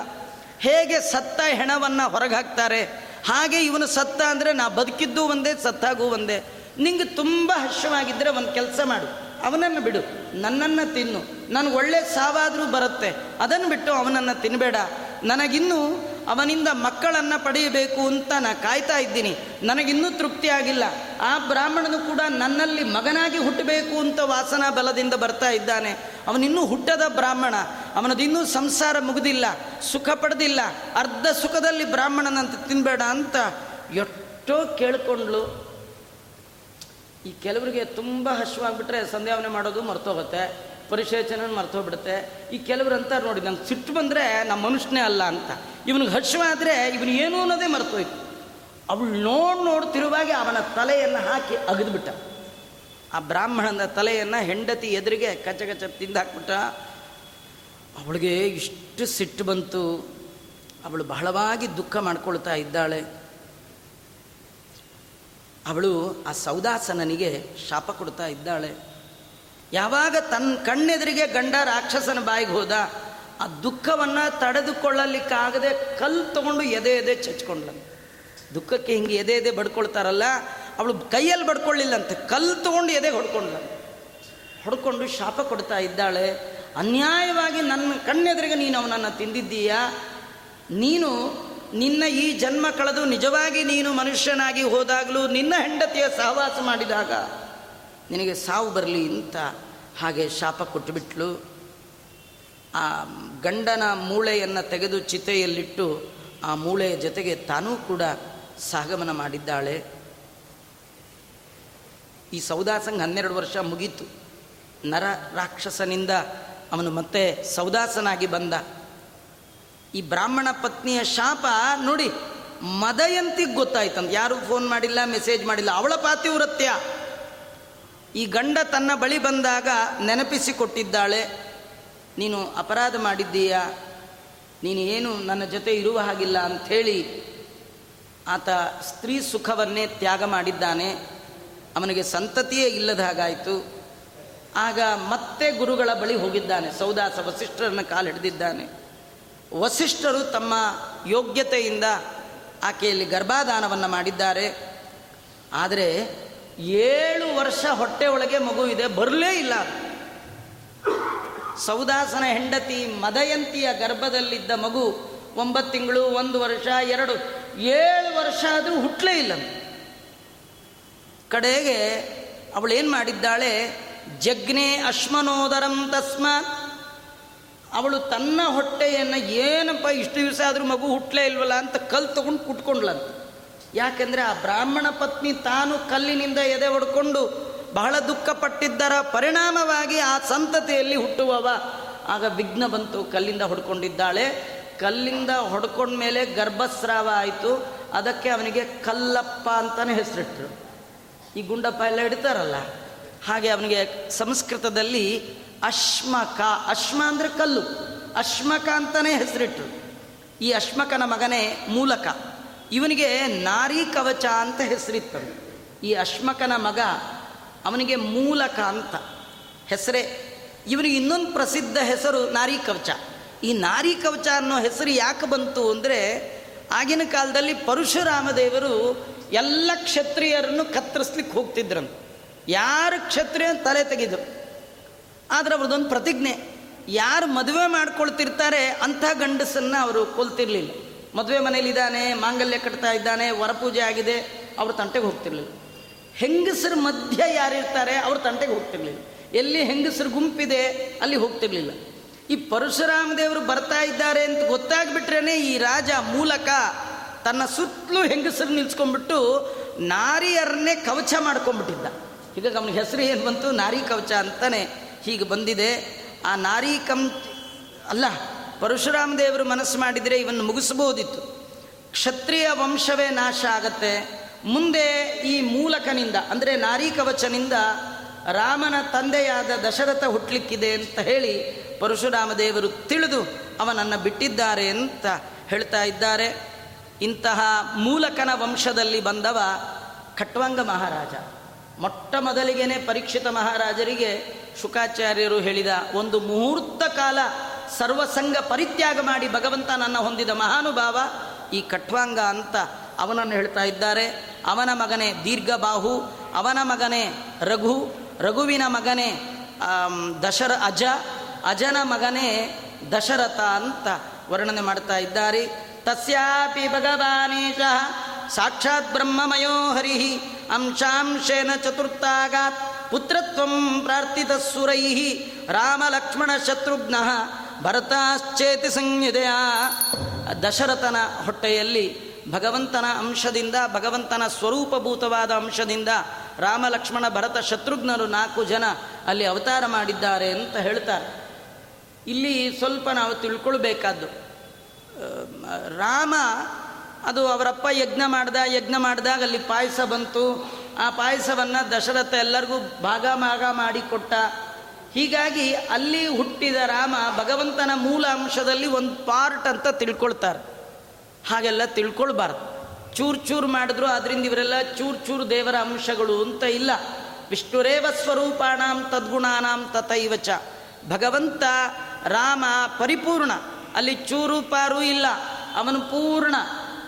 ಹೇಗೆ ಸತ್ತ ಹೆಣವನ್ನು ಹೊರಗೆ ಹಾಕ್ತಾರೆ? ಹಾಗೆ ಇವನು ಸತ್ತ ಅಂದರೆ ನಾ ಬದುಕಿದ್ದು ಒಂದೇ, ಸತ್ತಾಗೂ ಒಂದೇ. ನಿಂಗೆ ತುಂಬ ಹರ್ಷವಾಗಿದ್ದರೆ ಒಂದು ಕೆಲಸ ಮಾಡು. ಅವನನ್ನು ಬಿಡು. ನನ್ನನ್ನು ತಿನ್ನು. ನನಗೆ ಒಳ್ಳೆ ಸಾವಾದರೂ ಬರುತ್ತೆ. ಅದನ್ನು ಬಿಟ್ಟು ಅವನನ್ನು ತಿನ್ನಬೇಡ ನನಗಿನ್ನೂ ಅವನಿಂದ ಮಕ್ಕಳನ್ನು ಪಡೆಯಬೇಕು ಅಂತ ನಾನು ಕಾಯ್ತಾ ಇದ್ದೀನಿ. ನನಗಿನ್ನೂ ತೃಪ್ತಿ ಆಗಿಲ್ಲ. ಆ ಬ್ರಾಹ್ಮಣನು ಕೂಡ ನನ್ನಲ್ಲಿ ಮಗನಾಗಿ ಹುಟ್ಟಬೇಕು ಅಂತ ವಾಸನಾ ಬಲದಿಂದ ಬರ್ತಾ ಇದ್ದಾನೆ. ಅವನಿನ್ನೂ ಹುಟ್ಟದ ಬ್ರಾಹ್ಮಣ. ಅವನದಿನ್ನೂ ಸಂಸಾರ ಮುಗಿದಿಲ್ಲ. ಸುಖ ಪಡೆದಿಲ್ಲ. ಅರ್ಧ ಸುಖದಲ್ಲಿ ಬ್ರಾಹ್ಮಣನಂತ ತಿನ್ನಬೇಡ ಅಂತ ಎಷ್ಟೋ ಕೇಳ್ಕೊಂಡ್ಲು ಈ ಕೆಲವರಿಗೆ ತುಂಬ ಹಶ್ವಾಗ್ಬಿಟ್ರೆ ಸಂಧ್ಯಾವನೆ ಮಾಡೋದು ಮರ್ತೋಗುತ್ತೆ ಪರಿಶೇಚನ ಮರ್ತೋಗ್ಬಿಡುತ್ತೆ. ಈ ಕೆಲವರು ಅಂತಾರೆ ನೋಡಿ, ನಂಗೆ ಸಿಟ್ಟು ಬಂದರೆ ನಮ್ಮ ಮನುಷ್ಯನೇ ಅಲ್ಲ ಅಂತ. ಇವನಿಗೆ ಹಶ್ವಾದರೆ ಇವನು ಏನು ಅನ್ನೋದೇ ಮರ್ತೋಯ್ತು. ಅವಳು ನೋಡಿ ನೋಡ್ತಿರುವಾಗೆ ಅವನ ತಲೆಯನ್ನು ಹಾಕಿ ಅಗದ್ಬಿಟ್ಟ. ಆ ಬ್ರಾಹ್ಮಣನ ತಲೆಯನ್ನು ಹೆಂಡತಿ ಎದುರಿಗೆ ಕಚ್ಚ ಕಚ್ಚ ತಿಂದಾಕ್ಬಿಟ್ಟ ಅವಳಿಗೆ ಇಷ್ಟು ಸಿಟ್ಟು ಬಂತು. ಅವಳು ಬಹಳವಾಗಿ ದುಃಖ ಮಾಡ್ಕೊಳ್ತಾ ಇದ್ದಾಳೆ. ಅವಳು ಆ ಸೌದಾಸನನಿಗೆ ಶಾಪ ಕೊಡ್ತಾ ಇದ್ದಾಳೆ. ಯಾವಾಗ ತನ್ನ ಕಣ್ಣೆದುರಿಗೆ ಗಂಡ ರಾಕ್ಷಸನ ಬಾಯಿಗೆ ಹೋದ, ಆ ದುಃಖವನ್ನು ತಡೆದುಕೊಳ್ಳಲಿಕ್ಕಾಗದೆ ಕಲ್ಲು ತಗೊಂಡು ಎದೆ ಎದೆ ಚಚ್ಕೊಂಡ್ಲ ದುಃಖಕ್ಕೆ ಹಿಂಗೆ ಎದೆ ಎದೆ ಬಡ್ಕೊಳ್ತಾರಲ್ಲ, ಅವಳು ಕೈಯಲ್ಲಿ ಬಡ್ಕೊಳ್ಳಿಲ್ಲಂತೆ ಕಲ್ಲು ತಗೊಂಡು ಎದೆ ಹೊಡ್ಕೊಂಡ್ಲ ಹೊಡ್ಕೊಂಡು ಶಾಪ ಕೊಡ್ತಾ ಇದ್ದಾಳೆ. ಅನ್ಯಾಯವಾಗಿ ನನ್ನ ಕಣ್ಣೆದುರಿಗೆ ನೀನು ಅವನನ್ನು ತಿಂದಿದ್ದೀಯಾ? ನೀನು ನಿನ್ನ ಈ ಜನ್ಮ ಕಳೆದು ನಿಜವಾಗಿ ನೀನು ಮನುಷ್ಯನಾಗಿ ಹೋದಾಗಲೂ ನಿನ್ನ ಹೆಂಡತಿಯ ಸಹವಾಸ ಮಾಡಿದಾಗ ನಿನಗೆ ಸಾವು ಬರಲಿ ಅಂತ ಹಾಗೆ ಶಾಪ ಕೊಟ್ಟುಬಿಟ್ಲು. ಆ ಗಂಡನ ಮೂಳೆಯನ್ನು ತೆಗೆದು ಚಿತೆಯಲ್ಲಿಟ್ಟು ಆ ಮೂಳೆಯ ಜೊತೆಗೆ ತಾನೂ ಕೂಡ ಸಾಗಮನ ಮಾಡಿದ್ದಾಳೆ. ಈ ಸೌದಾಸಂಗ್ ಹನ್ನೆರಡು ವರ್ಷ ಮುಗೀತು. ನರ ರಾಕ್ಷಸನಿಂದ ಅವನು ಮತ್ತೆ ಸೌದಾಸನಾಗಿ ಬಂದ. ಈ ಬ್ರಾಹ್ಮಣ ಪತ್ನಿಯ ಶಾಪ, ನೋಡಿ ಮದಯಂತಿಗೆ ಗೊತ್ತಾಯ್ತಂತ. ಯಾರು ಫೋನ್ ಮಾಡಿಲ್ಲ ಮೆಸೇಜ್ ಮಾಡಿಲ್ಲ, ಅವಳ ಪಾತಿವ್ರತ್ಯ. ಈ ಗಂಡ ತನ್ನ ಬಳಿ ಬಂದಾಗ ನೆನಪಿಸಿ ಕೊಟ್ಟಿದ್ದಾಳೆ ನೀನು ಅಪರಾಧ ಮಾಡಿದ್ದೀಯಾ? ನೀನು ಏನು ನನ್ನ ಜೊತೆ ಇರುವ ಹಾಗಿಲ್ಲ ಅಂಥೇಳಿ ಆತ ಸ್ತ್ರೀ ಸುಖವನ್ನೇ ತ್ಯಾಗ ಮಾಡಿದ್ದಾನೆ. ಅವನಿಗೆ ಸಂತತಿಯೇ ಇಲ್ಲದ ಹಾಗಾಯಿತು. ಆಗ ಮತ್ತೆ ಗುರುಗಳ ಬಳಿ ಹೋಗಿದ್ದಾನೆ. ಸೌದಾಸ ವಸಿಷ್ಠರನ್ನು ಕಾಲು ಹಿಡಿದಿದ್ದಾನೆ. ವಸಿಷ್ಠರು ತಮ್ಮ ಯೋಗ್ಯತೆಯಿಂದ ಆಕೆಯಲ್ಲಿ ಗರ್ಭಾಧಾನವನ್ನು ಮಾಡಿದ್ದಾರೆ. ಆದರೆ ಏಳು ವರ್ಷ ಹೊಟ್ಟೆ ಒಳಗೆ ಮಗು ಇದೆ, ಬರಲೇ ಇಲ್ಲ. ಸೌದಾಸನ ಹೆಂಡತಿ ಮದಯಂತಿಯ ಗರ್ಭದಲ್ಲಿದ್ದ ಮಗು ಒಂಬತ್ತು ತಿಂಗಳು, ಒಂದು ವರ್ಷ, ಎರಡು. ಏಳು ವರ್ಷ ಆದರೂ ಹುಟ್ಟಲೇ ಇಲ್ಲ. ಕಡೆಗೆ ಅವಳೇನು ಮಾಡಿದ್ದಾಳೆ? ಜಗ್ನೆ ಅಶ್ಮನೋದರಂ ತಸ್ಮಾತ್ ಅವಳು ತನ್ನ ಹೊಟ್ಟೆಯನ್ನು ಏನಪ್ಪ ಇಷ್ಟು ದಿವಸ ಆದರೂ ಮಗು ಹುಟ್ಟಲೇ ಇಲ್ವಲ್ಲ ಅಂತ ಕಲ್ಲು ತಗೊಂಡು ಕುಟ್ಕೊಂಡ್ಲಂತ ಯಾಕೆಂದರೆ ಆ ಬ್ರಾಹ್ಮಣ ಪತ್ನಿ ತಾನು ಕಲ್ಲಿನಿಂದ ಎದೆ ಹೊಡ್ಕೊಂಡು ಬಹಳ ದುಃಖಪಟ್ಟಿದ್ದರ ಪರಿಣಾಮವಾಗಿ ಆ ಸಂತತಿಯಲ್ಲಿ ಹುಟ್ಟುವವ. ಆಗ ವಿಘ್ನ ಬಂತು, ಕಲ್ಲಿಂದ ಹೊಡ್ಕೊಂಡಿದ್ದಾಳೆ. ಕಲ್ಲಿಂದ ಹೊಡ್ಕೊಂಡ್ಮೇಲೆ ಗರ್ಭಸ್ರಾವ ಆಯಿತು. ಅದಕ್ಕೆ ಅವನಿಗೆ ಕಲ್ಲಪ್ಪ ಅಂತಲೇ ಹೆಸರಿಟ್ರು. ಈ ಗುಂಡಪ್ಪ ಎಲ್ಲ ಇಡ್ತಾರಲ್ಲ ಹಾಗೆ ಅವನಿಗೆ ಸಂಸ್ಕೃತದಲ್ಲಿ ಅಶ್ಮಕ. ಅಶ್ಮ ಅಂದರೆ ಕಲ್ಲು. ಅಶ್ಮಕ ಅಂತಲೇ ಹೆಸರಿಟ್ರು. ಈ ಅಶ್ಮಕನ ಮಗನೇ ಮೂಲಕ. ಇವನಿಗೆ ನಾರಿ ಕವಚ ಅಂತ ಹೆಸರಿತ್ತರು. ಈ ಅಶ್ಮಕನ ಮಗ ಅವನಿಗೆ ಮೂಲಕ ಅಂತ ಹೆಸರೇ. ಇವನಿಗೆ ಇನ್ನೊಂದು ಪ್ರಸಿದ್ಧ ಹೆಸರು ನಾರಿ ಕವಚ. ಈ ನಾರಿ ಕವಚ ಅನ್ನೋ ಹೆಸರು ಯಾಕೆ ಬಂತು ಅಂದರೆ ಆಗಿನ ಕಾಲದಲ್ಲಿ ಪರಶುರಾಮ ದೇವರು ಎಲ್ಲ ಕ್ಷತ್ರಿಯರನ್ನು ಕತ್ತರಿಸ್ಲಿಕ್ಕೆ ಹೋಗ್ತಿದ್ರಂತ. ಯಾರು ಕ್ಷತ್ರಿಯ ತಲೆ ತೆಗೆದರು? ಆದರೆ ಅವ್ರದ್ದೊಂದು ಪ್ರತಿಜ್ಞೆ. ಯಾರು ಮದುವೆ ಮಾಡ್ಕೊಳ್ತಿರ್ತಾರೆ ಅಂಥ ಗಂಡಸನ್ನು ಅವರು ಕೊಲ್ತಿರ್ಲಿಲ್ಲ. ಮದುವೆ ಮನೇಲಿದ್ದಾನೆ ಮಾಂಗಲ್ಯ ಕಟ್ತಾ ಇದ್ದಾನೆ, ವರಪೂಜೆ ಆಗಿದೆ, ಅವ್ರ ತಂಟೆಗೆ ಹೋಗ್ತಿರ್ಲಿಲ್ಲ. ಹೆಂಗಸರ ಮಧ್ಯ ಯಾರಿರ್ತಾರೆ, ಅವ್ರ ತಂಟೆಗೆ ಹೋಗ್ತಿರ್ಲಿಲ್ಲ. ಎಲ್ಲಿ ಹೆಂಗಸರು ಗುಂಪಿದೆ, ಅಲ್ಲಿ ಹೋಗ್ತಿರ್ಲಿಲ್ಲ. ಈ ಪರಶುರಾಮ ದೇವರು ಬರ್ತಾ ಇದ್ದಾರೆ ಅಂತ ಗೊತ್ತಾಗ್ಬಿಟ್ರೇ ಈ ರಾಜ ಮೂಲಕ ತನ್ನ ಸುತ್ತಲೂ ಹೆಂಗಸರು ನಿಲ್ಸ್ಕೊಂಡ್ಬಿಟ್ಟು ನಾರಿಯರನ್ನೇ ಕವಚ ಮಾಡ್ಕೊಂಡ್ಬಿಟ್ಟಿದ್ದ. ಈಗ ಅವನ ಹೆಸರು ಏನು ಬಂತು? ನಾರಿ ಕವಚ ಅಂತಾನೆ ಹೀಗೆ ಬಂದಿದೆ. ಆ ನಾರಿ ಕಂ, ಅಲ್ಲ, ಪರಶುರಾಮ ದೇವರು ಮನಸ್ಸು ಮಾಡಿದರೆ ಇವನ್ನು ಮುಗಿಸ್ಬೋದಿತ್ತು ಕ್ಷತ್ರಿಯ ವಂಶವೇ ನಾಶ ಆಗತ್ತೆ. ಮುಂದೆ ಈ ಮೂಲಕನಿಂದ, ಅಂದರೆ ನಾರಿ ಕವಚನಿಂದ ರಾಮನ ತಂದೆಯಾದ ದಶರಥ ಹುಟ್ಟಲಿಕ್ಕಿದೆ ಅಂತ ಹೇಳಿ ಪರಶುರಾಮ ದೇವರು ತಿಳಿದು ಅವನನ್ನು ಬಿಟ್ಟಿದ್ದಾರೆ ಅಂತ ಹೇಳ್ತಾ ಇದ್ದಾರೆ. ಇಂತಹ ಮೂಲಕನ ವಂಶದಲ್ಲಿ ಬಂದವ ಖಟ್ವಂಗ ಮಹಾರಾಜ. ಮೊಟ್ಟ ಮೊದಲಿಗೆನೆ ಪರೀಕ್ಷಿತ ಮಹಾರಾಜರಿಗೆ ಶುಕಾಚಾರ್ಯರು ಹೇಳಿದ ಒಂದು ಮುಹೂರ್ತ ಕಾಲ ಸರ್ವಸಂಗ ಪರಿತ್ಯಾಗ ಮಾಡಿ ಭಗವಂತ ನನ್ನ ಹೊಂದಿದ ಮಹಾನುಭಾವ ಈ ಕಟ್ವಾಂಗ ಅಂತ ಅವನನ್ನು ಹೇಳ್ತಾ ಇದ್ದಾರೆ. ಅವನ ಮಗನೇ ದೀರ್ಘಬಾಹು, ಅವನ ಮಗನೇ ರಘು, ರಘುವಿನ ಮಗನೇ ದಶರ ಅಜ, ಅಜನ ಮಗನೇ ದಶರಥ ಅಂತ ವರ್ಣನೆ ಮಾಡ್ತಾ ಇದ್ದಾರೆ. ತಸ್ಯಾಪಿ ಭಗವಾನೇಶ, ಸಾಕ್ಷಾತ್ ಬ್ರಹ್ಮಮಯೋ ಹರಿ ಅಂಶಾಂಶೇನ ಚತುರ್ಥಾಗಾತ್. ಪುತ್ರತ್ವಂ ಪ್ರಾರ್ಥಿತ ಸುರೈ. ರಾಮ ಲಕ್ಷ್ಮಣ ಶತ್ರುಘ್ನ ಭರತಾಶ್ಚೇತಿ ಸಂಹಿತೆಯ ದಶರಥನ ಹೊಟ್ಟೆಯಲ್ಲಿ ಭಗವಂತನ ಅಂಶದಿಂದ, ಭಗವಂತನ ಸ್ವರೂಪಭೂತವಾದ ಅಂಶದಿಂದ ರಾಮ ಲಕ್ಷ್ಮಣ ಭರತ ಶತ್ರುಘ್ನರು ನಾಲ್ಕು ಜನ ಅಲ್ಲಿ ಅವತಾರ ಮಾಡಿದ್ದಾರೆ ಅಂತ ಹೇಳ್ತಾರೆ. ಇಲ್ಲಿ ಸ್ವಲ್ಪ ನಾವು ತಿಳ್ಕೊಳ್ಬೇಕಾದ್ದು, ರಾಮ ಅದು ಅವರಪ್ಪ ಯಜ್ಞ ಮಾಡ್ದ, ಯಜ್ಞ ಮಾಡಿದಾಗ ಅಲ್ಲಿ ಪಾಯಸ ಬಂತು. ಆ ಪಾಯಸವನ್ನು ದಶರಥ ಎಲ್ಲರಿಗೂ ಭಾಗ ಭಾಗ ಮಾಡಿಕೊಟ್ಟ ಹೀಗಾಗಿ ಅಲ್ಲಿ ಹುಟ್ಟಿದ ರಾಮ ಭಗವಂತನ ಮೂಲ ಅಂಶದಲ್ಲಿ ಒಂದು ಪಾರ್ಟ್ ಅಂತ ತಿಳ್ಕೊಳ್ತಾರೆ. ಹಾಗೆಲ್ಲ ತಿಳ್ಕೊಳ್ಬಾರ್ದು. ಚೂರು ಚೂರು ಮಾಡಿದ್ರು ಅದರಿಂದ ಇವರೆಲ್ಲ ಚೂರು ಚೂರು ದೇವರ ಅಂಶಗಳು ಅಂತ ಇಲ್ಲ. ವಿಷ್ಣುರೇವ ಸ್ವರೂಪಾಣಾಂ ತದ್ಗುಣಾನಾಂ ತಥೈವಚ. ಭಗವಂತ, ರಾಮ ಪರಿಪೂರ್ಣ. ಅಲ್ಲಿ ಚೂರು ಪಾರು ಇಲ್ಲ. ಅವನು ಪೂರ್ಣ.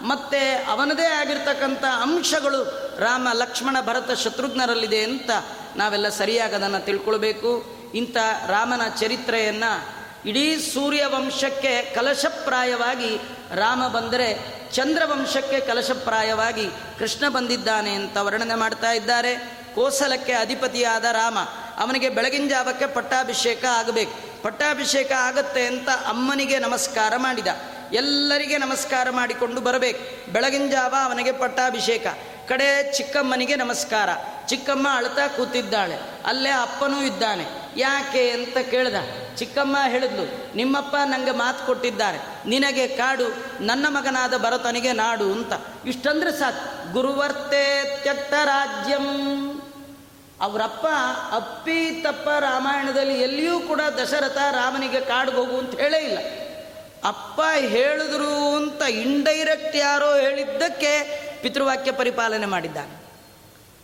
ಮತ್ತೆ ಅವನದೇ ಆಗಿರ್ತಕ್ಕಂಥ ಅಂಶಗಳು ರಾಮ, ಲಕ್ಷ್ಮಣ, ಭರತ ಶತ್ರುಘ್ನರಲ್ಲಿದೆ ಅಂತ ನಾವೆಲ್ಲ ಸರಿಯಾಗಿ ಅದನ್ನು ತಿಳ್ಕೊಳ್ಬೇಕು. ಇಂಥ ರಾಮನ ಚರಿತ್ರೆಯನ್ನು ಇಡೀ ಸೂರ್ಯವಂಶಕ್ಕೆ ಕಲಶಪ್ರಾಯವಾಗಿ ರಾಮ ಬಂದರೆ ಚಂದ್ರವಂಶಕ್ಕೆ ಕಲಶಪ್ರಾಯವಾಗಿ ಕೃಷ್ಣ ಬಂದಿದ್ದಾನೆ ಅಂತ ವರ್ಣನೆ ಮಾಡ್ತಾ ಇದ್ದಾರೆ. ಕೋಸಲಕ್ಕೆ ಅಧಿಪತಿಯಾದ ರಾಮ, ಅವನಿಗೆ ಬೆಳಗಿನ ಜಾವಕ್ಕೆ ಪಟ್ಟಾಭಿಷೇಕ ಆಗಬೇಕು. ಪಟ್ಟಾಭಿಷೇಕ ಆಗತ್ತೆ ಅಂತ ಅಮ್ಮನಿಗೆ ನಮಸ್ಕಾರ ಮಾಡಿದ. ಎಲ್ಲರಿಗೆ ನಮಸ್ಕಾರ ಮಾಡಿಕೊಂಡು ಬರಬೇಕು. ಬೆಳಗಿನ ಜಾವ ಅವನಿಗೆ ಪಟ್ಟಾಭಿಷೇಕ. ಕಡೆ ಚಿಕ್ಕಮ್ಮನಿಗೆ ನಮಸ್ಕಾರ. ಚಿಕ್ಕಮ್ಮ ಅಳ್ತಾ ಕೂತಿದ್ದಾಳೆ. ಅಲ್ಲೇ ಅಪ್ಪನೂ ಇದ್ದಾನೆ. ಯಾಕೆ ಅಂತ ಕೇಳ್ದ. ಚಿಕ್ಕಮ್ಮ ಹೇಳಿದ್ಲು, ನಿಮ್ಮಪ್ಪ ನನಗೆ ಮಾತು ಕೊಟ್ಟಿದ್ದಾರೆ. ನಿನಗೆ ಕಾಡು, ನನ್ನ ಮಗನಾದ ಭರತನಿಗೆ ನಾಡು ಅಂತ. ಇಷ್ಟಂದ್ರೆ ಸಾಕು. ಗುರುವರ್ತೆ ತ್ಯಕ್ತ ರಾಜ್ಯಂ. ಅವರಪ್ಪ ಅಪ್ಪಿ ತಪ್ಪ ರಾಮಾಯಣದಲ್ಲಿ ಎಲ್ಲಿಯೂ ಕೂಡ ದಶರಥ ರಾಮನಿಗೆ ಕಾಡಿಗೆ ಹೋಗು ಅಂತ ಹೇಳೇ ಇಲ್ಲ. ಅಪ್ಪ ಹೇಳಿದ್ರು ಅಂತ ಇಂಡೈರೆಕ್ಟ್ ಯಾರೋ ಹೇಳಿದ್ದಕ್ಕೆ ಪಿತೃವಾಕ್ಯ ಪರಿಪಾಲನೆ ಮಾಡಿದ್ದಾನೆ.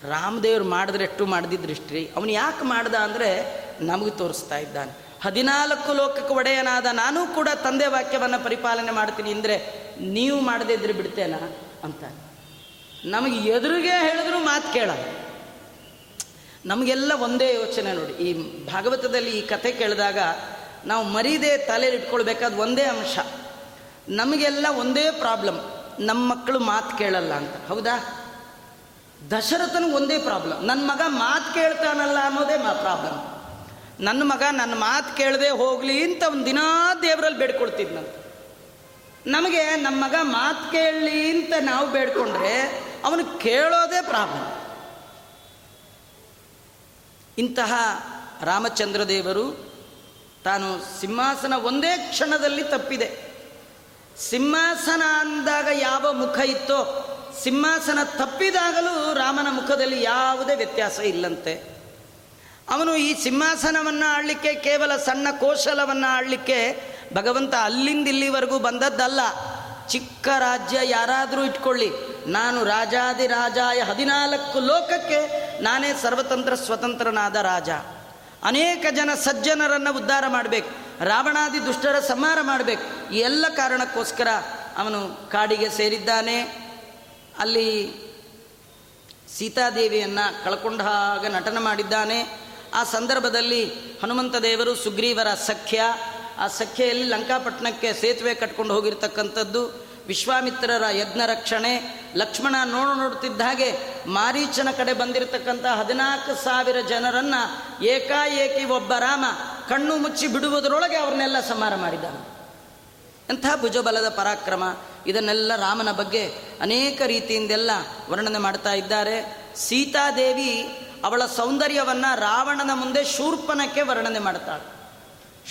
ರಾಮದೇವ್ರು ಮಾಡಿದ್ರೆ ಎಷ್ಟು ಮಾಡಿದ್ರಿ ಅವನು ಯಾಕೆ ಮಾಡ್ದ ಅಂದರೆ ನಮಗೆ ತೋರಿಸ್ತಾ ಇದ್ದಾನೆ. ಹದಿನಾಲ್ಕು ಲೋಕಕ್ಕೆ ಒಡೆಯನಾದ ನಾನು ಕೂಡ ತಂದೆ ವಾಕ್ಯವನ್ನು ಪರಿಪಾಲನೆ ಮಾಡ್ತೀನಿ ಅಂದರೆ ನೀವು ಮಾಡದೇ ಇದ್ರೆ ಬಿಡ್ತೇನಾ ಅಂತ ನಮಗೆ ಎದುರಿಗೆ ಹೇಳಿದ್ರು ಮಾತು ಕೇಳ. ನಮಗೆಲ್ಲ ಒಂದೇ ಯೋಚನೆ ನೋಡಿ. ಈ ಭಾಗವತದಲ್ಲಿ ಈ ಕಥೆ ಕೇಳಿದಾಗ ನಾವು ಮರೀದೆ ತಲೆಯಲ್ಲಿ ಇಟ್ಕೊಳ್ಬೇಕಾದ ಒಂದೇ ಅಂಶ. ನಮಗೆಲ್ಲ ಒಂದೇ ಪ್ರಾಬ್ಲಮ್. ನಮ್ಮ ಮಕ್ಕಳು ಮಾತು ಕೇಳಲ್ಲ ಅಂತ. ಹೌದಾ? ದಶರಥನಿಗೆ ಒಂದೇ ಪ್ರಾಬ್ಲಮ್. ನನ್ನ ಮಗ ಮಾತು ಕೇಳ್ತಾನಲ್ಲ ಅನ್ನೋದೇ ಮಾ ಪ್ರಾಬ್ಲಮ್. ನನ್ನ ಮಗ ನನ್ನ ಮಾತು ಕೇಳದೆ ಹೋಗಲಿ ಅಂತ ಒಂದು ದಿನ ದೇವರಲ್ಲಿ ಬೇಡ್ಕೊಳ್ತಿದ್ನಂತ ನಮಗೆ ನಮ್ಮ ಮಗ ಮಾತು ಕೇಳಲಿ ಅಂತ ನಾವು ಬೇಡ್ಕೊಂಡ್ರೆ ಅವನು ಕೇಳೋದೇ ಪ್ರಾಬ್ಲಮ್. ಇಂತಹ ರಾಮಚಂದ್ರ ದೇವರು ತಾನು ಸಿಂಹಾಸನ ಒಂದೇ ಕ್ಷಣದಲ್ಲಿ ತಪ್ಪಿದೆ. ಸಿಂಹಾಸನ ಅಂದಾಗ ಯಾವ ಮುಖ ಇತ್ತೋ, ಸಿಂಹಾಸನ ತಪ್ಪಿದಾಗಲೂ ರಾಮನ ಮುಖದಲ್ಲಿ ಯಾವುದೇ ವ್ಯತ್ಯಾಸ ಇಲ್ಲಂತೆ. ಅವನು ಈ ಸಿಂಹಾಸನವನ್ನು ಆಡಲಿಕ್ಕೆ ಕೇವಲ ಸಣ್ಣ ಕೋಶಲವನ್ನು ಆಡಲಿಕ್ಕೆ ಭಗವಂತ ಅಲ್ಲಿಂದ ಇಲ್ಲಿವರೆಗೂ ಬಂದದ್ದಲ್ಲ. ಚಿಕ್ಕ ರಾಜ್ಯ ಯಾರಾದರೂ ಇಟ್ಕೊಳ್ಳಿ. ನಾನು ರಾಜಾದಿ ರಾಜಾಯ ಹದಿನಾಲ್ಕು ಲೋಕಕ್ಕೆ ನಾನೇ ಸರ್ವತಂತ್ರ ಸ್ವತಂತ್ರನಾದ ರಾಜ. ಅನೇಕ ಜನ ಸಜ್ಜನರನ್ನು ಉದ್ಧಾರ ಮಾಡಬೇಕು. ರಾವಣಾದಿ ದುಷ್ಟರ ಸಂಹಾರ ಮಾಡಬೇಕು. ಈ ಎಲ್ಲ ಕಾರಣಕ್ಕೋಸ್ಕರ ಅವನು ಕಾಡಿಗೆ ಸೇರಿದ್ದಾನೆ. ಅಲ್ಲಿ ಸೀತಾದೇವಿಯನ್ನು ಕಳ್ಕೊಂಡ ಹಾಗೆ ನಟನ ಮಾಡಿದ್ದಾನೆ. ಆ ಸಂದರ್ಭದಲ್ಲಿ ಹನುಮಂತ ದೇವರು ಸುಗ್ರೀವರ ಸಖ್ಯ. ಆ ಸಖ್ಯೆಯಲ್ಲಿ ಲಂಕಾಪಟ್ಟಣಕ್ಕೆ ಸೇತುವೆ ಕಟ್ಕೊಂಡು ಹೋಗಿರ್ತಕ್ಕಂಥದ್ದು. ವಿಶ್ವಾಮಿತ್ರರ ಯಜ್ಞ ರಕ್ಷಣೆ ಲಕ್ಷ್ಮಣ ನೋಡು ನೋಡುತ್ತಿದ್ದ ಹಾಗೆ ಮಾರೀಚನ ಕಡೆ ಬಂದಿರತಕ್ಕಂಥ ಹದಿನಾಲ್ಕು ಸಾವಿರ ಜನರನ್ನು ಏಕಾಏಕಿ ಒಬ್ಬ ರಾಮ ಕಣ್ಣು ಮುಚ್ಚಿ ಬಿಡುವುದರೊಳಗೆ ಅವ್ರನ್ನೆಲ್ಲ ಸಂಹಾರ ಮಾಡಿದ್ದಾನೆ. ಎಂಥ ಭುಜಬಲದ ಪರಾಕ್ರಮ, ಇದನ್ನೆಲ್ಲ ರಾಮನ ಬಗ್ಗೆ ಅನೇಕ ರೀತಿಯಿಂದೆಲ್ಲ ವರ್ಣನೆ ಮಾಡ್ತಾ ಇದ್ದಾರೆ. ಸೀತಾದೇವಿ ಅವಳ ಸೌಂದರ್ಯವನ್ನು ರಾವಣನ ಮುಂದೆ ಶೂರ್ಪಣಕ್ಕೆ ವರ್ಣನೆ ಮಾಡ್ತಾಳೆ.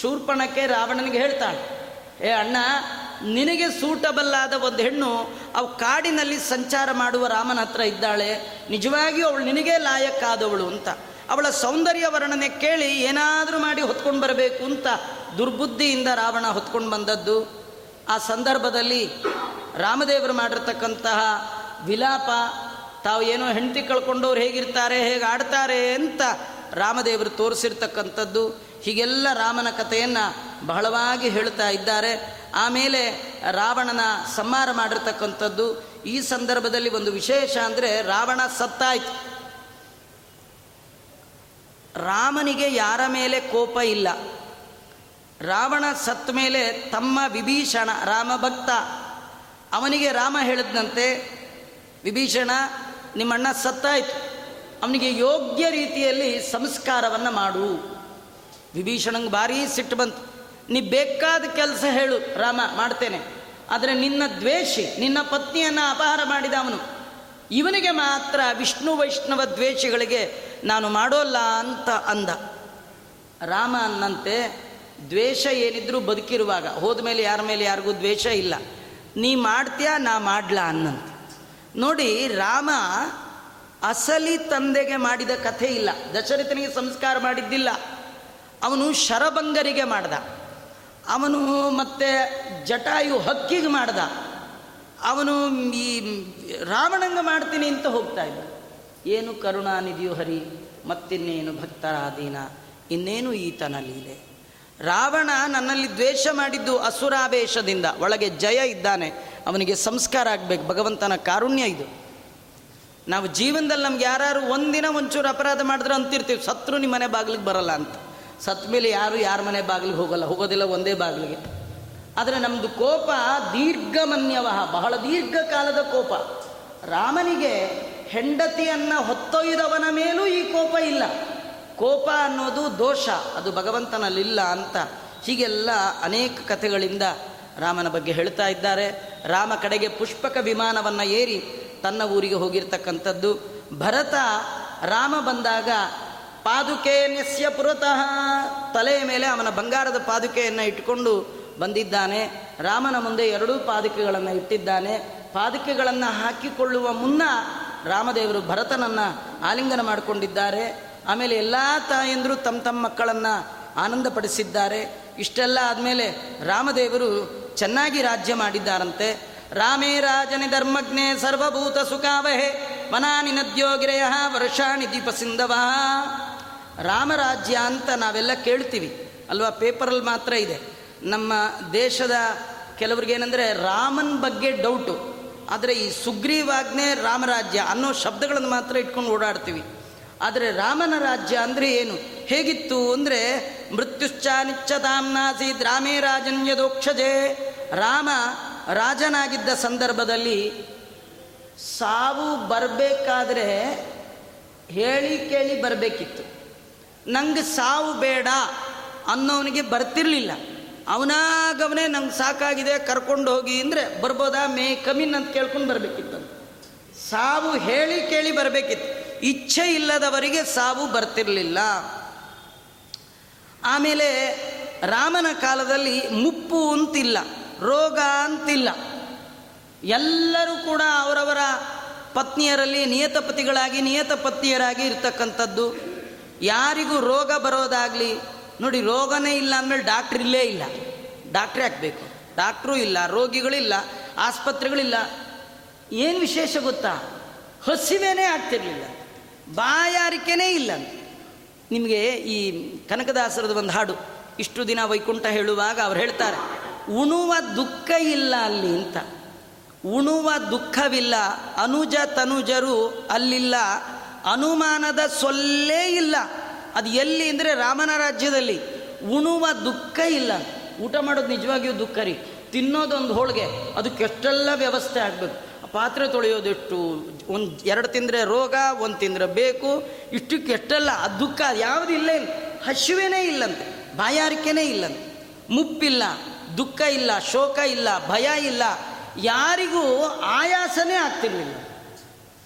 ಶೂರ್ಪಣಕ್ಕೆ ರಾವಣನಿಗೆ ಹೇಳ್ತಾಳೆ ಏ ಅಣ್ಣ ನಿನಗೆ ಸೂಟಬಲ್ ಆದ ಒಂದು ಹೆಣ್ಣು ಅವು ಕಾಡಿನಲ್ಲಿ ಸಂಚಾರ ಮಾಡುವ ರಾಮನ ಹತ್ರ ಇದ್ದಾಳೆ. ನಿಜವಾಗಿಯೂ ಅವಳು ನಿನಗೆ ಲಾಯಕ್ಕಾದವಳು ಅಂತ. ಅವಳ ಸೌಂದರ್ಯ ವರ್ಣನೆ ಕೇಳಿ ಏನಾದರೂ ಮಾಡಿ ಹೊತ್ಕೊಂಡು ಬರಬೇಕು ಅಂತ ದುರ್ಬುದ್ಧಿಯಿಂದ ರಾವಣ ಹೊತ್ಕೊಂಡು ಬಂದದ್ದು. ಆ ಸಂದರ್ಭದಲ್ಲಿ ರಾಮದೇವರು ಮಾಡಿರ್ತಕ್ಕಂತಹ ವಿಲಾಪ, ತಾವು ಏನೋ ಹೆಂಡತಿ ಕಳ್ಕೊಂಡವ್ರು ಹೇಗಿರ್ತಾರೆ, ಹೇಗೆ ಆಡ್ತಾರೆ ಅಂತ ರಾಮದೇವರು ತೋರಿಸಿರ್ತಕ್ಕಂಥದ್ದು. ಹೀಗೆಲ್ಲ ರಾಮನ ಕಥೆಯನ್ನು ಬಹಳವಾಗಿ ಹೇಳ್ತಾ ಇದ್ದಾರೆ. ಆಮೇಲೆ ರಾವಣನ ಸಂಹಾರ ಮಾಡಿರ್ತಕ್ಕಂಥದ್ದು ಈ ಸಂದರ್ಭದಲ್ಲಿ ಒಂದು ವಿಶೇಷ ಅಂದರೆ ರಾವಣ ಸತ್ತಾಯ್ತು. ರಾಮನಿಗೆ ಯಾರ ಮೇಲೆ ಕೋಪ ಇಲ್ಲ. ರಾವಣ ಸತ್ತ ಮೇಲೆ ತಮ್ಮ ವಿಭೀಷಣ ರಾಮ ಭಕ್ತ ಅವನಿಗೆ ರಾಮ ಹೇಳಿದಂತೆ ವಿಭೀಷಣ, ನಿಮ್ಮಣ್ಣ ಸತ್ತಾಯ್ತು. ಅವನಿಗೆ ಯೋಗ್ಯ ರೀತಿಯಲ್ಲಿ ಸಂಸ್ಕಾರವನ್ನು ಮಾಡು. ವಿಭೀಷಣಂಗೆ ಭಾರೀ ಸಿಟ್ಟು ಬಂತು. ನೀ ಬೇಕಾದ ಕೆಲಸ ಹೇಳು, ರಾಮ, ಮಾಡ್ತೇನೆ. ಆದರೆ ನಿನ್ನ ದ್ವೇಷಿ, ನಿನ್ನ ಪತ್ನಿಯನ್ನು ಅಪಹಾರ ಮಾಡಿದ ಅವನು ಇವನಿಗೆ ಮಾತ್ರ ವಿಷ್ಣು ವೈಷ್ಣವ ದ್ವೇಷಿಗಳಿಗೆ ನಾನು ಮಾಡೋಲ್ಲ ಅಂತ ಅಂದ. ರಾಮ ಅನ್ನಂತೆ, ದ್ವೇಷ ಏನಿದ್ರೂ ಬದುಕಿರುವಾಗ, ಹೋದ ಮೇಲೆ ಯಾರ ಮೇಲೆ ಯಾರಿಗೂ ದ್ವೇಷ ಇಲ್ಲ. ನೀ ಮಾಡ್ತೀಯಾ, ನಾ ಮಾಡ್ಲಾ ಅನ್ನಂತ. ನೋಡಿ, ರಾಮ ಅಸಲಿ ತಂದೆಗೆ ಮಾಡಿದ ಕಥೆ ಇಲ್ಲ. ದಶರಥನಿಗೆ ಸಂಸ್ಕಾರ ಮಾಡಿದ್ದಿಲ್ಲ. ಅವನು ಶರಭಂಗರಿಗೆ ಮಾಡ್ದ. ಅವನು ಮತ್ತೆ ಜಟಾಯು ಹಕ್ಕಿಗೆ ಮಾಡ್ದ. ಅವನು ಈ ರಾವಣಂಗ ಮಾಡ್ತೀನಿ ಅಂತ ಹೋಗ್ತಾ ಇದ್ದ. ಏನು ಕರುಣಾನಿಧಿಯು ಹರಿ, ಮತ್ತಿನ್ನೇನು ಭಕ್ತರಾದೀನ, ಇನ್ನೇನು ಈತನ ಲೀಲೆ. ರಾವಣ ನನ್ನಲ್ಲಿ ದ್ವೇಷ ಮಾಡಿದ್ದು ಅಸುರಾವೇಶದಿಂದ, ಒಳಗೆ ಜಯ ಇದ್ದಾನೆ, ಅವನಿಗೆ ಸಂಸ್ಕಾರ ಆಗಬೇಕು, ಭಗವಂತನ ಕಾರುಣ್ಯ ಇದು. ನಾವು ಜೀವನದಲ್ಲಿ ನಮ್ಗೆ ಯಾರು ಒಂದಿನ ಒಂಚೂರು ಅಪರಾಧ ಮಾಡಿದ್ರೆ ಅಂತಿರ್ತೀವಿ, ಸತ್ರು ನಿಮ್ಮ ಮನೆ ಬಾಗಿಲಿಗೆ ಬರಲ್ಲ ಅಂತ. ಸತ್ ಮೇಲೆ ಯಾರು ಯಾರ ಮನೆ ಬಾಗಿಲಿಗೆ ಹೋಗಲ್ಲ, ಹೋಗೋದಿಲ್ಲ ಒಂದೇ ಬಾಗಿಲಿಗೆ. ಆದರೆ ನಮ್ಮದು ಕೋಪ ದೀರ್ಘಮನ್ಯವ, ಬಹಳ ದೀರ್ಘಕಾಲದ ಕೋಪ. ರಾಮನಿಗೆ ಹೆಂಡತಿಯನ್ನು ಹೊತ್ತೊಯ್ದವನ ಮೇಲೂ ಈ ಕೋಪ ಇಲ್ಲ. ಕೋಪ ಅನ್ನೋದು ದೋಷ, ಅದು ಭಗವಂತನಲ್ಲಿಲ್ಲ ಅಂತ ಹೀಗೆಲ್ಲ ಅನೇಕ ಕಥೆಗಳಿಂದ ರಾಮನ ಬಗ್ಗೆ ಹೇಳ್ತಾ ಇದ್ದಾರೆ. ರಾಮ ಕಡೆಗೆ ಪುಷ್ಪಕ ವಿಮಾನವನ್ನು ಏರಿ ತನ್ನ ಊರಿಗೆ ಹೋಗಿರ್ತಕ್ಕಂಥದ್ದು. ಭರತ ರಾಮ ಬಂದಾಗ ಪಾದುಕೆ ನೆಸ್ಯ ಪುರತಃ. ತಲೆಯ ಮೇಲೆ ಅವನ ಬಂಗಾರದ ಪಾದುಕೆಯನ್ನು ಇಟ್ಟುಕೊಂಡು ಬಂದಿದ್ದಾನೆ. ರಾಮನ ಮುಂದೆ ಎರಡೂ ಪಾದುಕೆಗಳನ್ನು ಇಟ್ಟಿದ್ದಾನೆ. ಪಾದುಕೆಗಳನ್ನು ಹಾಕಿಕೊಳ್ಳುವ ಮುನ್ನ ರಾಮದೇವರು ಭರತನನ್ನು ಆಲಿಂಗನ ಮಾಡಿಕೊಂಡಿದ್ದಾರೆ. ಆಮೇಲೆ ಎಲ್ಲ ತಾಯಂದರು ತಮ್ಮ ತಮ್ಮ ಮಕ್ಕಳನ್ನು ಆನಂದಪಡಿಸಿದ್ದಾರೆ. ಇಷ್ಟೆಲ್ಲ ಆದಮೇಲೆ ರಾಮದೇವರು ಚೆನ್ನಾಗಿ ರಾಜ್ಯ ಮಾಡಿದ್ದಾರಂತೆ. ರಾಮೇ ರಾಜನಿ ಧರ್ಮಜ್ಞೆ ಸರ್ವಭೂತ ಸುಖಾವಹೆ. ಮನಾನಿ ನದ್ಯೋಗಿರೆಯ ವರ್ಷಾಣಿ ದೀಪ ಸಿಂಧವ. ರಾಮರಾಜ್ಯ ಅಂತ ನಾವೆಲ್ಲ ಕೇಳ್ತೀವಿ. ಅಲ್ವಾ? ಪೇಪರಲ್ಲಿ ಮಾತ್ರ ಇದೆ. ನಮ್ಮ ದೇಶದ ಕೆಲವ್ರಿಗೇನೆಂದರೆ ರಾಮನ್ ಬಗ್ಗೆ ಡೌಟು ಆದರೆ ಈ ಸುಗ್ರೀವಾಜ್ಞೆ ರಾಮರಾಜ್ಯ ಅನ್ನೋ ಶಬ್ದಗಳನ್ನು ಮಾತ್ರ ಇಟ್ಕೊಂಡು ಓಡಾಡ್ತೀವಿ. ಆದರೆ ರಾಮನ ರಾಜ್ಯ ಅಂದರೆ ಏನು? ಹೇಗಿತ್ತು ಅಂದರೆ ಮೃತ್ಯುಶ್ಚ ನಿಚ್ಚತಾಮ್ನಾಸೀದ್ ರಾಮೇ ರಾಜನ್ಯದೋಕ್ಷಜೆ ರಾಮ ರಾಜನಾಗಿದ್ದ ಸಂದರ್ಭದಲ್ಲಿ ಸಾವು ಬರಬೇಕಾದ್ರೆ ಹೇಳಿ ಕೇಳಿ ಬರಬೇಕಿತ್ತು. ನಂಗೆ ಸಾವು ಬೇಡ ಅನ್ನೋವನಿಗೆ ಬರ್ತಿರ್ಲಿಲ್ಲ. ಅವನಾಗವನೇ ನಂಗೆ ಸಾಕಾಗಿದೆ, ಕರ್ಕೊಂಡು ಹೋಗಿ ಅಂದರೆ ಬರ್ಬೋದಾ? ಮೇ ಕಮಿನ್ ಅಂತ ಕೇಳ್ಕೊಂಡು ಬರಬೇಕಿತ್ತು. ಸಾವು ಹೇಳಿ ಕೇಳಿ ಬರಬೇಕಿತ್ತು. ಇಚ್ಛೆ ಇಲ್ಲದವರಿಗೆ ಸಾವು ಬರ್ತಿರಲಿಲ್ಲ. ಆಮೇಲೆ ರಾಮನ ಕಾಲದಲ್ಲಿ ಮುಪ್ಪು ಅಂತಿಲ್ಲ, ರೋಗ ಅಂತಿಲ್ಲ. ಎಲ್ಲರೂ ಕೂಡ ಅವರವರ ಪತ್ನಿಯರಲ್ಲಿ ನಿಯತಪತಿಗಳಾಗಿ ನಿಯತ ಪತ್ನಿಯರಾಗಿ ಇರ್ತಕ್ಕಂಥದ್ದು. ಯಾರಿಗೂ ರೋಗ ಬರೋದಾಗಲಿ, ನೋಡಿ ರೋಗನೇ ಇಲ್ಲ ಅಂದಮೇಲೆ ಡಾಕ್ಟ್ರ್ ಇಲ್ಲೇ ಇಲ್ಲ. ಡಾಕ್ಟ್ರೇ ಹಾಕಬೇಕು ಡಾಕ್ಟ್ರೂ ಇಲ್ಲ, ರೋಗಿಗಳಿಲ್ಲ, ಆಸ್ಪತ್ರೆಗಳಿಲ್ಲ. ಏನು ವಿಶೇಷ ಗೊತ್ತಾ? ಹಸಿವೇನೇ ಆಗ್ತಿರಲಿಲ್ಲ. ಬಾಯಾರಿಕೆನೇ ಇಲ್ಲ. ನಿಮಗೆ ಈ ಕನಕದಾಸರದ ಒಂದು ಹಾಡು, ಇಷ್ಟು ದಿನ ವೈಕುಂಠ ಹೇಳುವಾಗ ಅವ್ರು ಹೇಳ್ತಾರೆ, ಉಣುವ ದುಃಖ ಇಲ್ಲ ಅಲ್ಲಿ ಅಂತ. ಉಣುವ ದುಃಖವಿಲ್ಲ, ಅನುಜ ತನುಜರು ಅಲ್ಲಿಲ್ಲ ಅನುಮಾನದ ಸೊಲ್ಲೇ ಇಲ್ಲ. ಅದು ಎಲ್ಲಿ ಅಂದರೆ ರಾಮನ ರಾಜ್ಯದಲ್ಲಿ. ಉಣುವ ದುಃಖ ಇಲ್ಲ. ಊಟ ಮಾಡೋದು ನಿಜವಾಗಿಯೂ ದುಃಖ ರೀ. ತಿನ್ನೋದೊಂದು ಹೋಳಿಗೆ ಅದಕ್ಕೆಷ್ಟೆಲ್ಲ ವ್ಯವಸ್ಥೆ ಆಗಬೇಕು. ಪಾತ್ರೆ ತೊಳೆಯೋದೆಷ್ಟು, ಒಂದು ಎರಡು ತಿಂದರೆ ರೋಗ, ಒಂದು ತಿಂದರೆ ಬೇಕು, ಇಷ್ಟಕ್ಕೆ ಎಷ್ಟೆಲ್ಲ ಆ ದುಃಖ ಯಾವುದು ಇಲ್ಲ. ಹಸಿವೇನೇ ಇಲ್ಲಂತೆ, ಬಾಯಾರಿಕೆನೇ ಇಲ್ಲಂತೆ. ಮುಪ್ಪಿಲ್ಲ, ದುಃಖ ಇಲ್ಲ, ಶೋಕ ಇಲ್ಲ, ಭಯ ಇಲ್ಲ. ಯಾರಿಗೂ ಆಯಾಸನೇ ಆಗ್ತಿರ್ಲಿಲ್ಲ.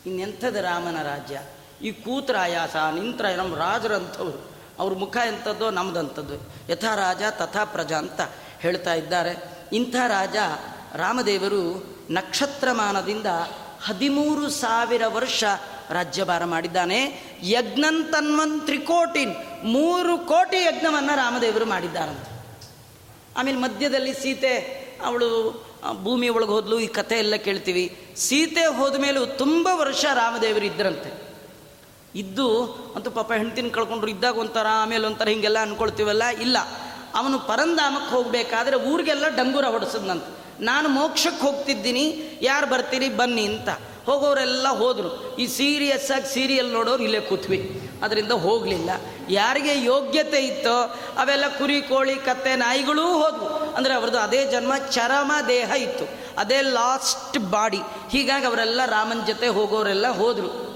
ಇನ್ನೆಂಥದ್ದು ರಾಮನ ರಾಜ್ಯ? ಈ ಕೂತ್ರ ಆಯಾಸ ನಿಂತ್ರ ನಮ್ಮ ರಾಜರಂಥವ್ರು. ಅವ್ರ ಮುಖ ಎಂಥದ್ದು ನಮ್ದಂಥದ್ದು. ಯಥಾ ರಾಜ, ತಥಾ ಪ್ರಜಾ ಅಂತ ಹೇಳ್ತಾ ಇದ್ದಾರೆ. ಇಂಥ ರಾಜ ರಾಮದೇವರು ನಕ್ಷತ್ರಮಾನದಿಂದ ಹದಿಮೂರು ಸಾವಿರ ವರ್ಷ ರಾಜ್ಯಭಾರ ಮಾಡಿದ್ದಾನೆ. ಯಜ್ಞಂತನ್ವನ್ ತ್ರಿಕೋಟಿನ್ ಮೂರು ಕೋಟಿ ಯಜ್ಞವನ್ನು ರಾಮದೇವರು ಮಾಡಿದ್ದಾರಂತೆ. ಆಮೇಲೆ ಮಧ್ಯದಲ್ಲಿ ಸೀತೆ, ಅವಳು ಭೂಮಿ ಒಳಗೆ ಹೋದ್ಲು, ಈ ಕಥೆ ಎಲ್ಲ ಕೇಳ್ತೀವಿ. ಸೀತೆ ಹೋದ ಮೇಲೂ ತುಂಬ ವರ್ಷ ರಾಮದೇವರು ಇದ್ರಂತೆ ಇದ್ದು ಅಂತೂ ಪಾಪ ಹೆಂಡ್ತಿನ ಕಳ್ಕೊಂಡ್ರು ಇದ್ದಾಗ ಒಂಥರ, ಆಮೇಲೆ ಒಂಥರ ಹಿಂಗೆಲ್ಲ ಅನ್ಕೊಳ್ತೀವಲ್ಲ? ಇಲ್ಲ. ಅವನು ಪರಂಧಾಮಕ್ಕೆ ಹೋಗಬೇಕಾದ್ರೆ ಊರಿಗೆಲ್ಲ ಡಂಗೂರ ಹೊಡೆಸದ್ನಂತ. ನಾನು ಮೋಕ್ಷಕ್ಕೆ ಹೋಗ್ತಿದ್ದೀನಿ, ಯಾರು ಬರ್ತೀರಿ ಬನ್ನಿ ಅಂತ. ಹೋಗೋರೆಲ್ಲ ಹೋದರು. ಈ ಸೀರಿಯಸ್ ಆಗಿ ಸೀರಿಯಲ್ ನೋಡೋರು ಇಲ್ಲೇ ಕೂತ್ವಿ. ಅದರಿಂದ ಹೋಗಲಿಲ್ಲ. ಯಾರಿಗೆ ಯೋಗ್ಯತೆ ಇತ್ತೋ ಅವೆಲ್ಲ ಕುರಿ, ಕೋಳಿ, ಕತ್ತೆ, ನಾಯಿಗಳೂ ಹೋದವು. ಅಂದರೆ ಅವ್ರದ್ದು ಅದೇ ಜನ್ಮ, ಚರಮ ದೇಹ ಇತ್ತು. ಅದೇ ಲಾಸ್ಟ್ ಬಾಡಿ ಹೀಗಾಗಿ ಅವರೆಲ್ಲ ರಾಮನ ಜೊತೆ ಹೋಗೋರೆಲ್ಲ ಹೋದರು.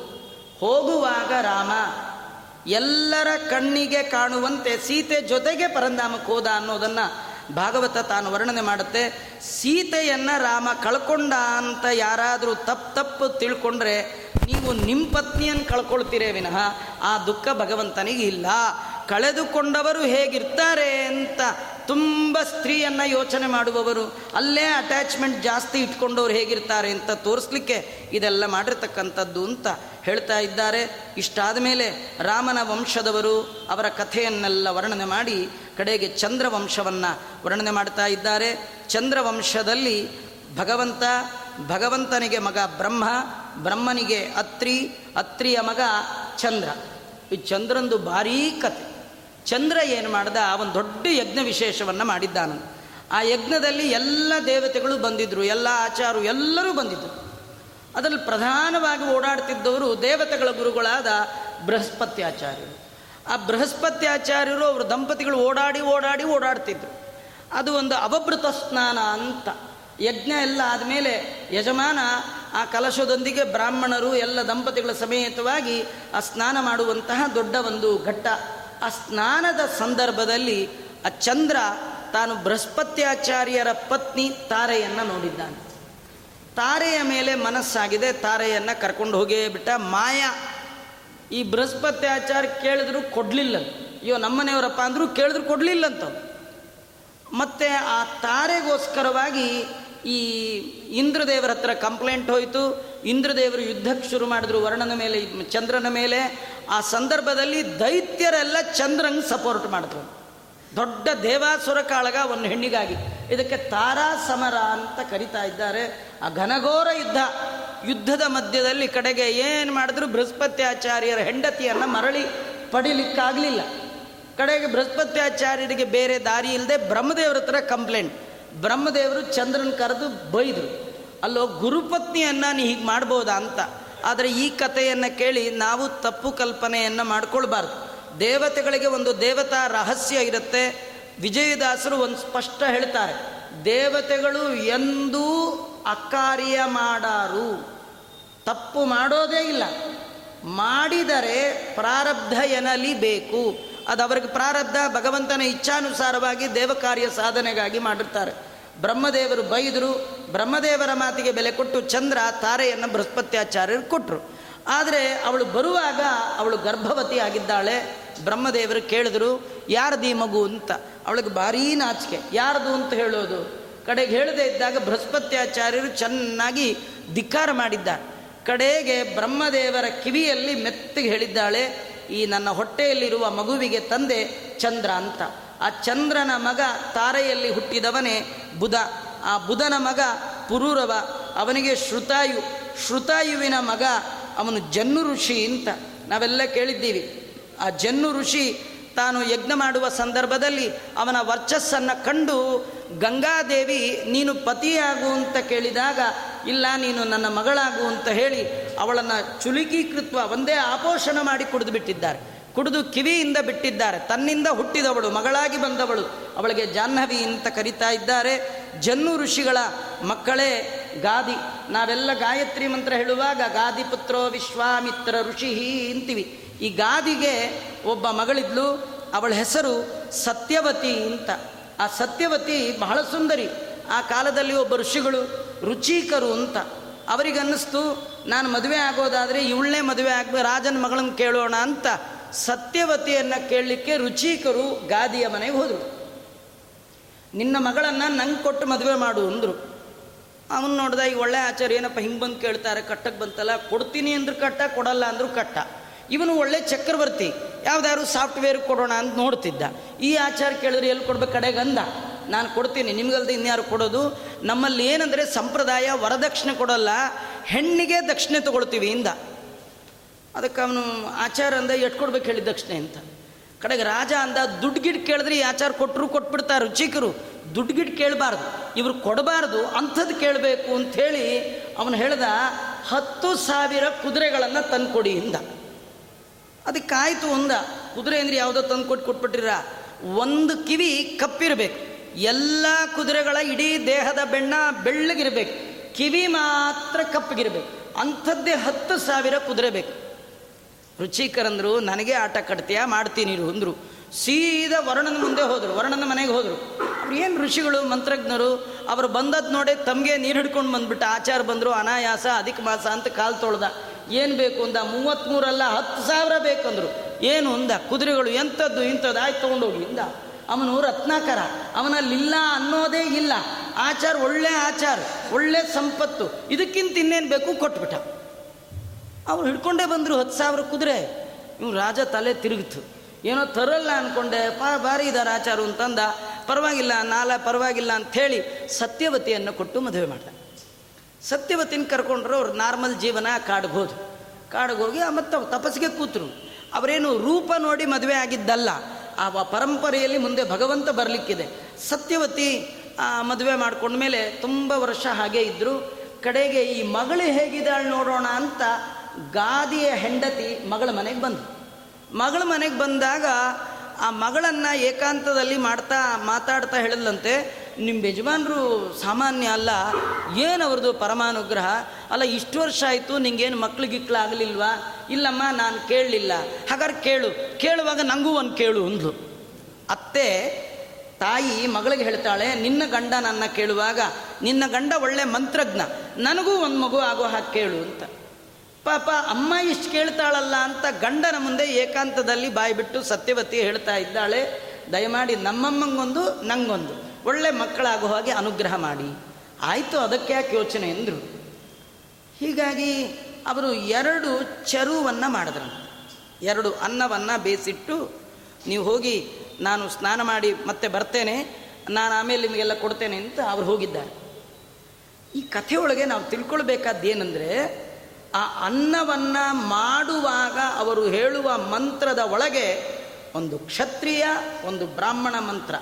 ಹೋಗುವಾಗ ರಾಮ, ಎಲ್ಲರ ಕಣ್ಣಿಗೆ ಕಾಣುವಂತೆ ಸೀತೆ ಜೊತೆಗೆ ಪರಂಧಾಮಕ್ಕೆ ಹೋದ ಅನ್ನೋದನ್ನು ಭಾಗವತ ತಾನು ವರ್ಣನೆ ಮಾಡುತ್ತೆ. ಸೀತೆಯನ್ನು ರಾಮ ಕಳ್ಕೊಂಡ ಅಂತ ಯಾರಾದರೂ ತಪ್ಪು ತಪ್ಪು ತಿಳ್ಕೊಂಡ್ರೆ ನೀವು ನಿಮ್ಮ ಪತ್ನಿಯನ್ನು ಕಳ್ಕೊಳ್ತೀರೇ ವಿನಃ, ಆ ದುಃಖ ಭಗವಂತನಿಗೆ ಇಲ್ಲ. ಕಳೆದುಕೊಂಡವರು ಹೇಗಿರ್ತಾರೆ ಅಂತ ತುಂಬ ಸ್ತ್ರೀಯನ್ನು ಯೋಚನೆ ಮಾಡುವವರು, ಅಲ್ಲೇ ಅಟ್ಯಾಚ್ಮೆಂಟ್ ಜಾಸ್ತಿ ಇಟ್ಕೊಂಡವ್ರು ಹೇಗಿರ್ತಾರೆ ಅಂತ ತೋರಿಸ್ಲಿಕ್ಕೆ ಇದೆಲ್ಲ ಮಾಡಿರ್ತಕ್ಕಂಥದ್ದು ಅಂತ ಹೇಳ್ತಾ ಇದ್ದಾರೆ. ಇಷ್ಟಾದ ಮೇಲೆ ರಾಮನ ವಂಶದವರು ಅವರ ಕಥೆಯನ್ನೆಲ್ಲ ವರ್ಣನೆ ಮಾಡಿ ಕಡೆಗೆ ಚಂದ್ರವಂಶವನ್ನು ವರ್ಣನೆ ಮಾಡ್ತಾ ಇದ್ದಾರೆ. ಚಂದ್ರವಂಶದಲ್ಲಿ ಭಗವಂತ, ಭಗವಂತನಿಗೆ ಮಗ ಬ್ರಹ್ಮ, ಬ್ರಹ್ಮನಿಗೆ ಅತ್ರಿ, ಅತ್ರಿಯ ಮಗ ಚಂದ್ರ. ಈ ಚಂದ್ರಂದು ಭಾರೀ ಕತೆ. ಚಂದ್ರ ಏನು ಮಾಡ್ದ? ಒಂದು ದೊಡ್ಡ ಯಜ್ಞ ವಿಶೇಷವನ್ನು ಮಾಡಿದ್ದಾನ ಆ ಯಜ್ಞದಲ್ಲಿ ಎಲ್ಲ ದೇವತೆಗಳು ಬಂದಿದ್ದರು ಎಲ್ಲ ಆಚಾರು ಎಲ್ಲರೂ ಬಂದಿದ್ದರು ಅದರಲ್ಲಿ ಪ್ರಧಾನವಾಗಿ ಓಡಾಡ್ತಿದ್ದವರು ದೇವತೆಗಳ ಗುರುಗಳಾದ ಬೃಹಸ್ಪತ್ಯಾಚಾರ್ಯರು. ಆ ಬೃಹಸ್ಪತ್ಯಾಚಾರ್ಯರು ಅವರು ದಂಪತಿಗಳು ಓಡಾಡಿ ಓಡಾಡಿ ಓಡಾಡ್ತಿದ್ರು. ಅದು ಒಂದು ಅವಭೃತ ಸ್ನಾನ ಅಂತ. ಯಜ್ಞ ಎಲ್ಲ ಆದಮೇಲೆ ಯಜಮಾನ ಆ ಕಲಶದೊಂದಿಗೆ ಬ್ರಾಹ್ಮಣರು ಎಲ್ಲ ದಂಪತಿಗಳ ಸಮೇತವಾಗಿ ಆ ಸ್ನಾನ ಮಾಡುವಂತಹ ದೊಡ್ಡ ಒಂದು ಘಟ್ಟ. ಆ ಸ್ನಾನದ ಸಂದರ್ಭದಲ್ಲಿ ಆ ಚಂದ್ರ ತಾನು ಬೃಹಸ್ಪತ್ಯಾಚಾರ್ಯರ ಪತ್ನಿ ತಾರೆಯನ್ನು ನೋಡಿದ್ದಾನೆ. ತಾರೆಯ ಮೇಲೆ ಮನಸ್ಸಾಗಿದೆ, ತಾರೆಯನ್ನು ಕರ್ಕೊಂಡು ಹೋಗೇ ಬಿಟ್ಟ. ಮಾಯ, ಈ ಬೃಹಸ್ಪತ್ಯಾಚಾರ ಕೇಳಿದ್ರು ಕೊಡಲಿಲ್ಲ. ಅಯ್ಯೋ, ನಮ್ಮನೆಯವರಪ್ಪ ಅಂದರೂ ಕೇಳಿದ್ರು ಕೊಡಲಿಲ್ಲಂತ ಮತ್ತೆ ಆ ತಾರೆಗೋಸ್ಕರವಾಗಿ ಈ ಇಂದ್ರದೇವರ ಹತ್ರ ಕಂಪ್ಲೇಂಟ್ ಹೋಯಿತು. ಇಂದ್ರದೇವರು ಯುದ್ಧಕ್ಕೆ ಶುರು ಮಾಡಿದ್ರು ವರ್ಣನ ಮೇಲೆ, ಚಂದ್ರನ ಮೇಲೆ. ಆ ಸಂದರ್ಭದಲ್ಲಿ ದೈತ್ಯರೆಲ್ಲ ಚಂದ್ರಂಗೆ ಸಪೋರ್ಟ್ ಮಾಡಿದ್ರು. ದೊಡ್ಡ ದೇವಾಸುರ ಕಾಳಗ ಒಂದು ಹೆಣ್ಣಿಗಾಗಿ. ಇದಕ್ಕೆ ತಾರಾ ಸಮರ ಅಂತ ಕರಿತಾ ಇದ್ದಾರೆ. ಆ ಘನಘೋರ ಯುದ್ಧ. ಯುದ್ಧದ ಮಧ್ಯದಲ್ಲಿ ಕಡೆಗೆ ಏನು ಮಾಡಿದ್ರು? ಬೃಹಸ್ಪತ್ಯಾಚಾರ್ಯರ ಹೆಂಡತಿಯನ್ನು ಮರಳಿ ಪಡಿಲಿಕ್ಕಾಗಲಿಲ್ಲ. ಕಡೆಗೆ ಬೃಹಸ್ಪತ್ಯಾಚಾರ್ಯರಿಗೆ ಬೇರೆ ದಾರಿ ಇಲ್ಲದೆ ಬ್ರಹ್ಮದೇವರತ್ರ ಕಂಪ್ಲೇಂಟ್. ಬ್ರಹ್ಮದೇವರು ಚಂದ್ರನ ಕರೆದು ಬೈದರು. ಅಲ್ಲೋ, ಗುರುಪತ್ನಿಯನ್ನು ನೀ ಹೀಗೆ ಮಾಡ್ಬೋದಾ ಅಂತ. ಆದರೆ ಈ ಕಥೆಯನ್ನು ಕೇಳಿ ನಾವು ತಪ್ಪು ಕಲ್ಪನೆಯನ್ನು ಮಾಡ್ಕೊಳ್ಬಾರ್ದು. ದೇವತೆಗಳಿಗೆ ಒಂದು ದೇವತಾ ರಹಸ್ಯ ಇರುತ್ತೆ. ವಿಜಯದಾಸರು ಒಂದು ಸ್ಪಷ್ಟ ಹೇಳ್ತಾರೆ, ದೇವತೆಗಳು ಎಂದೂ ಅಕಾರ್ಯ ಮಾಡಾರು. ತಪ್ಪು ಮಾಡೋದೇ ಇಲ್ಲ. ಮಾಡಿದರೆ ಪ್ರಾರಬ್ಧ ಎನ್ನಲಿ ಬೇಕು. ಅದು ಅವ್ರಿಗೆ ಪ್ರಾರಬ್ಧ, ಭಗವಂತನ ಇಚ್ಛಾನುಸಾರವಾಗಿ ದೇವಕಾರ್ಯ ಸಾಧನೆಗಾಗಿ ಮಾಡಿರ್ತಾರೆ. ಬ್ರಹ್ಮದೇವರು ಬೈದರು, ಬ್ರಹ್ಮದೇವರ ಮಾತಿಗೆ ಬೆಲೆ ಕೊಟ್ಟು ಚಂದ್ರ ತಾರೆಯನ್ನು ಬೃಹಸ್ಪತ್ಯಾಚಾರ್ಯರು ಕೊಟ್ಟರು ಆದರೆ ಅವಳು ಬರುವಾಗ ಅವಳು ಗರ್ಭವತಿ ಆಗಿದ್ದಾಳೆ. ಬ್ರಹ್ಮದೇವರು ಕೇಳಿದ್ರು, ಯಾರದು ಈ ಮಗು? ಅಂತ. ಅವಳಿಗೆ ಭಾರೀ ನಾಚಿಕೆ. ಯಾರದು? ಅಂತ ಹೇಳೋದು. ಕಡೆಗೆ ಹೇಳದೇ ಇದ್ದಾಗ ಬೃಹಸ್ಪತ್ಯಾಚಾರ್ಯರು ಚೆನ್ನಾಗಿ ಧಿಕ್ಕಾರ ಮಾಡಿದ್ದಾರೆ. ಕಡೆಗೆ ಬ್ರಹ್ಮದೇವರ ಕಿವಿಯಲ್ಲಿ ಮೆತ್ತಗೆ ಹೇಳಿದ್ದಾಳೆ. ಈ ನನ್ನ ಹೊಟ್ಟೆಯಲ್ಲಿರುವ ಮಗುವಿಗೆ ತಂದೆ ಚಂದ್ರ ಅಂತ. ಆ ಚಂದ್ರನ ಮಗ ತಾರೆಯಲ್ಲಿ ಹುಟ್ಟಿದವನೇ ಬುಧ. ಆ ಬುಧನ ಮಗ ಪುರೂರವ. ಅವನಿಗೆ ಶ್ರುತಾಯು. ಶ್ರುತಾಯುವಿನ ಮಗ ಅವನು ಜನ್ನು ಋಷಿ ಅಂತ. ನಾವೆಲ್ಲ ಕೇಳಿದ್ದೀವಿ. ಆ ಜನ್ನು ಋಷಿ ತಾನು ಯಜ್ಞ ಮಾಡುವ ಸಂದರ್ಭದಲ್ಲಿ ಅವನ ವರ್ಚಸ್ಸನ್ನು ಕಂಡು ಗಂಗಾದೇವಿ, ನೀನು ಪತಿಯಾಗು ಅಂತ ಕೇಳಿದಾಗ, ಇಲ್ಲ, ನೀನು ನನ್ನ ಮಗಳಾಗು ಅಂತ ಹೇಳಿ ಅವಳನ್ನು ಚುಲುಕೀಕೃತ್ವ ಒಂದೇ ಆಪೋಷಣ ಮಾಡಿ ಕುಡಿದು ಬಿಟ್ಟಿದ್ದಾರೆ. ಕುಡಿದು ಕಿವಿಯಿಂದ ಬಿಟ್ಟಿದ್ದಾರೆ. ತನ್ನಿಂದ ಹುಟ್ಟಿದವಳು, ಮಗಳಾಗಿ ಬಂದವಳು. ಅವಳಿಗೆ ಜಾಹ್ನವಿ ಅಂತ ಕರಿತಾ ಇದ್ದಾರೆ. ಜನ್ನು ಋಷಿಗಳ ಮಕ್ಕಳೇ, ಗಾದಿ, ನಾವೆಲ್ಲ ಗಾಯತ್ರಿ ಮಂತ್ರ ಹೇಳುವಾಗ, ಗಾದಿ ಪುತ್ರೋ ವಿಶ್ವಾಮಿತ್ರ ಋಷಿ ಅಂತೀವಿ. ಈ ಗಾದಿಗೆ ಒಬ್ಬ ಮಗಳಿದ್ಲು, ಅವಳ ಹೆಸರು ಸತ್ಯವತಿ ಅಂತ. ಆ ಸತ್ಯವತಿ ಬಹಳ ಸುಂದರಿ. ಆ ಕಾಲದಲ್ಲಿ ಒಬ್ಬ ಋಷಿಗಳು, ರುಚಿಕರು ಅಂತ. ಅವರಿಗನ್ನಿಸ್ತು, ನಾನು ಮದುವೆ ಆಗೋದಾದರೆ ಇವಳನ್ನೇ ಮದುವೆ ಆಗ್ಬೇಕು ರಾಜನ ಮಗಳನ್ನ ಕೇಳೋಣ ಅಂತ ಸತ್ಯವತಿಯನ್ನು ಕೇಳಲಿಕ್ಕೆ ರುಚಿಕರು ಗಾದಿಯ ಮನೆಗೆ ಹೋದರು. ನಿನ್ನ ಮಗಳನ್ನು ನಂಗೆ ಕೊಟ್ಟು ಮದುವೆ ಮಾಡು ಅಂದರು. ಅವನು ನೋಡ್ದ ಈಗ ಒಳ್ಳೆ ಆಚಾರ, ಏನಪ್ಪ ಹಿಂಗೆ ಬಂದು ಕೇಳ್ತಾರೆ ಕಟ್ಟಕ್ಕೆ ಬಂತಲ್ಲ, ಕೊಡ್ತೀನಿ ಅಂದ್ರೆ ಕಟ್ಟ, ಕೊಡಲ್ಲ ಅಂದ್ರು ಕಟ್ಟ. ಇವನು ಒಳ್ಳೆ ಚಕ್ರವರ್ತಿ, ಯಾವ್ದಾದ್ರು ಸಾಫ್ಟ್ವೇರ್ ಕೊಡೋಣ ಅಂತ ನೋಡ್ತಿದ್ದ. ಈ ಆಚಾರ ಕೇಳಿದ್ರೆ ಎಲ್ಲಿ ಕೊಡ್ಬೇಕು ಕಡೆಗೆ ಅಂದ ನಾನು ಕೊಡ್ತೀನಿ, ನಿಮ್ಗಲ್ದೆ ಇನ್ಯಾರು ಕೊಡೋದು? ನಮ್ಮಲ್ಲಿ ಏನಂದರೆ ಸಂಪ್ರದಾಯ ವರದಕ್ಷಿಣೆ ಕೊಡಲ್ಲ, ಹೆಣ್ಣಿಗೆ ದಕ್ಷಿಣೆ ತಗೊಳ್ತೀವಿ ಇಂದ. ಅದಕ್ಕೆ ಅವನು ಆಚಾರ ಅಂದ ಎಟ್ ಕೊಡ್ಬೇಕು ಹೇಳಿ ದಕ್ಷಿಣೆ ಅಂತ. ಕಡೆಗೆ ರಾಜ ಅಂದ ದುಡ್ಡು ಗಿಡ್ ಕೇಳಿದ್ರೆ ಈ ಆಚಾರ ಕೊಟ್ಟರು ಕೊಟ್ಬಿಡ್ತಾರೆ ರುಚಿಕರು ದುಡ್ಡು ಗಿಡ್ ಕೇಳಬಾರ್ದು, ಇವ್ರು ಕೊಡಬಾರ್ದು ಅಂಥದ್ದು ಕೇಳಬೇಕು ಅಂಥೇಳಿ ಅವನು ಹೇಳ್ದ, ಹತ್ತು ಸಾವಿರ ಕುದುರೆಗಳನ್ನು ತಂದುಕೊಡಿ ಇಂದ. ಅದಕ್ಕೆ ಆಯಿತು ಒಂದ ಕುದುರೆ ಅಂದ್ರೆ ಯಾವುದೋ ತಂದು ಕೊಟ್ಟು ಕೊಟ್ಬಿಟ್ಟಿರ. ಒಂದು ಕಿವಿ ಕಪ್ಪಿರಬೇಕು. ಎಲ್ಲ ಕುದುರೆಗಳ ಇಡೀ ದೇಹದ ಬೆಣ್ಣ ಬೆಳ್ಳಗಿರ್ಬೇಕು. ಕಿವಿ ಮಾತ್ರ ಕಪ್ಪಗಿರ್ಬೇಕು. ಅಂಥದ್ದೇ ಹತ್ತು ಸಾವಿರ ಕುದುರೆ ಬೇಕು. ರುಚಿಕರಂದ್ರು, ನನಗೆ ಆಟ ಕಟ್ತೀಯಾ ಮಾಡ್ತೀನಿ ಅಂದರು. ಸೀದಾ ವರ್ಣನ ಮುಂದೆ ಹೋದರು, ವರ್ಣನ ಮನೆಗೆ ಹೋದರು. ಅವ್ರು ಏನು ಋಷಿಗಳು, ಮಂತ್ರಜ್ಞರು, ಅವರು ಬಂದದ್ದು ನೋಡಿ ತಮಗೆ ನೀರು ಹಿಡ್ಕೊಂಡು ಬಂದ್ಬಿಟ್ಟು. ಆಚಾರ ಬಂದರು, ಅನಾಯಾಸ, ಅಧಿಕ ಮಾಸ ಅಂತ ಕಾಲು ತೊಳ್ದ. ಏನು ಬೇಕು ಅಂದ ಮೂವತ್ತ್ಮೂರಲ್ಲ ಹತ್ತು ಸಾವಿರ ಬೇಕಂದರು. ಏನು ಅಂದ? ಕುದುರೆಗಳು ಎಂಥದ್ದು ಇಂಥದ್ದು ಆಯ್ತು ತೊಗೊಂಡೋಗಿ ಇಂದ ಅವನು ರತ್ನಾಕರ. ಅವನಲ್ಲಿಲ್ಲ ಅನ್ನೋದೇ ಇಲ್ಲ. ಆಚಾರ ಒಳ್ಳೆ ಆಚಾರ, ಒಳ್ಳೆ ಸಂಪತ್ತು. ಇದಕ್ಕಿಂತ ಇನ್ನೇನು ಬೇಕು? ಕೊಟ್ಬಿಟ್ಟ. ಅವ್ರು ಹಿಡ್ಕೊಂಡೇ ಬಂದರು ಹತ್ತು ಸಾವಿರ ಕುದುರೆ. ಇವ್ನು ರಾಜ ತಲೆ ತಿರುಗಿತು. ಏನೋ ತರಲ್ಲ ಅಂದ್ಕೊಂಡೆ ಪಾ, ಭಾರಿ ಇದ್ದಾರೆ ಆಚಾರು ಅಂತಂದ. ಪರವಾಗಿಲ್ಲ, ನಾಲ ಪರವಾಗಿಲ್ಲ ಅಂಥೇಳಿ ಸತ್ಯವತಿಯನ್ನು ಕೊಟ್ಟು ಮದುವೆ ಮಾಡ್ದ. ಸತ್ಯವತಿನ ಕರ್ಕೊಂಡ್ರು ಅವ್ರು ನಾರ್ಮಲ್ ಜೀವನ ಕಾಡಿಗೆ ಹೋದ್ರು ಕಾಡಿಗೆ ಹೋಗಿ ಮತ್ತೆ ತಪಸ್ಸಿಗೆ ಕೂತರು. ಅವರೇನು ರೂಪ ನೋಡಿ ಮದುವೆ ಆಗಿದ್ದಲ್ಲ, ಆ ಪರಂಪರೆಯಲ್ಲಿ ಮುಂದೆ ಭಗವಂತ ಬರಲಿಕ್ಕಿದೆ. ಸತ್ಯವತಿ ಮದುವೆ ಮಾಡ್ಕೊಂಡ್ಮೇಲೆ ತುಂಬ ವರ್ಷ ಹಾಗೆ ಇದ್ದರು ಕಡೆಗೆ ಈ ಮಗಳು ಹೇಗಿದ್ದಾಳೆ ನೋಡೋಣ ಅಂತ ಗಾದಿಯ ಹೆಂಡತಿ ಮಗಳ ಮನೆಗೆ ಬಂದು ಮಗಳ ಮನೆಗೆ ಬಂದಾಗ ಆ ಮಗಳನ್ನು ಏಕಾಂತದಲ್ಲಿ ಮಾಡ್ತಾ ಮಾತಾಡ್ತಾ ಹೇಳಿದ್ಲಂತೆ. ನಿಮ್ಮ ಯಜಮಾನರು ಸಾಮಾನ್ಯ ಅಲ್ಲ, ಏನು ಅವ್ರದ್ದು ಪರಮಾನುಗ್ರಹ? ಅಲ್ಲ, ಇಷ್ಟು ವರ್ಷ ಆಯಿತು ನಿಂಗೇನು ಮಕ್ಳು ಆಗಲಿಲ್ವಾ? ಇಲ್ಲಮ್ಮ, ನಾನು ಕೇಳಲಿಲ್ಲ. ಹಾಗಾದ್ರೆ ಕೇಳು. ಕೇಳುವಾಗ ನನಗೂ ಒಂದು ಕೇಳು ಅಂದ್ಲು. ಅತ್ತೆ, ತಾಯಿ ಮಗಳಿಗೆ ಹೇಳ್ತಾಳೆ, ನಿನ್ನ ಗಂಡ ನನ್ನ ಕೇಳುವಾಗ, ನಿನ್ನ ಗಂಡ ಒಳ್ಳೆ ಮಂತ್ರಜ್ಞ, ನನಗೂ ಒಂದು ಮಗು ಆಗೋ ಹಾಗೆ ಕೇಳು ಅಂತ. ಪಾಪ, ಅಮ್ಮ ಇಷ್ಟು ಕೇಳ್ತಾಳಲ್ಲ ಅಂತ ಗಂಡನ ಮುಂದೆ ಏಕಾಂತದಲ್ಲಿ ಬಾಯಿ ಬಿಟ್ಟು ಸತ್ಯವತಿ ಹೇಳ್ತಾ ಇದ್ದಾಳೆ. ದಯಮಾಡಿ ನಮ್ಮಮ್ಮಂಗೊಂದು, ನಂಗೊಂದು. ಒಳ್ಳೆ ಮಕ್ಕಳಾಗೋ ಹಾಗೆ ಅನುಗ್ರಹ ಮಾಡಿ. ಆಯಿತು ಅದಕ್ಕೆ ಯಾಕೆ ಯೋಚನೆ ಎಂದರು. ಹೀಗಾಗಿ ಅವರು ಎರಡು ಚರುವನ್ನು ಮಾಡಿದ್ರು ಎರಡು ಅನ್ನವನ್ನು ಬೇಯಿಸಿಟ್ಟು ನೀವು ಹೋಗಿ ನಾನು ಸ್ನಾನ ಮಾಡಿ ಮತ್ತೆ ಬರ್ತೇನೆ, ನಾನು ಆಮೇಲೆ ನಿಮಗೆಲ್ಲ ಕೊಡ್ತೇನೆ ಅಂತ ಅವ್ರು ಹೋಗಿದ್ದಾರೆ. ಈ ಕಥೆಯೊಳಗೆ ನಾವು ತಿಳ್ಕೊಳ್ಬೇಕಾದ್ದು ಏನಂದರೆ ಆ ಅನ್ನವನ್ನು ಮಾಡುವಾಗ ಅವರು ಹೇಳುವ ಮಂತ್ರದ ಒಳಗೆ ಒಂದು ಕ್ಷತ್ರಿಯ, ಒಂದು ಬ್ರಾಹ್ಮಣ ಮಂತ್ರ.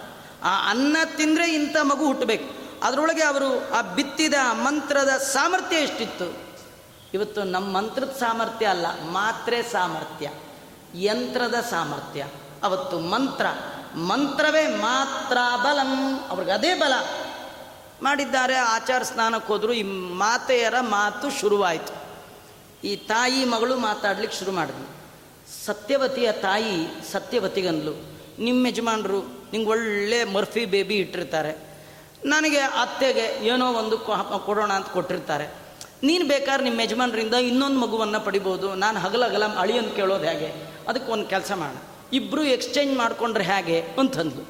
ಆ ಅನ್ನ ತಿಂದರೆ ಇಂಥ ಮಗು ಹುಟ್ಟಬೇಕು. ಅದರೊಳಗೆ ಅವರು ಆ ಬಿತ್ತಿದ ಮಂತ್ರದ ಸಾಮರ್ಥ್ಯ ಎಷ್ಟಿತ್ತು? ಇವತ್ತು ನಮ್ಮ ಮಂತ್ರದ ಸಾಮರ್ಥ್ಯ ಅಲ್ಲ, ಮಾತ್ರೆ ಸಾಮರ್ಥ್ಯ. ಯಂತ್ರದ ಸಾಮರ್ಥ್ಯ. ಅವತ್ತು ಮಂತ್ರ. ಮಂತ್ರವೇ ಮಾತ್ರ ಬಲಂ. ಅವ್ರಿಗೆ ಅದೇ ಬಲ. ಮಾಡಿದ್ದಾರೆ, ಆಚಾರ ಸ್ನಾನಕ್ಕೆ ಹೋದರು, ಈ ಮಾತೆಯರ ಮಾತು ಶುರುವಾಯಿತು. ಈ ತಾಯಿ ಮಗಳು ಮಾತಾಡ್ಲಿಕ್ಕೆ ಶುರು ಮಾಡಿದ್ಲು. ಸತ್ಯವತಿಯ ತಾಯಿ ಸತ್ಯವತಿಗನ್ಲು ನಿಮ್ಮ ಯಜಮಾನರು ನಿಂಗೆ ಒಳ್ಳೆ ಮರ್ಫಿ ಬೇಬಿ ಇಟ್ಟಿರ್ತಾರೆ. ನನಗೆ ಅತ್ತೆಗೆ ಏನೋ ಒಂದು ಕೊಡೋಣ ಅಂತ ಕೊಟ್ಟಿರ್ತಾರೆ. ನೀನು ಬೇಕಾದ್ರೆ ನಿಮ್ಮ ಯಜಮಾನರಿಂದ ಇನ್ನೊಂದು ಮಗುವನ್ನು ಪಡಿಬೋದು. ನಾನು ಹಗಲಗಲ ಅಳಿಯನ್ನು ಕೇಳೋದು ಹೇಗೆ? ಅದಕ್ಕೆ ಒಂದು ಕೆಲಸ ಮಾಡೋಣ ಇಬ್ಬರು ಎಕ್ಸ್ಚೇಂಜ್ ಮಾಡಿಕೊಂಡ್ರೆ ಹೇಗೆ ಅಂತಂದ್ಲು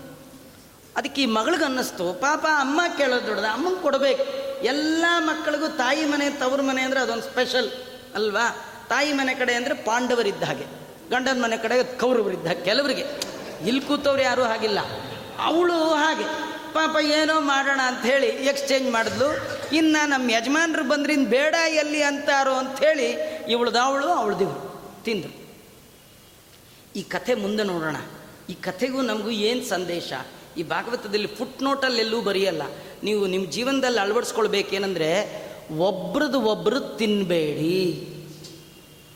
ಅದಕ್ಕೆ ಈ ಮಗಳಿಗೆ ಅನ್ನಿಸ್ತು, ಪಾಪ ಅಮ್ಮ ಕೇಳೋದು ದೊಡ್ಡದ, ಅಮ್ಮಂಗೆ ಕೊಡಬೇಕು. ಎಲ್ಲ ಮಕ್ಕಳಿಗೂ ತಾಯಿ ಮನೆ, ತವ್ರ ಮನೆ ಅಂದರೆ ಅದೊಂದು ಸ್ಪೆಷಲ್ ಅಲ್ವಾ? ತಾಯಿ ಮನೆ ಕಡೆ ಅಂದರೆ ಪಾಂಡವರಿದ್ದ ಹಾಗೆ, ಗಂಡನ ಮನೆ ಕಡೆ ಕೌರವರಿದ್ದ ಕೆಲವರಿಗೆ. ಇಲ್ಲಿ ಕೂತವ್ರು ಯಾರೂ ಹಾಗಿಲ್ಲ. ಅವಳು ಹಾಗೆ. ಪಾಪ ಏನೋ ಮಾಡೋಣ ಅಂತ ಹೇಳಿ ಎಕ್ಸ್ಚೇಂಜ್ ಮಾಡಿದ್ಲು. ಇನ್ನು ನಮ್ಮ ಯಜಮಾನ್ರು ಬಂದ್ರಿಂದ ಬೇಡ ಎಲ್ಲಿ ಅಂತಾರೋ ಅಂಥೇಳಿ ಇವಳ್ದವಳು ಅವಳ್ದಿವ್ರು ತಿಂದರು. ಈ ಕಥೆ ಮುಂದೆ ನೋಡೋಣ. ಈ ಕಥೆಗೂ ನಮಗೂ ಏನು ಸಂದೇಶ? ಈ ಭಾಗವತದಲ್ಲಿ ಫುಟ್ ನೋಟಲ್ಲಿ ಎಲ್ಲೂ ಬರೆಯಲ್ಲ. ನೀವು ನಿಮ್ಮ ಜೀವನದಲ್ಲಿ ಅಳವಡಿಸ್ಕೊಳ್ಬೇಕೇನೆಂದರೆ ಒಬ್ರದ್ದು ಒಬ್ರು ತಿನ್ನಬೇಡಿ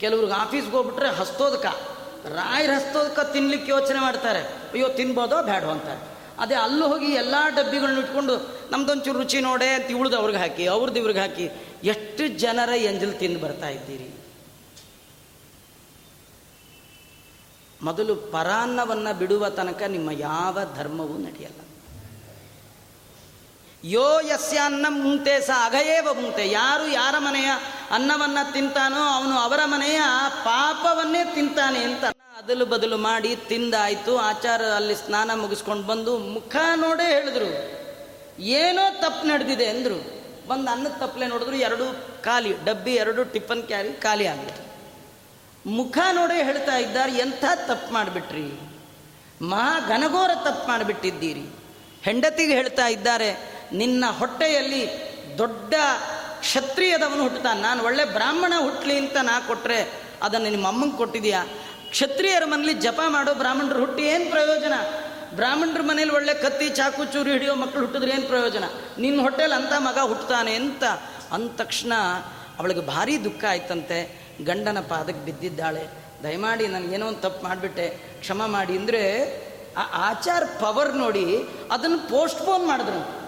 ಕೆಲವ್ರಿಗೆ ಆಫೀಸ್ಗೆ ಹೋಗ್ಬಿಟ್ರೆ ಹಸ್ತೋದಕ. ರಾಯರ ಹಸ್ತೋದಕ ತಿನ್ಲಿಕ್ಕೆ ಯೋಚನೆ ಮಾಡ್ತಾರೆ. ಅಯ್ಯೋ, ತಿನ್ಬೋದೋ ಬ್ಯಾಡೋ ಅಂತಾರೆ. ಅದೇ ಅಲ್ಲಿ ಹೋಗಿ ಎಲ್ಲ ಡಬ್ಬಿಗಳನ್ನ ಇಟ್ಕೊಂಡು ನಮ್ದೊಂಚೂರು ರುಚಿ ನೋಡೆ ಅಂತ ಇವ್ಳದ್ದು ಅವ್ರಿಗೆ ಹಾಕಿ ಅವ್ರದ್ದು ಇವ್ರಿಗೆ ಹಾಕಿ ಎಷ್ಟು ಜನರ ಎಂಜಲ್ ತಿಂದು ಬರ್ತಾ ಇದ್ದೀರಿ? ಮೊದಲು ಪರಾನ್ನವನ್ನು ಬಿಡುವ ತನಕ ನಿಮ್ಮ ಯಾವ ಧರ್ಮವೂ ನಡೆಯಲ್ಲ. ಯೋ ಯಸ್ಯ ಅನ್ನ ಮುಂತೆ ಸ ಅಘಯೇವ ಮುಂತೆ. ಯಾರು ಯಾರ ಮನೆಯ ಅನ್ನವನ್ನು ತಿಂತಾನೋ ಅವನು ಅವರ ಮನೆಯ ಪಾಪವನ್ನೇ ತಿಂತಾನೆ ಅಂತ ಅದಲು ಬದಲು ಮಾಡಿ ತಿಂದಾಯಿತು. ಆಚಾರ ಅಲ್ಲಿ ಸ್ನಾನ ಮುಗಿಸ್ಕೊಂಡು ಬಂದು ಮುಖ ನೋಡೇ ಹೇಳಿದ್ರು. ಏನೋ ತಪ್ಪು ನಡೆದಿದೆ ಅಂದರು. ಬಂದು ಅನ್ನದ ತಪ್ಪಲೆ ನೋಡಿದ್ರು, ಎರಡು ಖಾಲಿ, ಡಬ್ಬಿ, ಎರಡು ಟಿಫನ್ ಕ್ಯಾರಿ ಖಾಲಿ ಆಗಿತ್ತು ಮುಖ ನೋಡೇ ಹೇಳ್ತಾ ಇದ್ದಾರೆ, ಎಂಥ ತಪ್ಪು ಮಾಡಿಬಿಟ್ರಿ? ಮಹಾ ಘನಘೋರ ತಪ್ಪು ಮಾಡಿಬಿಟ್ಟಿದ್ದೀರಿ. ಹೆಂಡತಿಗೆ ಹೇಳ್ತಾ ಇದ್ದಾರೆ ನಿನ್ನ ಹೊಟ್ಟೆಯಲ್ಲಿ ದೊಡ್ಡ ಕ್ಷತ್ರಿಯದವನು ಹುಟ್ಟುತ್ತಾನೆ. ನಾನು ಒಳ್ಳೆ ಬ್ರಾಹ್ಮಣ ಹುಟ್ಟಲಿ ಅಂತ ನಾ ಕೊಟ್ಟರೆ ಅದನ್ನು ನಿಮ್ಮ ಅಮ್ಮಂಗೆ ಕೊಟ್ಟಿದೆಯಾ ಕ್ಷತ್ರಿಯರ ಮನೇಲಿ ಜಪ ಮಾಡೋ ಬ್ರಾಹ್ಮಣರು ಹುಟ್ಟಿ ಏನು ಪ್ರಯೋಜನ? ಬ್ರಾಹ್ಮಣರ ಮನೇಲಿ ಒಳ್ಳೆ ಕತ್ತಿ, ಚಾಕು, ಚೂರಿ ಹಿಡಿಯೋ ಮಕ್ಕಳು ಹುಟ್ಟಿದ್ರೆ ಏನು ಪ್ರಯೋಜನ? ನಿನ್ನ ಹೊಟ್ಟೆಲಿ ಅಂಥ ಮಗ ಹುಟ್ಟುತ್ತಾನೆ ಅಂತ ಅಂದ ತಕ್ಷಣ ಅವಳಿಗೆ ಭಾರಿ ದುಃಖ ಆಯ್ತಂತೆ. ಗಂಡನ ಪಾದಕ್ಕೆ ಬಿದ್ದಿದ್ದಾಳೆ. ದಯಮಾಡಿ ನನಗೇನೋ ಒಂದು ತಪ್ಪು ಮಾಡಿಬಿಟ್ಟೆ. ಕ್ಷಮ ಮಾಡಿ. ಅಂದರೆ ಆ ಆಚಾರ ಪವರ್ ನೋಡಿ ಅದನ್ನು ಪೋಸ್ಟ್ಪೋನ್ ಮಾಡಿದ್ರು.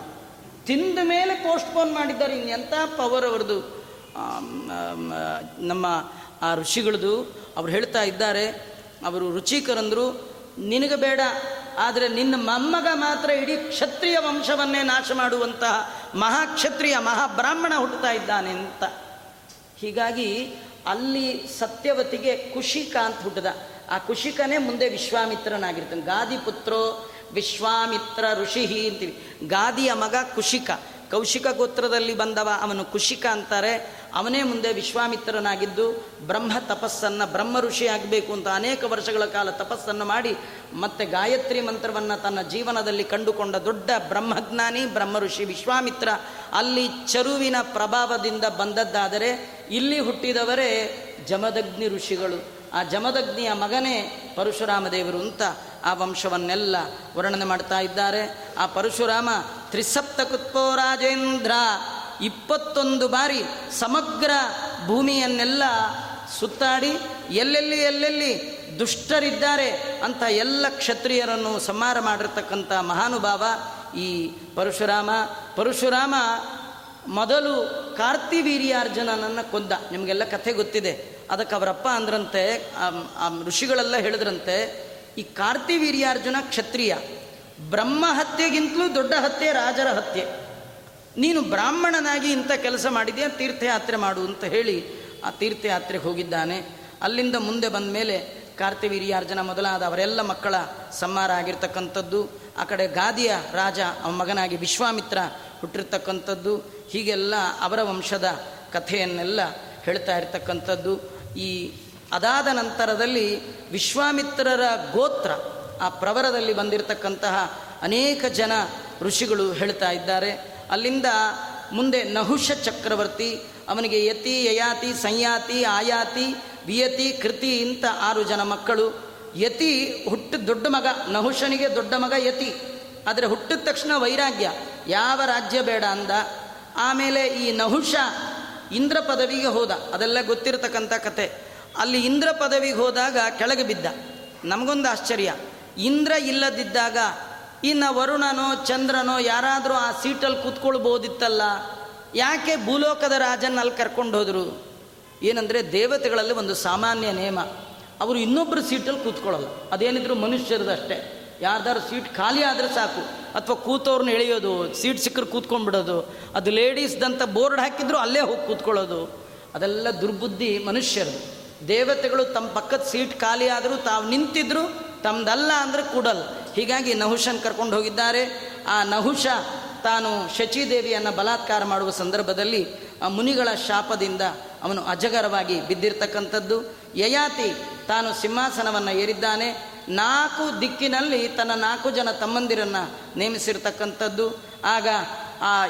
ತಿಂದ ಮೇಲೆ ಪೋಸ್ಟ್ಪೋನ್ ಮಾಡಿದ್ದಾರೆ. ಇನ್ನೆಂಥ ಪವರ್ ಅವ್ರದ್ದು? ನಮ್ಮ ಆ ಋಷಿಗಳದು ಅವ್ರು ಹೇಳ್ತಾ ಇದ್ದಾರೆ. ಅವರು ರುಚಿಕರಂದರು, ನಿನಗೆ ಬೇಡ, ಆದರೆ ನಿನ್ನ ಮೊಮ್ಮಗ ಮಾತ್ರ ಇಡೀ ಕ್ಷತ್ರಿಯ ವಂಶವನ್ನೇ ನಾಶ ಮಾಡುವಂತಹ ಮಹಾಕ್ಷತ್ರಿಯ ಮಹಾಬ್ರಾಹ್ಮಣ ಹುಟ್ಟುತ್ತಾ ಇದ್ದಾನೆ ಅಂತ. ಹೀಗಾಗಿ ಅಲ್ಲಿ ಸತ್ಯವತಿಗೆ ಕುಶಿಕ ಅಂತ ಹುಟ್ಟದ. ಆ ಕುಶಿಕನೇ ಮುಂದೆ ವಿಶ್ವಾಮಿತ್ರನಾಗಿರ್ತಾನೆ. ಗಾದಿ ಪುತ್ರೋ ವಿಶ್ವಾಮಿತ್ರ ಋಷಿ ಅಂತೀವಿ ಗಾದಿಯ ಮಗ ಕುಶಿಕ. ಕೌಶಿಕ ಗೋತ್ರದಲ್ಲಿ ಬಂದವ ಅವನು ಕುಶಿಕ ಅಂತಾರೆ. ಅವನೇ ಮುಂದೆ ವಿಶ್ವಾಮಿತ್ರನಾಗಿದ್ದು ಬ್ರಹ್ಮ ತಪಸ್ಸನ್ನು ಬ್ರಹ್ಮ ಋಷಿ ಆಗಬೇಕು ಅಂತ ಅನೇಕ ವರ್ಷಗಳ ಕಾಲ ತಪಸ್ಸನ್ನು ಮಾಡಿ ಮತ್ತೆ ಗಾಯತ್ರಿ ಮಂತ್ರವನ್ನು ತನ್ನ ಜೀವನದಲ್ಲಿ ಕಂಡುಕೊಂಡ ದೊಡ್ಡ ಬ್ರಹ್ಮಜ್ಞಾನಿ, ಬ್ರಹ್ಮ ಋಷಿ ವಿಶ್ವಾಮಿತ್ರ. ಅಲ್ಲಿ ಚರುವಿನ ಪ್ರಭಾವದಿಂದ ಬಂದದ್ದಾದರೆ ಇಲ್ಲಿ ಹುಟ್ಟಿದವರೇ ಜಮದಗ್ನಿ ಋಷಿಗಳು. ಆ ಜಮದಗ್ನಿಯ ಮಗನೇ ಪರಶುರಾಮ ದೇವರು ಅಂತ ಆ ವಂಶವನ್ನೆಲ್ಲ ವರ್ಣನೆ ಮಾಡ್ತಾ ಇದ್ದಾರೆ. ಆ ಪರಶುರಾಮ ತ್ರಿಸಪ್ತಕುತ್ಪೋ ರಾಜೇಂದ್ರ ಇಪ್ಪತ್ತೊಂದು ಬಾರಿ ಸಮಗ್ರ ಭೂಮಿಯನ್ನೆಲ್ಲ ಸುತ್ತಾಡಿ ಎಲ್ಲೆಲ್ಲಿ ಎಲ್ಲೆಲ್ಲಿ ದುಷ್ಟರಿದ್ದಾರೆ ಅಂತ ಎಲ್ಲ ಕ್ಷತ್ರಿಯರನ್ನು ಸಂಹಾರ ಮಾಡಿರ್ತಕ್ಕಂಥ ಮಹಾನುಭಾವ ಈ ಪರಶುರಾಮ. ಪರಶುರಾಮ ಮೊದಲು ಕಾರ್ತಿವೀರ್ಯಾರ್ಜುನನನ್ನು ಕೊಂದ. ನಿಮಗೆಲ್ಲ ಕಥೆ ಗೊತ್ತಿದೆ. ಅದಕ್ಕೆ ಅವರಪ್ಪ ಅಂದ್ರಂತೆ ಆ- ಋಷಿಗಳೆಲ್ಲ ಹೇಳಿದ್ರಂತೆ, ಈ ಕಾರ್ತಿವೀರ್ಯಾರ್ಜುನ ಕ್ಷತ್ರಿಯ, ಬ್ರಹ್ಮ ಹತ್ಯೆಗಿಂತಲೂ ದೊಡ್ಡ ಹತ್ಯೆ, ರಾಜರ ಹತ್ಯೆ. ನೀನು ಬ್ರಾಹ್ಮಣನಾಗಿ ಇಂಥ ಕೆಲಸ ಮಾಡಿದೆಯಾ, ತೀರ್ಥಯಾತ್ರೆ ಮಾಡು ಅಂತ ಹೇಳಿ ಆ ತೀರ್ಥಯಾತ್ರೆಗೆ ಹೋಗಿದ್ದಾನೆ. ಅಲ್ಲಿಂದ ಮುಂದೆ ಬಂದ ಮೇಲೆ ಕಾರ್ತಿವೀರ್ಯಾರ್ಜುನ ಮೊದಲಾದ ಅವರೆಲ್ಲ ಮಕ್ಕಳ ಸಂಹಾರ ಆಗಿರ್ತಕ್ಕಂಥದ್ದು, ಆ ಕಡೆ ಗಾದಿಯ ರಾಜ, ಅವನ ಮಗನಾಗಿ ವಿಶ್ವಾಮಿತ್ರ ಹುಟ್ಟಿರ್ತಕ್ಕಂಥದ್ದು ಹೀಗೆಲ್ಲ ಅವರ ವಂಶದ ಕಥೆಯನ್ನೆಲ್ಲ ಹೇಳ್ತಾ ಇರ್ತಕ್ಕಂಥದ್ದು. ಈ ಅದಾದ ನಂತರದಲ್ಲಿ ವಿಶ್ವಾಮಿತ್ರರ ಗೋತ್ರ ಆ ಪ್ರವರದಲ್ಲಿ ಬಂದಿರತಕ್ಕಂತಹ ಅನೇಕ ಜನ ಋಷಿಗಳು ಹೇಳ್ತಾ ಇದ್ದಾರೆ. ಅಲ್ಲಿಂದ ಮುಂದೆ ನಹುಷ ಚಕ್ರವರ್ತಿ, ಅವನಿಗೆ ಯತಿ, ಯಯಾತಿ, ಸಂಯಾತಿ, ಆಯಾತಿ, ವಿಯತಿ, ಕೃತಿ ಇಂಥ ಆರು ಜನ ಮಕ್ಕಳು. ಯತಿ ಹುಟ್ಟು ದೊಡ್ಡ ಮಗ, ನಹುಷನಿಗೆ ದೊಡ್ಡ ಮಗ ಯತಿ. ಆದರೆ ಹುಟ್ಟಿದ ತಕ್ಷಣ ವೈರಾಗ್ಯ, ಯಾವ ರಾಜ್ಯ ಬೇಡ ಅಂದ. ಆಮೇಲೆ ಈ ನಹುಷ ಇಂದ್ರ ಪದವಿಗೆ ಹೋದ. ಅದೆಲ್ಲ ಗೊತ್ತಿರತಕ್ಕಂಥ ಕತೆ. ಅಲ್ಲಿ ಇಂದ್ರ ಪದವಿಗೆ ಹೋದಾಗ ಕೆಳಗೆ ಬಿದ್ದ. ನಮಗೊಂದು ಆಶ್ಚರ್ಯ. ಇಂದ್ರ ಇಲ್ಲದಿದ್ದಾಗ ಇನ್ನು ವರುಣನೋ ಚಂದ್ರನೋ ಯಾರಾದರೂ ಆ ಸೀಟಲ್ಲಿ ಕೂತ್ಕೊಳ್ಬೋದಿತ್ತಲ್ಲ? ಯಾಕೆ ಭೂಲೋಕದ ರಾಜನ ಅಲ್ಲಿ ಕರ್ಕೊಂಡು ಹೋದರು? ಏನಂದರೆ ದೇವತೆಗಳಲ್ಲಿ ಒಂದು ಸಾಮಾನ್ಯ ನೇಮ. ಅವರು ಇನ್ನೊಬ್ಬರು ಸೀಟಲ್ಲಿ ಕೂತ್ಕೊಳ್ಳಲ್ಲ. ಅದೇನಿದ್ರು ಮನುಷ್ಯರದಷ್ಟೇ. ಯಾರ್ದಾರು ಸೀಟ್ ಖಾಲಿ ಆದರೆ ಸಾಕು. ಅಥವಾ ಕೂತವ್ರನ್ನ ಎಳೆಯೋದು, ಸೀಟ್ ಸಿಕ್ಕರೆ ಕೂತ್ಕೊಂಡ್ಬಿಡೋದು ಅದು ಲೇಡೀಸ್ದಂಥ ಬೋರ್ಡ್ ಹಾಕಿದ್ರು ಅಲ್ಲೇ ಹೋಗಿ ಕೂತ್ಕೊಳ್ಳೋದು. ಅದೆಲ್ಲ ದುರ್ಬುದ್ಧಿ ಮನುಷ್ಯರು ದೇವತೆಗಳು ತಮ್ಮ ಪಕ್ಕದ ಸೀಟ್ ಖಾಲಿ ಆದರೂ ತಾವು ನಿಂತಿದ್ರು ತಮ್ಮದಲ್ಲ ಅಂದರೆ ಕೂಡಲ್ಲ. ಹೀಗಾಗಿ ನಹುಶನ್ ಕರ್ಕೊಂಡು ಹೋಗಿದ್ದಾರೆ. ಆ ನಹುಷ ತಾನು ಶಚಿದೇವಿಯನ್ನು ಬಲಾತ್ಕಾರ ಮಾಡುವ ಸಂದರ್ಭದಲ್ಲಿ ಆ ಮುನಿಗಳ ಶಾಪದಿಂದ ಅವನು ಅಜಗರವಾಗಿ ಬಿದ್ದಿರ್ತಕ್ಕಂಥದ್ದು. ಯಯಾತಿ ತಾನು ಸಿಂಹಾಸನವನ್ನು ಏರಿದ್ದಾನೆ. ನಾಲ್ಕು ದಿಕ್ಕಿನಲ್ಲಿ ತನ್ನ ನಾಲ್ಕು ಜನ ತಮ್ಮಂದಿರನ್ನು ನೇಮಿಸಿರ್ತಕ್ಕಂಥದ್ದು. ಆಗ ಆ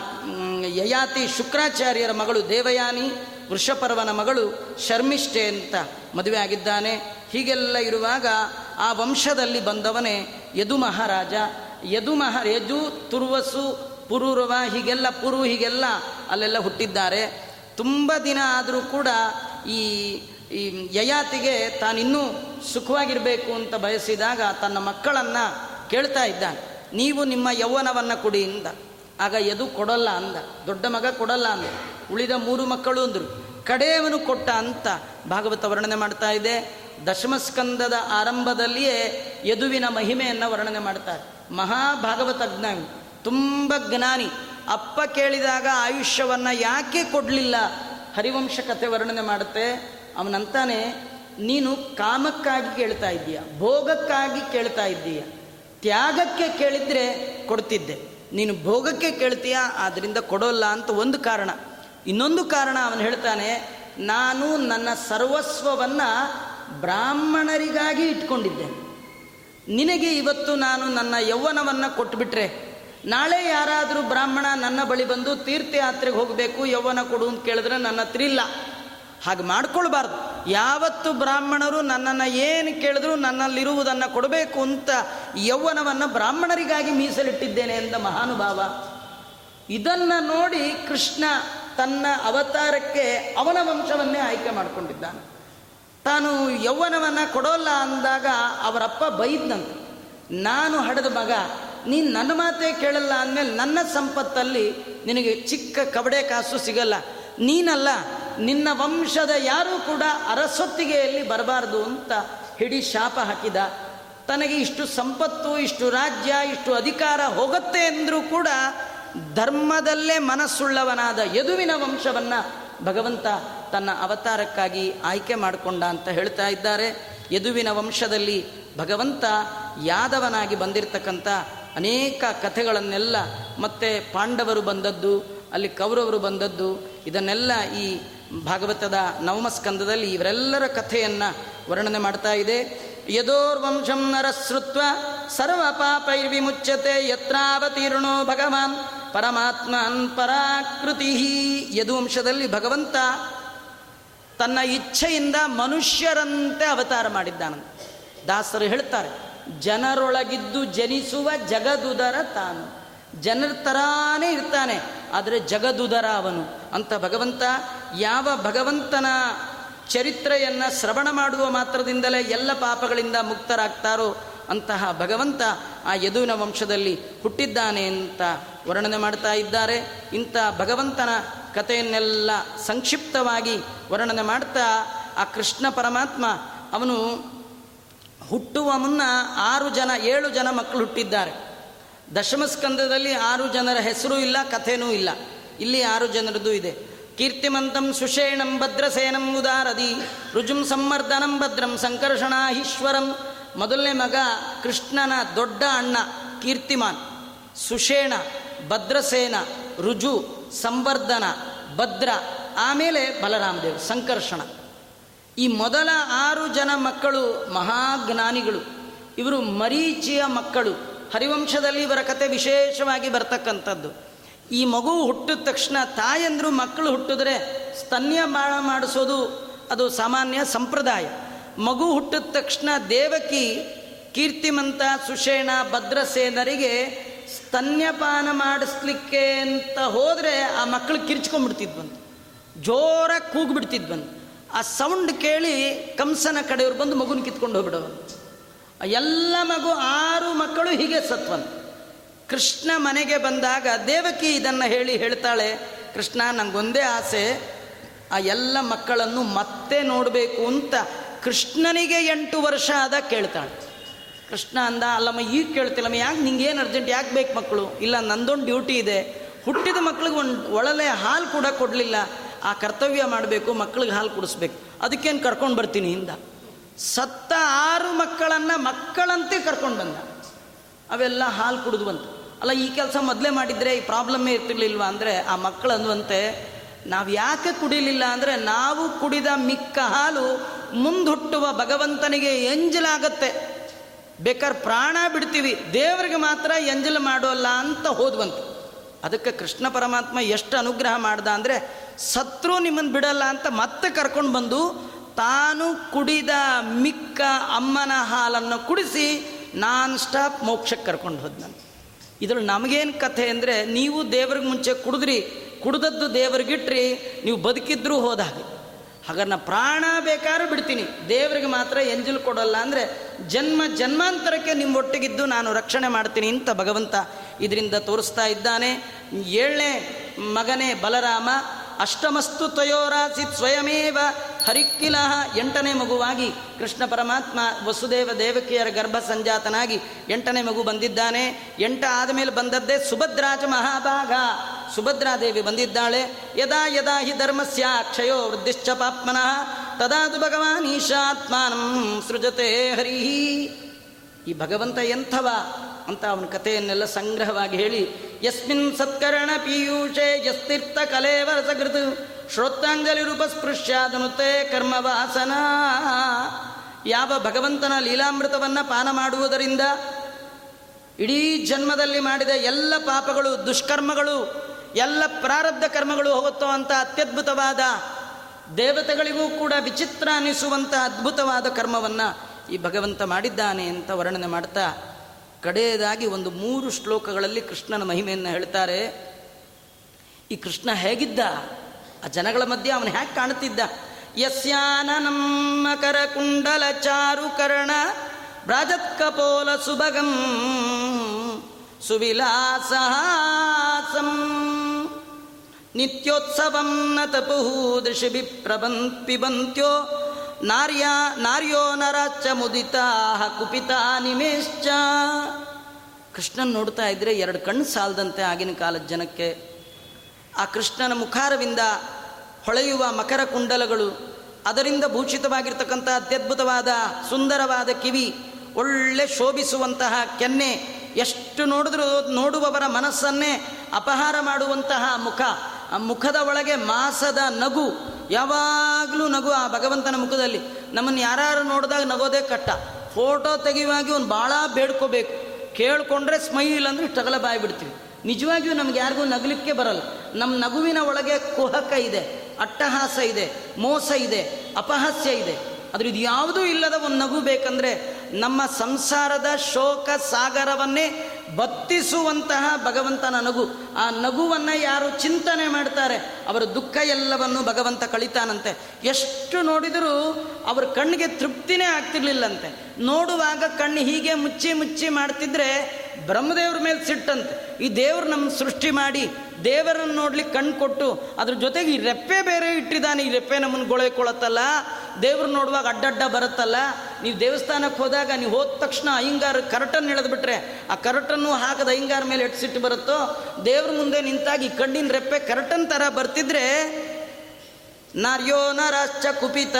ಯಯಾತಿ ಶುಕ್ರಾಚಾರ್ಯರ ಮಗಳು ದೇವಯಾನಿ, ವೃಷಪರ್ವನ ಮಗಳು ಶರ್ಮಿಷ್ಠೆ ಅಂತ ಮದುವೆ ಆಗಿದ್ದಾನೆ. ಹೀಗೆಲ್ಲ ಇರುವಾಗ ಆ ವಂಶದಲ್ಲಿ ಬಂದವನೇ ಯದು ಮಹಾರಾಜ. ಯದು ಮಹ, ಯಜು, ತುರ್ವಸು, ಪುರೂರವ, ಹೀಗೆಲ್ಲ ಪುರು, ಹೀಗೆಲ್ಲ ಅಲ್ಲೆಲ್ಲ ಹುಟ್ಟಿದ್ದಾರೆ. ತುಂಬ ದಿನ ಆದರೂ ಕೂಡ ಈ ಈ ಯಯಾತಿಗೆ ತಾನಿನ್ನೂ ಸುಖವಾಗಿರಬೇಕು ಅಂತ ಬಯಸಿದಾಗ ತನ್ನ ಮಕ್ಕಳನ್ನು ಕೇಳ್ತಾ ಇದ್ದಾನೆ. ನೀವು ನಿಮ್ಮ ಯೌವನವನ್ನು ಕೊಡಿ ಅಂದ. ಆಗ ಯದು ಕೊಡಲ್ಲ ಅಂದ. ದೊಡ್ಡ ಮಗ ಕೊಡಲ್ಲ ಅಂದ. ಉಳಿದ ಮೂರು ಮಕ್ಕಳು ಅಂದರು. ಕಡೆಯವನು ಕೊಟ್ಟ ಅಂತ ಭಾಗವತ ವರ್ಣನೆ ಮಾಡ್ತಾ ಇದೆ. ದಶಮಸ್ಕಂದದ ಆರಂಭದಲ್ಲಿಯೇ ಯದುವಿನ ಮಹಿಮೆಯನ್ನು ವರ್ಣನೆ ಮಾಡ್ತಾರೆ. ಮಹಾಭಾಗವತ ಜ್ಞಾನಿ ತುಂಬ ಜ್ಞಾನಿ. ಅಪ್ಪ ಕೇಳಿದಾಗ ಆಯುಷ್ಯವನ್ನು ಯಾಕೆ ಕೊಡಲಿಲ್ಲ? ಹರಿವಂಶ ಕಥೆ ವರ್ಣನೆ ಮಾಡುತ್ತೆ. ಅವನಂತಾನೆ, ನೀನು ಕಾಮಕ್ಕಾಗಿ ಕೇಳ್ತಾ ಇದ್ದೀಯ, ಭೋಗಕ್ಕಾಗಿ ಕೇಳ್ತಾ ಇದ್ದೀಯ. ತ್ಯಾಗಕ್ಕೆ ಕೇಳಿದರೆ ಕೊಡ್ತಿದ್ದೆ. ನೀನು ಭೋಗಕ್ಕೆ ಕೇಳ್ತೀಯ ಆದ್ದರಿಂದ ಕೊಡೋಲ್ಲ ಅಂತ ಒಂದು ಕಾರಣ. ಇನ್ನೊಂದು ಕಾರಣ ಅವನು ಹೇಳ್ತಾನೆ, ನಾನು ನನ್ನ ಸರ್ವಸ್ವವನ್ನು ಬ್ರಾಹ್ಮಣರಿಗಾಗಿ ಇಟ್ಕೊಂಡಿದ್ದೇನೆ ನಿನಗೆ ಇವತ್ತು ನಾನು ನನ್ನ ಯೌವನವನ್ನು ಕೊಟ್ಟುಬಿಟ್ರೆ ನಾಳೆ ಯಾರಾದರೂ ಬ್ರಾಹ್ಮಣ ನನ್ನ ಬಳಿ ಬಂದು ತೀರ್ಥಯಾತ್ರೆಗೆ ಹೋಗಬೇಕು, ಯೌವನ ಕೊಡು ಅಂತ ಕೇಳಿದ್ರೆ ನನ್ನ ಹತ್ರ ಇಲ್ಲ. ಹಾಗೆ ಮಾಡ್ಕೊಳ್ಬಾರ್ದು. ಯಾವತ್ತು ಬ್ರಾಹ್ಮಣರು ನನ್ನನ್ನು ಏನು ಕೇಳಿದ್ರು ನನ್ನಲ್ಲಿರುವುದನ್ನು ಕೊಡಬೇಕು ಅಂತ ಯೌವನವನ್ನು ಬ್ರಾಹ್ಮಣರಿಗಾಗಿ ಮೀಸಲಿಟ್ಟಿದ್ದೇನೆ ಎಂದ ಮಹಾನುಭಾವ. ಇದನ್ನು ನೋಡಿ ಕೃಷ್ಣ ತನ್ನ ಅವತಾರಕ್ಕೆ ಅವನ ವಂಶವನ್ನೇ ಆಯ್ಕೆ ಮಾಡಿಕೊಂಡಿದ್ದಾನೆ. ತಾನು ಯೌವನವನ್ನು ಕೊಡೋಲ್ಲ ಅಂದಾಗ ಅವರಪ್ಪ ಬೈದ್ನಂತೆ. ನಾನು ಹಡೆದ ಮಗ, ನೀನು ನನ್ನ ಮಾತೇ ಕೇಳಲ್ಲ ಅಂದಮೇಲೆ ನನ್ನ ಸಂಪತ್ತಲ್ಲಿ ನಿನಗೆ ಚಿಕ್ಕ ಕಬಡೆ ಕಾಸು ಸಿಗಲ್ಲ. ನೀನಲ್ಲ ನಿನ್ನ ವಂಶದ ಯಾರೂ ಕೂಡ ಅರಸೊತ್ತಿಗೆಯಲ್ಲಿ ಬರಬಾರ್ದು ಅಂತ ಹಿಡಿ ಶಾಪ ಹಾಕಿದ. ತನಗೆ ಇಷ್ಟು ಸಂಪತ್ತು, ಇಷ್ಟು ರಾಜ್ಯ, ಇಷ್ಟು ಅಧಿಕಾರ ಹೋಗುತ್ತೆ ಎಂದರೂ ಕೂಡ ಧರ್ಮದಲ್ಲೇ ಮನಸ್ಸುಳ್ಳವನಾದ ಯದುವಿನ ವಂಶವನ್ನು ಭಗವಂತ ತನ್ನ ಅವತಾರಕ್ಕಾಗಿ ಆಯ್ಕೆ ಮಾಡಿಕೊಂಡ ಅಂತ ಹೇಳ್ತಾ ಇದ್ದಾರೆ. ಯದುವಿನ ವಂಶದಲ್ಲಿ ಭಗವಂತ ಯಾದವನಾಗಿ ಬಂದಿರತಕ್ಕಂಥ ಅನೇಕ ಕಥೆಗಳನ್ನೆಲ್ಲ ಮತ್ತೆ ಪಾಂಡವರು ಬಂದದ್ದು, ಅಲ್ಲಿ ಕೌರವರು ಬಂದದ್ದು, ಇದನ್ನೆಲ್ಲ ಈ ಭಾಗವತದ ನವಮಸ್ಕಂದದಲ್ಲಿ ಇವರೆಲ್ಲರ ಕಥೆಯನ್ನು ವರ್ಣನೆ ಮಾಡ್ತಾ ಇದೆ. ಯದೋರ್ವಂಶಂ ನರಸೃತ್ವ ಸರ್ವ ಪಾಪೈರ್ವಿಮುಚ್ಯತೆ ಯತ್ರಾವತೀರ್ಣೋ ಭಗವಾನ್ ಪರಮಾತ್ಮನ್ ಪರಾಕೃತಿ. ಯದುವಂಶದಲ್ಲಿ ಭಗವಂತ ತನ್ನ ಇಚ್ಛೆಯಿಂದ ಮನುಷ್ಯರಂತೆ ಅವತಾರ ಮಾಡಿದ್ದಾನ. ದಾಸರು ಹೇಳ್ತಾರೆ, ಜನರೊಳಗಿದ್ದು ಜನಿಸುವ ಜಗದುದರ ತಾನು. ಜನರ ತರಾನೇ ಇರ್ತಾನೆ, ಆದರೆ ಜಗದುದರ ಅವನು ಅಂತ ಭಗವಂತ ಯಾವ ಭಗವಂತನ ಚರಿತ್ರೆಯನ್ನು ಶ್ರವಣ ಮಾಡುವ ಮಾತ್ರದಿಂದಲೇ ಎಲ್ಲ ಪಾಪಗಳಿಂದ ಮುಕ್ತರಾಗ್ತಾರೋ ಅಂತಹ ಭಗವಂತ ಆ ಯದುವಿನ ವಂಶದಲ್ಲಿ ಹುಟ್ಟಿದ್ದಾನೆ ಅಂತ ವರ್ಣನೆ ಮಾಡ್ತಾ ಇದ್ದಾರೆ. ಇಂಥ ಭಗವಂತನ ಕಥೆಯನ್ನೆಲ್ಲ ಸಂಕ್ಷಿಪ್ತವಾಗಿ ವರ್ಣನೆ ಮಾಡ್ತಾ ಆ ಕೃಷ್ಣ ಪರಮಾತ್ಮ ಅವನು ಹುಟ್ಟುವ ಮುನ್ನ ಆರು ಜನ, ಏಳು ಜನ ಮಕ್ಕಳು ಹುಟ್ಟಿದ್ದಾರೆ. ದಶಮಸ್ಕಂದದಲ್ಲಿ ಆರು ಜನರ ಹೆಸರು ಇಲ್ಲ, ಕಥೆನೂ ಇಲ್ಲ. ಇಲ್ಲಿ ಆರು ಜನರದ್ದು ಇದೆ. ಕೀರ್ತಿಮಂತಂ ಸುಷೇಣಂ ಭದ್ರಸೇನಂ ಉದಾರದಿ, ರುಜುಂ ಸಂವರ್ಧನಂ ಭದ್ರಂ ಸಂಕರ್ಷಣಾಹೀಶ್ವರಂ. ಮೊದಲನೇ ಮಗ ಕೃಷ್ಣನ ದೊಡ್ಡ ಅಣ್ಣ ಕೀರ್ತಿಮಾನ್. ಸುಷೇಣ, ಭದ್ರಸೇನ, ರುಜು, ಸಂವರ್ಧನ, ಭದ್ರ, ಆಮೇಲೆ ಬಲರಾಮದೇವ್, ಸಂಕರ್ಷಣ. ಈ ಮೊದಲ ಆರು ಜನ ಮಕ್ಕಳು ಮಹಾಜ್ಞಾನಿಗಳು. ಇವರು ಮರೀಚಿಯ ಮಕ್ಕಳು. ಹರಿವಂಶದಲ್ಲಿ ಇವರ ಕತೆ ವಿಶೇಷವಾಗಿ ಬರ್ತಕ್ಕಂಥದ್ದು. ಈ ಮಗು ಹುಟ್ಟಿದ ತಕ್ಷಣ ತಾಯಂದರು ಮಕ್ಕಳು ಹುಟ್ಟಿದ್ರೆ ಬಾಳ ಮಾಡಿಸೋದು ಅದು ಸಾಮಾನ್ಯ ಸಂಪ್ರದಾಯ. ಮಗು ಹುಟ್ಟಿದ ತಕ್ಷಣ ದೇವಕಿ ಕೀರ್ತಿಮಂತ ಸುಷೇಣ ಭದ್ರಸೇನರಿಗೆ ಸ್ತನ್ಯಪಾನ ಮಾಡಿಸ್ಲಿಕ್ಕೆ ಅಂತ ಹೋದರೆ ಆ ಮಕ್ಕಳು ಕಿರ್ಚ್ಕೊಂಡ್ಬಿಡ್ತಿದ್ವಂತ. ಜೋರಾಗಿ ಕೂಗ್ಬಿಡ್ತಿದ್ವಂತ. ಆ ಸೌಂಡ್ ಕೇಳಿ ಕಂಸನ ಕಡೆಯವ್ರು ಬಂದು ಮಗುನ ಕಿತ್ಕೊಂಡು ಹೋಗ್ಬಿಡೋದು ಎಲ್ಲ ಮಗು ಆರು ಮಕ್ಕಳು ಹೀಗೆ ಸತ್ವಂತ. ಕೃಷ್ಣ ಮನೆಗೆ ಬಂದಾಗ ದೇವಕಿ ಇದನ್ನು ಹೇಳಿ ಹೇಳ್ತಾಳೆ, ಕೃಷ್ಣ ನನಗೊಂದೇ ಆಸೆ. ಆ ಎಲ್ಲ ಮಕ್ಕಳನ್ನು ಮತ್ತೆ ನೋಡಬೇಕು ಅಂತ ಕೃಷ್ಣನಿಗೆ ಎಂಟು ವರ್ಷ ಆದ ಕೇಳ್ತಾಳೆ. ಕೃಷ್ಣ ಅಂದ, ಅಲ್ಲಮ್ಮ, ಈಗ ಕೇಳ್ತಿಲ್ಲಮ್ಮ ಯಾಕೆ ನಿಂಗೇನು ಅರ್ಜೆಂಟ್ ಯಾಕೆ ಬೇಕು ಮಕ್ಕಳು? ಇಲ್ಲ, ನಂದೊಂದು ಡ್ಯೂಟಿ ಇದೆ. ಹುಟ್ಟಿದ ಮಕ್ಳಿಗೆ ಒಂದು ಒಳಲೆ ಹಾಲು ಕೂಡ ಕೊಡಲಿಲ್ಲ. ಆ ಕರ್ತವ್ಯ ಮಾಡಬೇಕು ಮಕ್ಕಳಿಗೆ ಹಾಲು ಕುಡಿಸ್ಬೇಕು. ಅದಕ್ಕೇನು ಕರ್ಕೊಂಡು ಬರ್ತೀನಿ ಇಂದ. ಸತ್ತ ಆರು ಮಕ್ಕಳನ್ನು ಮಕ್ಕಳಂತೆ ಕರ್ಕೊಂಡು ಬಂದ. ಅವೆಲ್ಲ ಹಾಲು ಕುಡಿದು ಬಂತು. ಅಲ್ಲ, ಈ ಕೆಲಸ ಮೊದಲೇ ಮಾಡಿದರೆ ಈ ಪ್ರಾಬ್ಲಮ್ಮೇ ಇರ್ತಿರ್ಲಿಲ್ವ? ಅಂದರೆ ಆ ಮಕ್ಕಳು ಅನ್ನುವಂತೆ ನಾವು ಯಾಕೆ ಕುಡಿಲಿಲ್ಲ ಅಂದರೆ ನಾವು ಕುಡಿದ ಮಿಕ್ಕ ಹಾಲು ಮುಂದುಟ್ಟುವ ಭಗವಂತನಿಗೆ ಎಂಜಲಾಗತ್ತೆ ಬೇಕಾದ್ರೆ ಪ್ರಾಣ ಬಿಡ್ತೀವಿ. ದೇವರಿಗೆ ಮಾತ್ರ ಎಂಜಲು ಮಾಡೋಲ್ಲ ಅಂತ ಹೋದ್ವಂತ. ಅದಕ್ಕೆ ಕೃಷ್ಣ ಪರಮಾತ್ಮ ಎಷ್ಟು ಅನುಗ್ರಹ ಮಾಡ್ದ ಅಂದರೆ, ಸತ್ರು ನಿಮ್ಮನ್ನು ಬಿಡಲ್ಲ ಅಂತ ಮತ್ತೆ ಕರ್ಕೊಂಡು ಬಂದು ತಾನು ಕುಡಿದ ಮಿಕ್ಕ ಅಮ್ಮನ ಹಾಲನ್ನು ಕುಡಿಸಿ ನಾನ್ ಸ್ಟಾಪ್ ಮೋಕ್ಷಕ್ಕೆ ಕರ್ಕೊಂಡು ಹೋದ್ ಇದ್ರಲ್ಲಿ ನಮಗೇನು ಕಥೆ ಅಂದರೆ ನೀವು ದೇವ್ರಿಗೆ ಮುಂಚೆ ಕುಡಿದ್ರಿ, ಕುಡ್ದದ್ದು ದೇವ್ರಿಗಿಟ್ರಿ, ನೀವು ಬದುಕಿದ್ರೂ ಹೋದಾಗ. ಹಾಗಾದ್ರೆ ನಾ ಪ್ರಾಣ ಬೇಕಾದ್ರೂ ಬಿಡ್ತೀನಿ. ದೇವರಿಗೆ ಮಾತ್ರ ಎಂಜಲು ಕೊಡಲ್ಲ ಅಂದರೆ ಜನ್ಮ ಜನ್ಮಾಂತರಕ್ಕೆ ನಿಮ್ಮ ಒಟ್ಟಿಗಿದ್ದು ನಾನು ರಕ್ಷಣೆ ಮಾಡ್ತೀನಿ ಅಂತ ಭಗವಂತ ಇದರಿಂದ ತೋರಿಸ್ತಾ ಇದ್ದಾನೆ. ಏಳನೇ ಮಗನೇ ಬಲರಾಮ ಅಷ್ಟಮಸ್ತು ತಯೋರಾಸಿತ್ ಸ್ವಯಮೇವ ಹರಿಕ್ಕಿಲ ಎಂಟನೇ ಮಗುವಾಗಿ ಕೃಷ್ಣ ಪರಮಾತ್ಮ ವಸುದೇವ ದೇವಕಿಯರ ಗರ್ಭ ಸಂಜಾತನಾಗಿ ಎಂಟನೇ ಮಗು ಬಂದಿದ್ದಾನೆ. ಎಂಟ ಆದಮೇಲೆ ಬಂದದ್ದೇ ಸುಭದ್ರಾಜ ಮಹಾಭಾಗ. ಸುಭದ್ರಾದೇವಿ ಬಂದಿದ್ದಾಳೆ. ಯದಾ ಯದಾ ಹಿ ಧರ್ಮಸ್ಯ ಕ್ಷಯೋ ವೃದ್ಧಿಶ್ಚ ಪಾಪ್ಮನಃ. ತದಾದು ಭಗವಾನ್ ಈಶಾತ್ಮಾನಂ ಸೃಜತೆ ಹರಿ ಈ ಭಗವಂತ ಎಂಥವ? ಅಂತ ಅವನ ಕಥೆಯನ್ನೆಲ್ಲ ಸಂಗ್ರಹವಾಗಿ ಹೇಳಿ, ಯಸ್ಮಿನ್ ಸತ್ಕರಣ ಪೀಯೂಷೆ ಯಸ್ತೀರ್ಥ ಕಲೇವರ ಸಕೃತು ಶ್ರೋತಾಂಜಲಿ ಕರ್ಮ ವಾಸನ ಯಾವ ಭಗವಂತನ ಲೀಲಾಮೃತವನ್ನು ಪಾನ ಮಾಡುವುದರಿಂದ ಇಡೀ ಜನ್ಮದಲ್ಲಿ ಮಾಡಿದ ಎಲ್ಲ ಪಾಪಗಳು, ದುಷ್ಕರ್ಮಗಳು, ಎಲ್ಲ ಪ್ರಾರಬ್ಧ ಕರ್ಮಗಳು ಹೋಗುತ್ತೋ ಅಂತ ಅತ್ಯದ್ಭುತವಾದ ದೇವತೆಗಳಿಗೂ ಕೂಡ ವಿಚಿತ್ರ ಅನಿಸುವಂಥ ಅದ್ಭುತವಾದ ಕರ್ಮವನ್ನು ಈ ಭಗವಂತ ಮಾಡಿದ್ದಾನೆ ಅಂತ ವರ್ಣನೆ ಮಾಡ್ತಾ ಕಡೆಯದಾಗಿ ಒಂದು ಮೂರು ಶ್ಲೋಕಗಳಲ್ಲಿ ಕೃಷ್ಣನ ಮಹಿಮೆಯನ್ನು ಹೇಳ್ತಾರೆ. ಈ ಕೃಷ್ಣ ಹೇಗಿದ್ದ? ಆ ಜನಗಳ ಮಧ್ಯೆ ಅವನು ಹೇಗೆ ಕಾಣುತ್ತಿದ್ದ. ಯಸ್ಯಾನ ನಮ್ಮ ಕರಕುಂಡಲ ಚಾರು ಕರ್ಣ ಬ್ರಾಜತ್ಕಪೋಲ ಸುಭಗಂ, ಸುವಿಲಾಸಹಾಸಂ. ನಿತ್ಯೋತ್ಸವಂ ನ ತಪುಃ ದೃಶಿಭಿ ಪ್ರಬನ್ ಪಿಬಂತ್ಯೋ ನಾರ್ಯ ನಾರ್ಯೋ ನರಾಚ ಮುದಿತಾ ಕುಪಿತಾ ನಿಮೇಶ್ಚ. ಕೃಷ್ಣನ್ ನೋಡ್ತಾ ಇದ್ರೆ ಎರಡು ಕಣ್ಣು ಸಾಲದಂತೆ ಆಗಿನ ಕಾಲದ ಜನಕ್ಕೆ. ಆ ಕೃಷ್ಣನ ಮುಖಾರವಿಂದ ಹೊಳೆಯುವ ಮಕರ ಕುಂಡಲಗಳು, ಅದರಿಂದ ಭೂಷಿತವಾಗಿರ್ತಕ್ಕಂಥ ಅತ್ಯದ್ಭುತವಾದ ಸುಂದರವಾದ ಕಿವಿ, ಒಳ್ಳೆ ಶೋಭಿಸುವಂತಹ ಕೆನ್ನೆ, ಎಷ್ಟು ನೋಡಿದ್ರೂ ನೋಡುವವರ ಮನಸ್ಸನ್ನೇ ಅಪಹಾರ ಮಾಡುವಂತಹ ಮುಖ, ಆ ಮುಖದ ಒಳಗೆ ಮಾಸದ ನಗು ಯಾವಾಗಲೂ ನಗು ಆ ಭಗವಂತನ ಮುಖದಲ್ಲಿ. ನಮ್ಮನ್ನು ಯಾರು ನೋಡಿದಾಗ ನಗೋದೇ ಕಟ್ಟ ಫೋಟೋ ತೆಗೆಯುವಾಗಿ ಒಂದು ಭಾಳ ಬೇಡ್ಕೋಬೇಕು. ಕೇಳಿಕೊಂಡ್ರೆ ಸ್ಮೈಲ್ ಅಂದರೆ ಟಗಲ ಬಾಯಿ ಬಿಡ್ತೀವಿ. ನಿಜವಾಗಿಯೂ ನಮ್ಗೆ ಯಾರಿಗೂ ನಗಲಿಕ್ಕೆ ಬರಲ್ಲ. ನಮ್ಮ ನಗುವಿನ ಒಳಗೆ ಕುಹಕ ಇದೆ, ಅಟ್ಟಹಾಸ ಇದೆ, ಮೋಸ ಇದೆ, ಅಪಹಾಸ್ಯ ಇದೆ. ಆದರೆ ಇದು ಯಾವುದೂ ಇಲ್ಲದ ಒಂದು ನಗು ಬೇಕಂದರೆ ನಮ್ಮ ಸಂಸಾರದ ಶೋಕ ಸಾಗರವನ್ನೇ ಬತ್ತಿಸುವಂತಹ ಭಗವಂತನ ನಗು. ಆ ನಗುವನ್ನು ಯಾರು ಚಿಂತನೆ ಮಾಡ್ತಾರೆ, ಅವರ ದುಃಖ ಎಲ್ಲವನ್ನು ಭಗವಂತ ಕಳಿತಾನಂತೆ. ಎಷ್ಟು ನೋಡಿದರೂ ಅವ್ರ ಕಣ್ಣಿಗೆ ತೃಪ್ತಿನೇ ಆಗ್ತಿರ್ಲಿಲ್ಲಂತೆ. ನೋಡುವಾಗ ಕಣ್ಣು ಹೀಗೆ ಮುಚ್ಚಿ ಮುಚ್ಚಿ ಮಾಡ್ತಿದ್ರೆ ಬ್ರಹ್ಮದೇವ್ರ ಮೇಲೆ ಸಿಟ್ಟಂತೆ. ಈ ದೇವ್ರು ನಮ್ಮ ಸೃಷ್ಟಿ ಮಾಡಿ ದೇವರನ್ನು ನೋಡ್ಲಿಕ್ಕೆ ಕಣ್ಣು ಕೊಟ್ಟು ಅದ್ರ ಜೊತೆಗೆ ಈ ರೆಪ್ಪೆ ಬೇರೆ ಇಟ್ಟಿದ್ದಾನೆ. ಈ ರೆಪ್ಪೆ ನಮ್ಮನ್ನು ಗೊಳೆಕೊಳತ್ತಲ್ಲ. ದೇವ್ರು ನೋಡುವಾಗ ಅಡ್ಡಡ್ಡ ಬರುತ್ತಲ್ಲ. ನೀವು ದೇವಸ್ಥಾನಕ್ಕೆ ಹೋದಾಗ ನೀವು ಹೋದ ತಕ್ಷಣ ಅಯ್ಯಂಗಾರ ಕರಟನ್ನು ಎಳೆದ್ಬಿಟ್ರೆ, ಆ ಕರಟನ್ನು ಹಾಕದ ಅಯ್ಯಂಗಾರ ಮೇಲೆ ಎಟ್ಸಿಟ್ಟು ಬರುತ್ತೋ, ದೇವ್ರ ಮುಂದೆ ನಿಂತಾಗ ಈ ಕಣ್ಣಿನ ರೆಪ್ಪೆ ಕರಟನ್ ಥರ ಬರ್ತಿದ್ರೆ, ನಾರ್ಯೋ ನರಾಶ್ಚ ಕುಪಿತ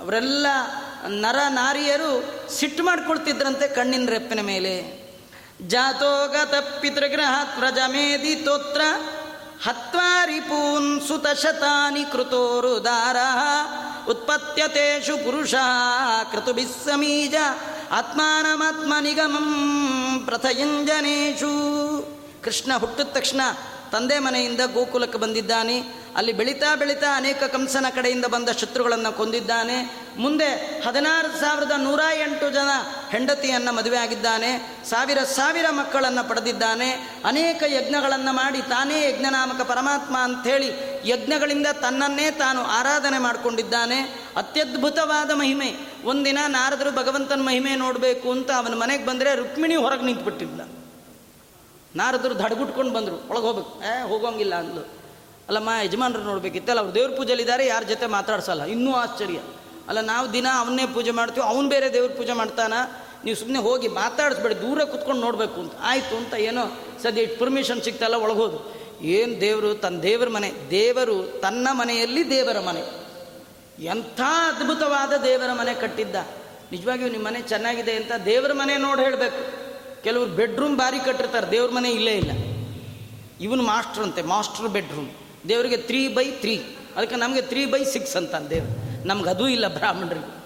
ಅವರೆಲ್ಲ ನರ ನಾರಿಯರು ಸಿಟ್ಟು ಮಾಡ್ಕೊಳ್ತಿದ್ರಂತೆ ಕಣ್ಣಿನ ರೆಪ್ಪಿನ ಮೇಲೆ. ಜಾತೋಗತ ಪಿತೃಗ್ರಹ ಪ್ರಜಮೇದಿ ತೋತ್ರ ಹತ್ವಾರಿಪೂನ್ ಸುತಶತಾನಿ ಕೃತೋರುದಾರ ಉತ್ಪತ್ಯತೇಷು ಪುರುಷ ಕೃತುಭಿಸ್ಸಮೀಜ ಆತ್ಮಾನಮಾತ್ಮ ನಿಗಮಂ ಪ್ರಥಯಂಜನೇಶು. ಕೃಷ್ಣ ಹುಟ್ಟಿದ ತಕ್ಷಣ ತಂದೆ ಮನೆಯಿಂದ ಗೋಕುಲಕ್ಕೆ ಬಂದಿದ್ದಾನೆ. ಅಲ್ಲಿ ಬೆಳೀತಾ ಬೆಳೀತಾ ಅನೇಕ ಕಂಸನ ಕಡೆಯಿಂದ ಬಂದ ಶತ್ರುಗಳನ್ನು ಕೊಂದಿದ್ದಾನೆ. ಮುಂದೆ ಹದಿನಾರು ಸಾವಿರದ ನೂರ ಎಂಟು ಜನ ಹೆಂಡತಿಯನ್ನು ಮದುವೆ ಆಗಿದ್ದಾನೆ. ಸಾವಿರ ಸಾವಿರ ಮಕ್ಕಳನ್ನು ಪಡೆದಿದ್ದಾನೆ. ಅನೇಕ ಯಜ್ಞಗಳನ್ನು ಮಾಡಿ ತಾನೇ ಯಜ್ಞನಾಮಕ ಪರಮಾತ್ಮ ಅಂಥೇಳಿ ಯಜ್ಞಗಳಿಂದ ತನ್ನನ್ನೇ ತಾನು ಆರಾಧನೆ ಮಾಡಿಕೊಂಡಿದ್ದಾನೆ. ಅತ್ಯದ್ಭುತವಾದ ಮಹಿಮೆ. ಒಂದಿನ ನಾರದರು ಭಗವಂತನ ಮಹಿಮೆ ನೋಡಬೇಕು ಅಂತ ಅವನ ಮನೆಗೆ ಬಂದರೆ ರುಕ್ಮಿಣಿ ಹೊರಗೆ ನಿಂತುಬಿಟ್ಟಿದ್ದ ನಾರದರು ದಡ್ಬಿಟ್ಕೊಂಡು ಬಂದರು. ಒಳಗೆ ಹೋಗ್ಬೇಕು. ಏ ಹೋಗೋಂಗಿಲ್ಲ ಅಂದ್ಲು. ಅಲ್ಲಮ್ಮ, ಯಜಮಾನ್ರು ನೋಡ್ಬೇಕಿತ್ತಲ್ಲ ಅವ್ರು ದೇವ್ರ ಪೂಜೆಲಿದ್ದಾರೆ ಯಾರ ಜೊತೆ ಮಾತಾಡ್ಸಲ್ಲ. ಇನ್ನೂ ಆಶ್ಚರ್ಯ. ಅಲ್ಲ, ನಾವು ದಿನ ಅವನ್ನೇ ಪೂಜೆ ಮಾಡ್ತೀವಿ, ಅವನು ಬೇರೆ ದೇವ್ರ ಪೂಜೆ ಮಾಡ್ತಾನ. ನೀವು ಸುಮ್ಮನೆ ಹೋಗಿ ಮಾತಾಡಿಸ್ಬೇಡಿ, ದೂರ ಕುತ್ಕೊಂಡು ನೋಡಬೇಕು ಅಂತ. ಆಯಿತು ಅಂತ ಏನೋ ಸದ್ಯ ಇಟ್ಟು ಪರ್ಮಿಷನ್ ಸಿಗ್ತಲ್ಲ ಒಳಗೋದು ಏನು ದೇವರು? ತನ್ನ ದೇವರ ಮನೆ. ದೇವರು ತನ್ನ ಮನೆಯಲ್ಲಿ ದೇವರ ಮನೆ. ಎಂಥ ಅದ್ಭುತವಾದ ದೇವರ ಮನೆ ಕಟ್ಟಿದ್ದ. ನಿಜವಾಗಿಯೂ ನಿಮ್ಮ ಮನೆ ಚೆನ್ನಾಗಿದೆ ಅಂತ ದೇವರ ಮನೆ ನೋಡಿ ಹೇಳಬೇಕು. ಕೆಲವರು ಬೆಡ್ರೂಮ್ ಬಾರಿ ಕಟ್ಟಿರ್ತಾರೆ, ದೇವ್ರ ಮನೆ ಇಲ್ಲೇ ಇಲ್ಲ. ಇವನು ಮಾಸ್ಟರ್ ಅಂತೆ ಮಾಸ್ಟರ್ ಬೆಡ್ರೂಮ್ ದೇವರಿಗೆ ತ್ರೀ ಬೈ ತ್ರೀ ಅದಕ್ಕೆ ನಮಗೆ ತ್ರೀ ಬೈ ಸಿಕ್ಸ್ ಅಂತ ದೇವ್ರು. ನಮ್ಗೆ ಅದೂ ಇಲ್ಲ ಬ್ರಾಹ್ಮಣರಿಗೆ.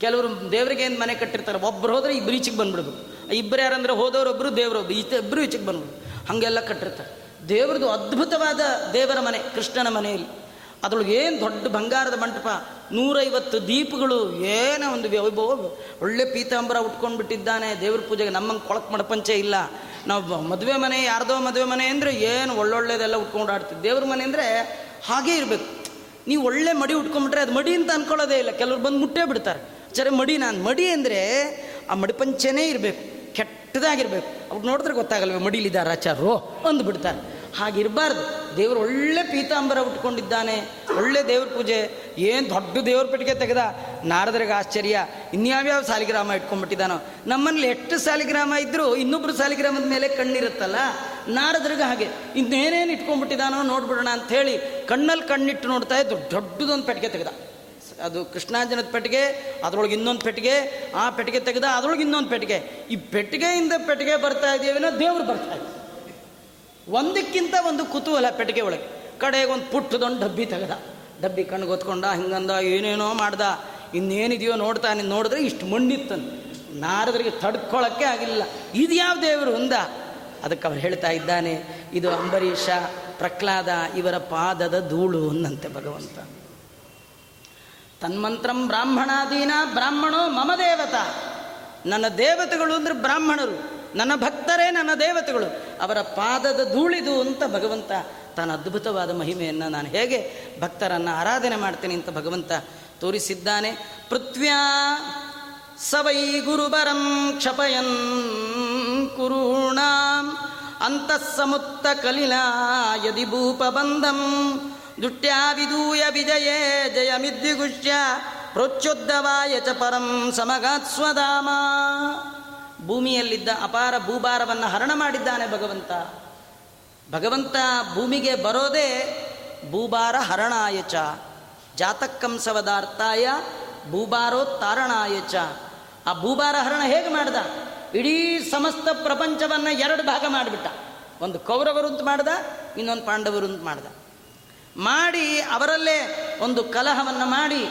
ಕೆಲವರು ದೇವರಿಗೆ ಏನು ಮನೆ ಕಟ್ಟಿರ್ತಾರೆ ಒಬ್ಬರು ಹೋದರೆ ಇಬ್ಬರು ಈಚೆಗೆ ಬಂದ್ಬಿಡ್ಬೇಕು. ಇಬ್ಬರು ಯಾರಂದ್ರೆ ಹೋದವರೊಬ್ಬರು ದೇವರೊಬ್ಬರು ಈಚೆ ಇಬ್ಬರು ಈಚೆಗೆ ಬಂದ್ಬಿಡ್ಬೇಕು. ಹಾಗೆಲ್ಲ ಕಟ್ಟಿರ್ತಾರೆ. ದೇವ್ರದ್ದು ಅದ್ಭುತವಾದ ದೇವರ ಮನೆ, ಕೃಷ್ಣನ ಮನೆಯಲ್ಲಿ. ಅದ್ರೊಳಗೆ ಏನು ದೊಡ್ಡ ಬಂಗಾರದ ಮಂಟಪ? ನೂರೈವತ್ತು ದೀಪಗಳು, ಏನೋ ಒಂದು ವೈಭವ. ಒಳ್ಳೆ ಪೀತಾಂಬರ ಉಟ್ಕೊಂಡು ಬಿಟ್ಟಿದ್ದಾನೆ ದೇವ್ರ ಪೂಜೆಗೆ ನಮ್ಮಂಗೆ ಕೊಳಕ್ ಮಡಪಂಚೆ ಇಲ್ಲ. ನಾವು ಮದುವೆ ಮನೆ, ಯಾರ್ದೋ ಮದುವೆ ಮನೆ ಅಂದರೆ ಏನು ಒಳ್ಳೊಳ್ಳೆದೆಲ್ಲ ಉಟ್ಕೊಂಡು ಆಡ್ತೀವಿ ದೇವ್ರ ಮನೆ ಅಂದರೆ ಹಾಗೇ ಇರಬೇಕು. ನೀವು ಒಳ್ಳೆ ಮಡಿ ಉಟ್ಕೊಂಡ್ಬಿಟ್ರೆ ಅದು ಮಡಿ ಅಂತ ಅನ್ಕೊಳ್ಳೋದೇ ಇಲ್ಲ. ಕೆಲವ್ರು ಬಂದು ಮುಟ್ಟೇ ಬಿಡ್ತಾರೆ. ಸರಿ ಮಡಿ ನಾನು. ಮಡಿ ಅಂದರೆ ಆ ಮಡಿಪಂಚೆನೇ ಇರಬೇಕು. ಕೆಟ್ಟದಾಗಿರ್ಬೇಕು. ಅವ್ರು ನೋಡಿದ್ರೆ ಗೊತ್ತಾಗಲ್ವ ಮಡಿಲಿದ್ದಾರೆ ಆಚಾರ್ರು ಅಂದು ಬಿಡ್ತಾರೆ ಹಾಗಿರಬಾರ್ದು. ದೇವರು ಒಳ್ಳೆ ಪೀತಾಂಬರ ಉಟ್ಕೊಂಡಿದ್ದಾನೆ, ಒಳ್ಳೆ ದೇವ್ರ ಪೂಜೆ. ಏನು ದೊಡ್ಡ ದೇವ್ರ ಪೆಟ್ಟಿಗೆ ತೆಗೆದ? ನಾರದ್ರಿಗೆ ಆಶ್ಚರ್ಯ. ಇನ್ಯಾವ್ಯಾವ ಸಾಲಿಗ್ರಾಮ ಇಟ್ಕೊಂಡ್ಬಿಟ್ಟಿದ್ದಾನೋ? ನಮ್ಮಲ್ಲಿ ಎಷ್ಟು ಸಾಲಿಗ್ರಾಮ ಇದ್ದರೂ ಇನ್ನೊಬ್ಬರು ಸಾಲಿಗ್ರಾಮದ ಮೇಲೆ ಕಣ್ಣಿರುತ್ತಲ್ಲ? ನಾರದ್ರಿಗೆ ಹಾಗೆ. ಇನ್ನೇನೇನು ಇಟ್ಕೊಂಡ್ಬಿಟ್ಟಿದ್ದಾನೋ ನೋಡ್ಬಿಡೋಣ ಅಂತ ಹೇಳಿ ಕಣ್ಣಲ್ಲಿ ಕಣ್ಣಿಟ್ಟು ನೋಡ್ತಾ ಇದ್ದು ದೊಡ್ಡದೊಂದು ಪೆಟ್ಟಿಗೆ ತೆಗೆದ. ಅದು ಕೃಷ್ಣಾಂಜನದ ಪೆಟ್ಟಿಗೆ, ಅದರೊಳಗೆ ಇನ್ನೊಂದು ಪೆಟ್ಟಿಗೆ, ಆ ಪೆಟ್ಟಿಗೆ ತೆಗೆದ, ಅದರೊಳಗೆ ಇನ್ನೊಂದು ಪೆಟ್ಟಿಗೆ. ಈ ಪೆಟ್ಟಿಗೆಯಿಂದ ಪೆಟ್ಟಿಗೆ ಬರ್ತಾ ಇದೆಯೇನೋ ದೇವ್ರು ಬರ್ತಾ ಇದೆ ಒಂದಕ್ಕಿಂತ ಒಂದು ಕುತೂಹಲ ಪೆಟ್ಟಿಗೆ ಒಳಗೆ. ಕಡೆಗೆ ಒಂದು ಪುಟ್ಟದೊಂದು ಡಬ್ಬಿ ತೆಗೆದ. ಡಬ್ಬಿ ಕಣ್ಣು ಹೊತ್ಕೊಂಡ ಹಿಂಗಂದ, ಏನೇನೋ ಮಾಡ್ದ. ಇನ್ನೇನಿದೆಯೋ ನೋಡ್ತಾ ನೀನು ನೋಡಿದ್ರೆ ಇಷ್ಟು ಮಣ್ಣಿತ್ತಂತ ನಾರದರಿಗೆ ತಡ್ಕೊಳ್ಳೋಕ್ಕೆ ಆಗಿಲ್ಲ. ಇದು ಯಾವ ದೇವರು ಅಂದ ಅದಕ್ಕೆ ಅವ್ರು ಹೇಳ್ತಾ ಇದ್ದಾನೆ, ಇದು ಅಂಬರೀಷ ಪ್ರಹ್ಲಾದ ಇವರ ಪಾದದ ಧೂಳು ಅನ್ನಂತೆ ಭಗವಂತ. ತನ್ಮಂತ್ರಂ ಬ್ರಾಹ್ಮಣಾದೀನ ಬ್ರಾಹ್ಮಣೋ ಮಮ ದೇವತ. ನನ್ನ ದೇವತೆಗಳು ಅಂದರೆ ಬ್ರಾಹ್ಮಣರು. ನನ್ನ ಭಕ್ತರೇ, ನನ್ನ ದೇವತೆಗಳು, ಅವರ ಪಾದದ ಧೂಳಿದು ಅಂತ ಭಗವಂತ ತಾನು ಅದ್ಭುತವಾದ ಮಹಿಮೆಯನ್ನು ನಾನು ಹೇಗೆ ಭಕ್ತರನ್ನು ಆರಾಧನೆ ಮಾಡ್ತೀನಿ ಅಂತ ಭಗವಂತ ತೋರಿಸಿದ್ದಾನೆ. ಪೃಥ್ವ್ಯಾ ಸವೈ ಗುರುಬರಂ ಕ್ಷಪಯನ್ ಕುರುಣಾಂ ಅಂತಃಸಮುತ್ತ ಕಲಿಲಾ ಯದಿ ಭೂಪಬಂಧಂ ದುಟ್ಯಾ ವಿದೂಯ ವಿಜಯೇ ಜಯಮಿದ್ವಿಗುಷ್ಯ ಪ್ರೋಚ್ಯೋದ್ದವಾಯ ಚ ಪರಂ ಸಮಗಾತ್ ಸ್ವಧಾಮ. ಭೂಮಿಯಲ್ಲಿದ್ದ ಅಪಾರ ಭೂಭಾರವನ್ನು ಹರಣ ಮಾಡಿದ್ದಾನೆ ಭಗವಂತ. ಭಗವಂತ ಭೂಮಿಗೆ ಬರೋದೇ ಭೂಭಾರ ಹರಣಾಯ ಚ. ಜಾತಕ್ಕಂಸವದಾರ್ಥಾಯ ಭೂಭಾರೋತ್ತಾರಣಾಯ ಚ. ಆ ಭೂಭಾರ ಹರಣ ಹೇಗೆ ಮಾಡ್ದ? ಇಡೀ ಸಮಸ್ತ ಪ್ರಪಂಚವನ್ನು ಎರಡು ಭಾಗ ಮಾಡಿಬಿಟ್ಟ. ಒಂದು ಕೌರವರು ಅಂತ ಮಾಡ್ದ, ಇನ್ನೊಂದು ಪಾಂಡವರು ಅಂತ ಮಾಡ್ದ. ಮಾಡಿ ಅವರಲ್ಲೇ ಒಂದು ಕಲಹವನ್ನು ಮಾಡಿ,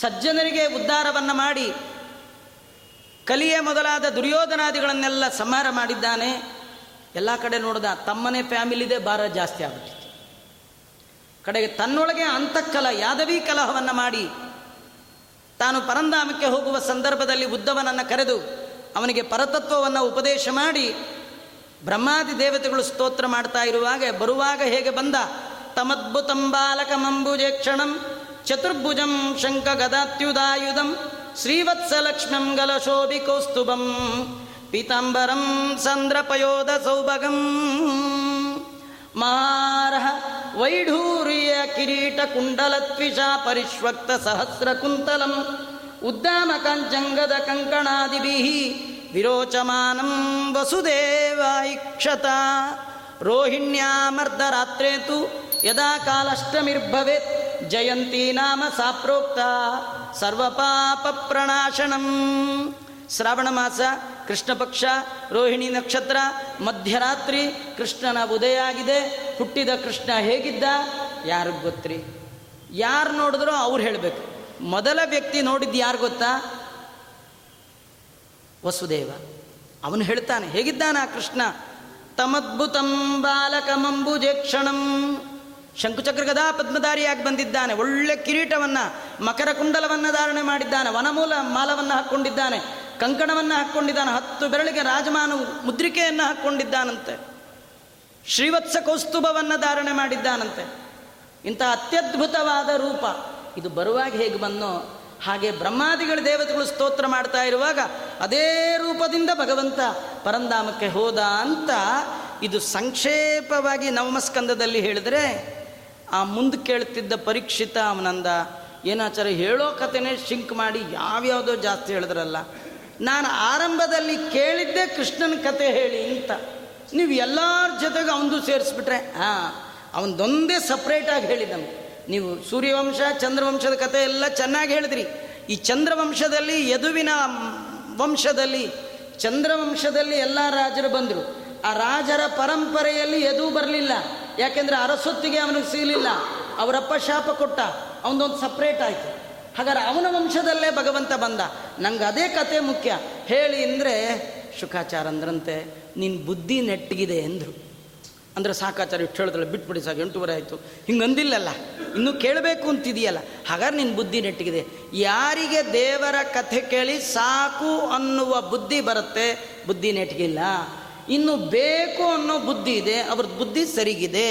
ಸಜ್ಜನರಿಗೆ ಉದ್ಧಾರವನ್ನು ಮಾಡಿ ಕಲಿಯ ಮೊದಲಾದ ದುರ್ಯೋಧನಾದಿಗಳನ್ನೆಲ್ಲ ಸಂಹಾರ ಮಾಡಿದ್ದಾನೆ. ಎಲ್ಲ ಕಡೆ ನೋಡಿದ ತಮ್ಮನೇ ಫ್ಯಾಮಿಲಿದೆ ಭಾರ ಜಾಸ್ತಿ ಆಗ್ಬಿಟ್ಟಿತ್ತು. ಕಡೆಗೆ ತನ್ನೊಳಗೆ ಅಂತಃಕಲ, ಯಾದವಿ ಕಲಹವನ್ನು ಮಾಡಿ ತಾನು ಪರಂಧಾಮಕ್ಕೆ ಹೋಗುವ ಸಂದರ್ಭದಲ್ಲಿ ಉದ್ದವನನ್ನು ಕರೆದು ಅವನಿಗೆ ಪರತತ್ವವನ್ನು ಉಪದೇಶ ಮಾಡಿ ಬ್ರಹ್ಮಾದಿ ದೇವತೆಗಳು ಸ್ತೋತ್ರ ಮಾಡ್ತಾ ಇರುವಾಗ ಬರುವಾಗ ಹೇಗೆ ಬಂದ? ತಮದ್ಭುತಂ ಬಾಲಕಮಂಬುಜೆ ಕ್ಷಣಂ ಚತುರ್ಭುಜಂ ಶಂಕ ಗದಾತ್ಯುದಾಯುಧಂ श्रीवत्सलक्ष्म्यं गलशोभि पीताम्बरं पितम्बरं मारः वैढूर्य किरीटकुण्डलत्विषा परिष्वक्तसहस्रकुन्तलम् उद्दामकं जङ्गदकङ्कणादिभिः विरोचमानं वसुदेवायिक्षता। रोहिण्या अर्धरात्रे तु यदा कालष्टमिर्भवेत् जयन्ती नाम सा प्रोक्ता ಸರ್ವಪಾಪ ಪ್ರಣಾಶನಂ ಶ್ರಾವಣ ಮಾಸ ಕೃಷ್ಣ ಪಕ್ಷ ರೋಹಿಣಿ ನಕ್ಷತ್ರ, ಮಧ್ಯರಾತ್ರಿ, ಕೃಷ್ಣನ ಉದಯ ಆಗಿದೆ. ಹುಟ್ಟಿದ ಕೃಷ್ಣ ಹೇಗಿದ್ದ? ಯಾರಿಗೆ ಗೊತ್ತ್ರಿ? ಯಾರು ನೋಡಿದ್ರು ಅವ್ರು ಹೇಳಬೇಕು. ಮೊದಲ ವ್ಯಕ್ತಿ ನೋಡಿದ್ದು ಯಾರು ಗೊತ್ತಾ? ವಸುದೇವ. ಅವನು ಹೇಳ್ತಾನೆ, ಹೇಗಿದ್ದಾನ ಕೃಷ್ಣ? ತಮದ್ಭುತಂ ಬಾಲಕಮಂಬುಜೆ ಕ್ಷಣಂ ಶಂಕುಚಕ್ರ ಗದಾ ಪದ್ಮಧಾರಿಯಾಗಿ ಬಂದಿದ್ದಾನೆ. ಒಳ್ಳೆ ಕಿರೀಟವನ್ನು, ಮಕರ ಕುಂಡಲವನ್ನು ಧಾರಣೆ ಮಾಡಿದ್ದಾನೆ. ವನಮೂಲ ಮಾಲವನ್ನು ಹಾಕ್ಕೊಂಡಿದ್ದಾನೆ. ಕಂಕಣವನ್ನು ಹಾಕ್ಕೊಂಡಿದ್ದಾನೆ. ಹತ್ತು ಬೆರಳಿಗೆ ರಾಜಮಾನ ಮುದ್ರಿಕೆಯನ್ನು ಹಾಕ್ಕೊಂಡಿದ್ದಾನಂತೆ. ಶ್ರೀವತ್ಸ ಕೌಸ್ತುಭವನ್ನು ಧಾರಣೆ ಮಾಡಿದ್ದಾನಂತೆ. ಇಂಥ ಅತ್ಯದ್ಭುತವಾದ ರೂಪ. ಇದು ಬರುವಾಗ ಹೇಗೆ ಬಂದೋ ಹಾಗೆ ಬ್ರಹ್ಮಾದಿಗಳ ದೇವತೆಗಳು ಸ್ತೋತ್ರ ಮಾಡ್ತಾ ಇರುವಾಗ ಅದೇ ರೂಪದಿಂದ ಭಗವಂತ ಪರಂಧಾಮಕ್ಕೆ ಹೋದ ಅಂತ ಇದು ಸಂಕ್ಷೇಪವಾಗಿ ನವಮಸ್ಕಂದದಲ್ಲಿ ಹೇಳಿದರೆ ಆ ಮುಂದೆ ಕೇಳ್ತಿದ್ದ ಪರೀಕ್ಷಿತ ಅವನಂದ ಏನಾಚಾರ ಹೇಳೋ ಕಥೆನೇ ಶಿಂಕ್ ಮಾಡಿ ಯಾವ್ಯಾವುದೋ ಜಾಸ್ತಿ ಹೇಳಿದ್ರಲ್ಲ. ನಾನು ಆರಂಭದಲ್ಲಿ ಕೇಳಿದ್ದೆ ಕೃಷ್ಣನ ಕತೆ ಹೇಳಿ ಅಂತ. ನೀವು ಎಲ್ಲರ ಜೊತೆಗೆ ಅವನದು ಸೇರಿಸ್ಬಿಟ್ರೆ, ಹಾಂ, ಅವನದೊಂದೇ ಸಪ್ರೇಟಾಗಿ ಹೇಳಿ ನಮಗೆ. ನೀವು ಸೂರ್ಯವಂಶ, ಚಂದ್ರವಂಶದ ಕತೆ ಎಲ್ಲ ಚೆನ್ನಾಗಿ ಹೇಳಿದ್ರಿ. ಈ ಚಂದ್ರವಂಶದಲ್ಲಿ, ಯದುವಿನ ವಂಶದಲ್ಲಿ, ಚಂದ್ರವಂಶದಲ್ಲಿ ಎಲ್ಲ ರಾಜರು ಬಂದರು. ಆ ರಾಜರ ಪರಂಪರೆಯಲ್ಲಿ ಯದು ಬರಲಿಲ್ಲ. ಯಾಕೆಂದರೆ ಅರಸೊತ್ತಿಗೆ ಅವನಿಗೆ ಸಿಗಲಿಲ್ಲ ಅವರಪ್ಪ ಶಾಪ ಕೊಟ್ಟ. ಅವನದೊಂದು ಸಪ್ರೇಟ್ ಆಯಿತು. ಹಾಗಾದ್ರೆ ಅವನ ವಂಶದಲ್ಲೇ ಭಗವಂತ ಬಂದ. ನಂಗೆ ಅದೇ ಕತೆ ಮುಖ್ಯ. ಹೇಳಿ ಅಂದರೆ, ಶುಕಾಚಾರ ಅಂದ್ರಂತೆ ನಿನ್ನ ಬುದ್ಧಿ ನೆಟ್ಟಿಗಿದೆ ಎಂದರು. ಅಂದರೆ ಸಾಕಾಚಾರ ಇಷ್ಟು ಹೇಳಿದ್ರೆ ಬಿಟ್ಬಿಡಿ ಸಾಕು, ಎಂಟೂವರೆ ಆಯಿತು. ಹಿಂಗೆ ಅಂದಿಲ್ಲಲ್ಲ. ಇನ್ನೂ ಕೇಳಬೇಕು ಅಂತಿದೆಯಲ್ಲ. ಹಾಗಾದ್ರೆ ನಿನ್ನ ಬುದ್ಧಿ ನೆಟ್ಟಿಗಿದೆ. ಯಾರಿಗೆ ದೇವರ ಕಥೆ ಕೇಳಿ ಸಾಕು ಅನ್ನುವ ಬುದ್ಧಿ ಬರುತ್ತೆ, ಬುದ್ಧಿ ನೆಟ್ಟಿಗಿಲ್ಲ ಇನ್ನು ಬೇಕು ಅನ್ನೋ ಬುದ್ಧಿ ಇದೆ ಅವ್ರದ್ದು ಬುದ್ಧಿ ಸರಿಗಿದೆ.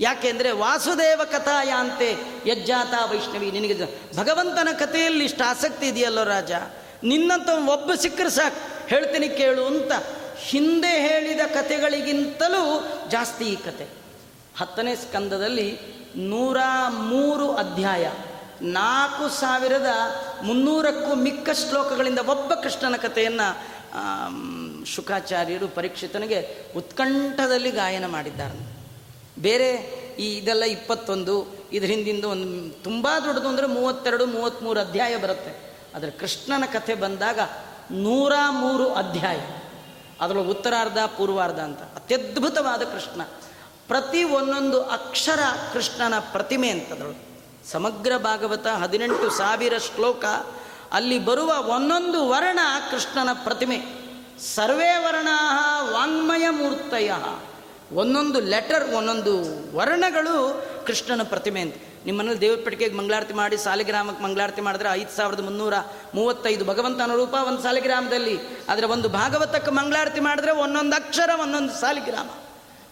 ಯಾಕೆಂದರೆ ವಾಸುದೇವ ಕಥಾಯಾಂತೆ ಯಜ್ಜಾತ ವೈಷ್ಣವಿ, ನಿನಗೆ ಭಗವಂತನ ಕಥೆಯಲ್ಲಿ ಇಷ್ಟು ಆಸಕ್ತಿ ಇದೆಯಲ್ಲೋ ರಾಜ? ನಿನ್ನಂತ ಒಬ್ಬ ಸಿಕ್ಕರೆ ಸಾಕು, ಹೇಳ್ತೀನಿ ಕೇಳು ಅಂತ ಹಿಂದೆ ಹೇಳಿದ ಕಥೆಗಳಿಗಿಂತಲೂ ಜಾಸ್ತಿ ಈ ಕತೆ ಹತ್ತನೇ ಸ್ಕಂದದಲ್ಲಿ ನೂರ ಮೂರು ಅಧ್ಯಾಯ, ನಾಲ್ಕು ಸಾವಿರದ ಮುನ್ನೂರಕ್ಕೂ ಮಿಕ್ಕ ಶ್ಲೋಕಗಳಿಂದ ಒಬ್ಬ ಕೃಷ್ಣನ ಕಥೆಯನ್ನು ಶುಕಾಚಾರ್ಯರು ಪರೀಕ್ಷಿತನಿಗೆ ಉತ್ಕಂಠದಲ್ಲಿ ಗಾಯನ ಮಾಡಿದ್ದಾರೆ. ಬೇರೆ ಈ ಇದೆಲ್ಲ ಇಪ್ಪತ್ತೊಂದು, ಇದ್ರ ಹಿಂದಿಂದ ಒಂದು ತುಂಬ ದೊಡ್ಡದು ಅಂದರೆ ಮೂವತ್ತೆರಡು ಮೂವತ್ತ್ಮೂರು ಅಧ್ಯಾಯ ಬರುತ್ತೆ. ಆದರೆ ಕೃಷ್ಣನ ಕಥೆ ಬಂದಾಗ ನೂರ ಮೂರು ಅಧ್ಯಾಯ. ಅದರೊಳಗೆ ಉತ್ತರಾರ್ಧ, ಪೂರ್ವಾರ್ಧ ಅಂತ. ಅತ್ಯದ್ಭುತವಾದ ಕೃಷ್ಣ. ಪ್ರತಿ ಒಂದೊಂದು ಅಕ್ಷರ ಕೃಷ್ಣನ ಪ್ರತಿಮೆ ಅಂತದ್ರೊಳಗೆ. ಸಮಗ್ರ ಭಾಗವತ ಹದಿನೆಂಟು ಸಾವಿರ ಶ್ಲೋಕ ಅಲ್ಲಿ ಬರುವ ಒಂದೊಂದು ವರ್ಣ ಕೃಷ್ಣನ ಪ್ರತಿಮೆ. ಸರ್ವೇ ವರ್ಣಾ ವಾಂಗ್ಮಯ ಮೂರ್ತಯ. ಒಂದೊಂದು ಲೆಟರ್, ಒಂದೊಂದು ವರ್ಣಗಳು ಕೃಷ್ಣನ ಪ್ರತಿಮೆ ಅಂತ. ನಿಮ್ಮನೇಲಿ ದೇವ್ರ ಮಂಗಳಾರತಿ ಮಾಡಿ ಸಾಲಿಗ್ರಾಮಕ್ಕೆ ಮಂಗಳಾರತಿ ಮಾಡಿದ್ರೆ ಐದು ಸಾವಿರದ ಮುನ್ನೂರ ಮೂವತ್ತೈದು ಭಗವಂತನ ರೂಪ ಒಂದು ಸಾಲಿಗ್ರಾಮದಲ್ಲಿ. ಆದರೆ ಒಂದು ಭಾಗವತಕ್ಕೆ ಮಂಗಳಾರತಿ ಮಾಡಿದ್ರೆ ಒಂದೊಂದು ಅಕ್ಷರ, ಒಂದೊಂದು ಸಾಲಿಗ್ರಾಮ.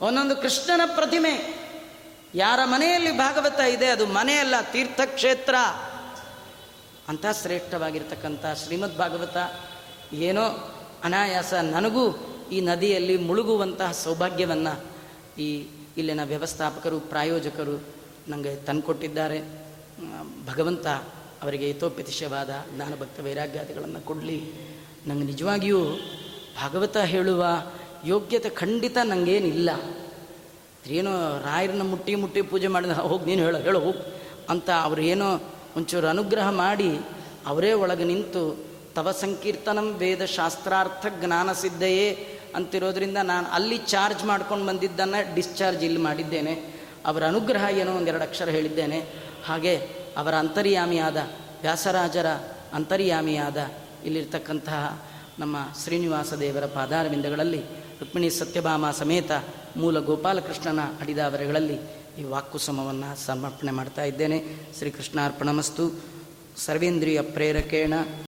ಒಂದೊಂದು ಕೃಷ್ಣನ ಪ್ರತಿಮೆ. ಯಾರ ಮನೆಯಲ್ಲಿ ಭಾಗವತ ಇದೆ, ಅದು ಮನೆಯಲ್ಲ ತೀರ್ಥಕ್ಷೇತ್ರ. ಅಂತ ಶ್ರೇಷ್ಠವಾಗಿರ್ತಕ್ಕಂಥ ಶ್ರೀಮದ್ ಭಾಗವತ. ಏನೋ ಅನಾಯಾಸ ನನಗೂ ಈ ನದಿಯಲ್ಲಿ ಮುಳುಗುವಂತಹ ಸೌಭಾಗ್ಯವನ್ನು ಈ ಇಲ್ಲಿನ ವ್ಯವಸ್ಥಾಪಕರು, ಪ್ರಾಯೋಜಕರು ನನಗೆ ತಂದುಕೊಟ್ಟಿದ್ದಾರೆ. ಭಗವಂತ ಅವರಿಗೆ ಯಥೋಪತಿಶವಾದ ಜ್ಞಾನಭಕ್ತ ವೈರಾಗ್ಯಾದಿಗಳನ್ನು ಕೊಡಲಿ. ನಂಗೆ ನಿಜವಾಗಿಯೂ ಭಾಗವತ ಹೇಳುವ ಯೋಗ್ಯತೆ ಖಂಡಿತ ನನಗೇನಿಲ್ಲ ಏನೋ ರಾಯರನ್ನ ಮುಟ್ಟಿ ಮುಟ್ಟಿ ಪೂಜೆ ಮಾಡಿದ ಹೋಗಿ ನೀನು ಹೇಳೋ ಹೇಳೋ, ಹೋಗು ಅಂತ ಅವರು ಏನೋ ಒಂಚೂರು ಅನುಗ್ರಹ ಮಾಡಿ ಅವರೇ ಒಳಗೆ ನಿಂತು ತವ ಸಂಕೀರ್ತನಂ ವೇದ ಶಾಸ್ತ್ರಾರ್ಥ ಜ್ಞಾನ ಸಿದ್ಧಯೇ ಅಂತಿರೋದ್ರಿಂದ ನಾನು ಅಲ್ಲಿ ಚಾರ್ಜ್ ಮಾಡ್ಕೊಂಡು ಬಂದಿದ್ದನ್ನು ಡಿಸ್ಚಾರ್ಜ್ ಇಲ್ಲಿ ಮಾಡಿದ್ದೇನೆ. ಅವರ ಅನುಗ್ರಹ ಏನೋ ಒಂದೆರಡು ಅಕ್ಷರ ಹೇಳಿದ್ದೇನೆ. ಹಾಗೆ ಅವರ ಅಂತರ್ಯಾಮಿಯಾದ ವ್ಯಾಸರಾಜರ ಅಂತರ್ಯಾಮಿಯಾದ ಇಲ್ಲಿರ್ತಕ್ಕಂತಹ ನಮ್ಮ ಶ್ರೀನಿವಾಸ ದೇವರ ಪಾದಾರವಿಂದಗಳಲ್ಲಿ ರುಕ್ಮಿಣಿ ಸತ್ಯಭಾಮ ಸಮೇತ ಮೂಲ ಗೋಪಾಲಕೃಷ್ಣನ ಅಡಿದಾವರೆಗಳಲ್ಲಿ ಈ ವಾಕುಸಮವನ್ನು ಸಮರ್ಪಣೆ ಮಾಡ್ತಾ ಇದ್ದೇನೆ. ಶ್ರೀಕೃಷ್ಣಾರ್ಪಣಮಸ್ತು. ಸರ್ವೇಂದ್ರಿಯ ಪ್ರೇರಕೇಣ.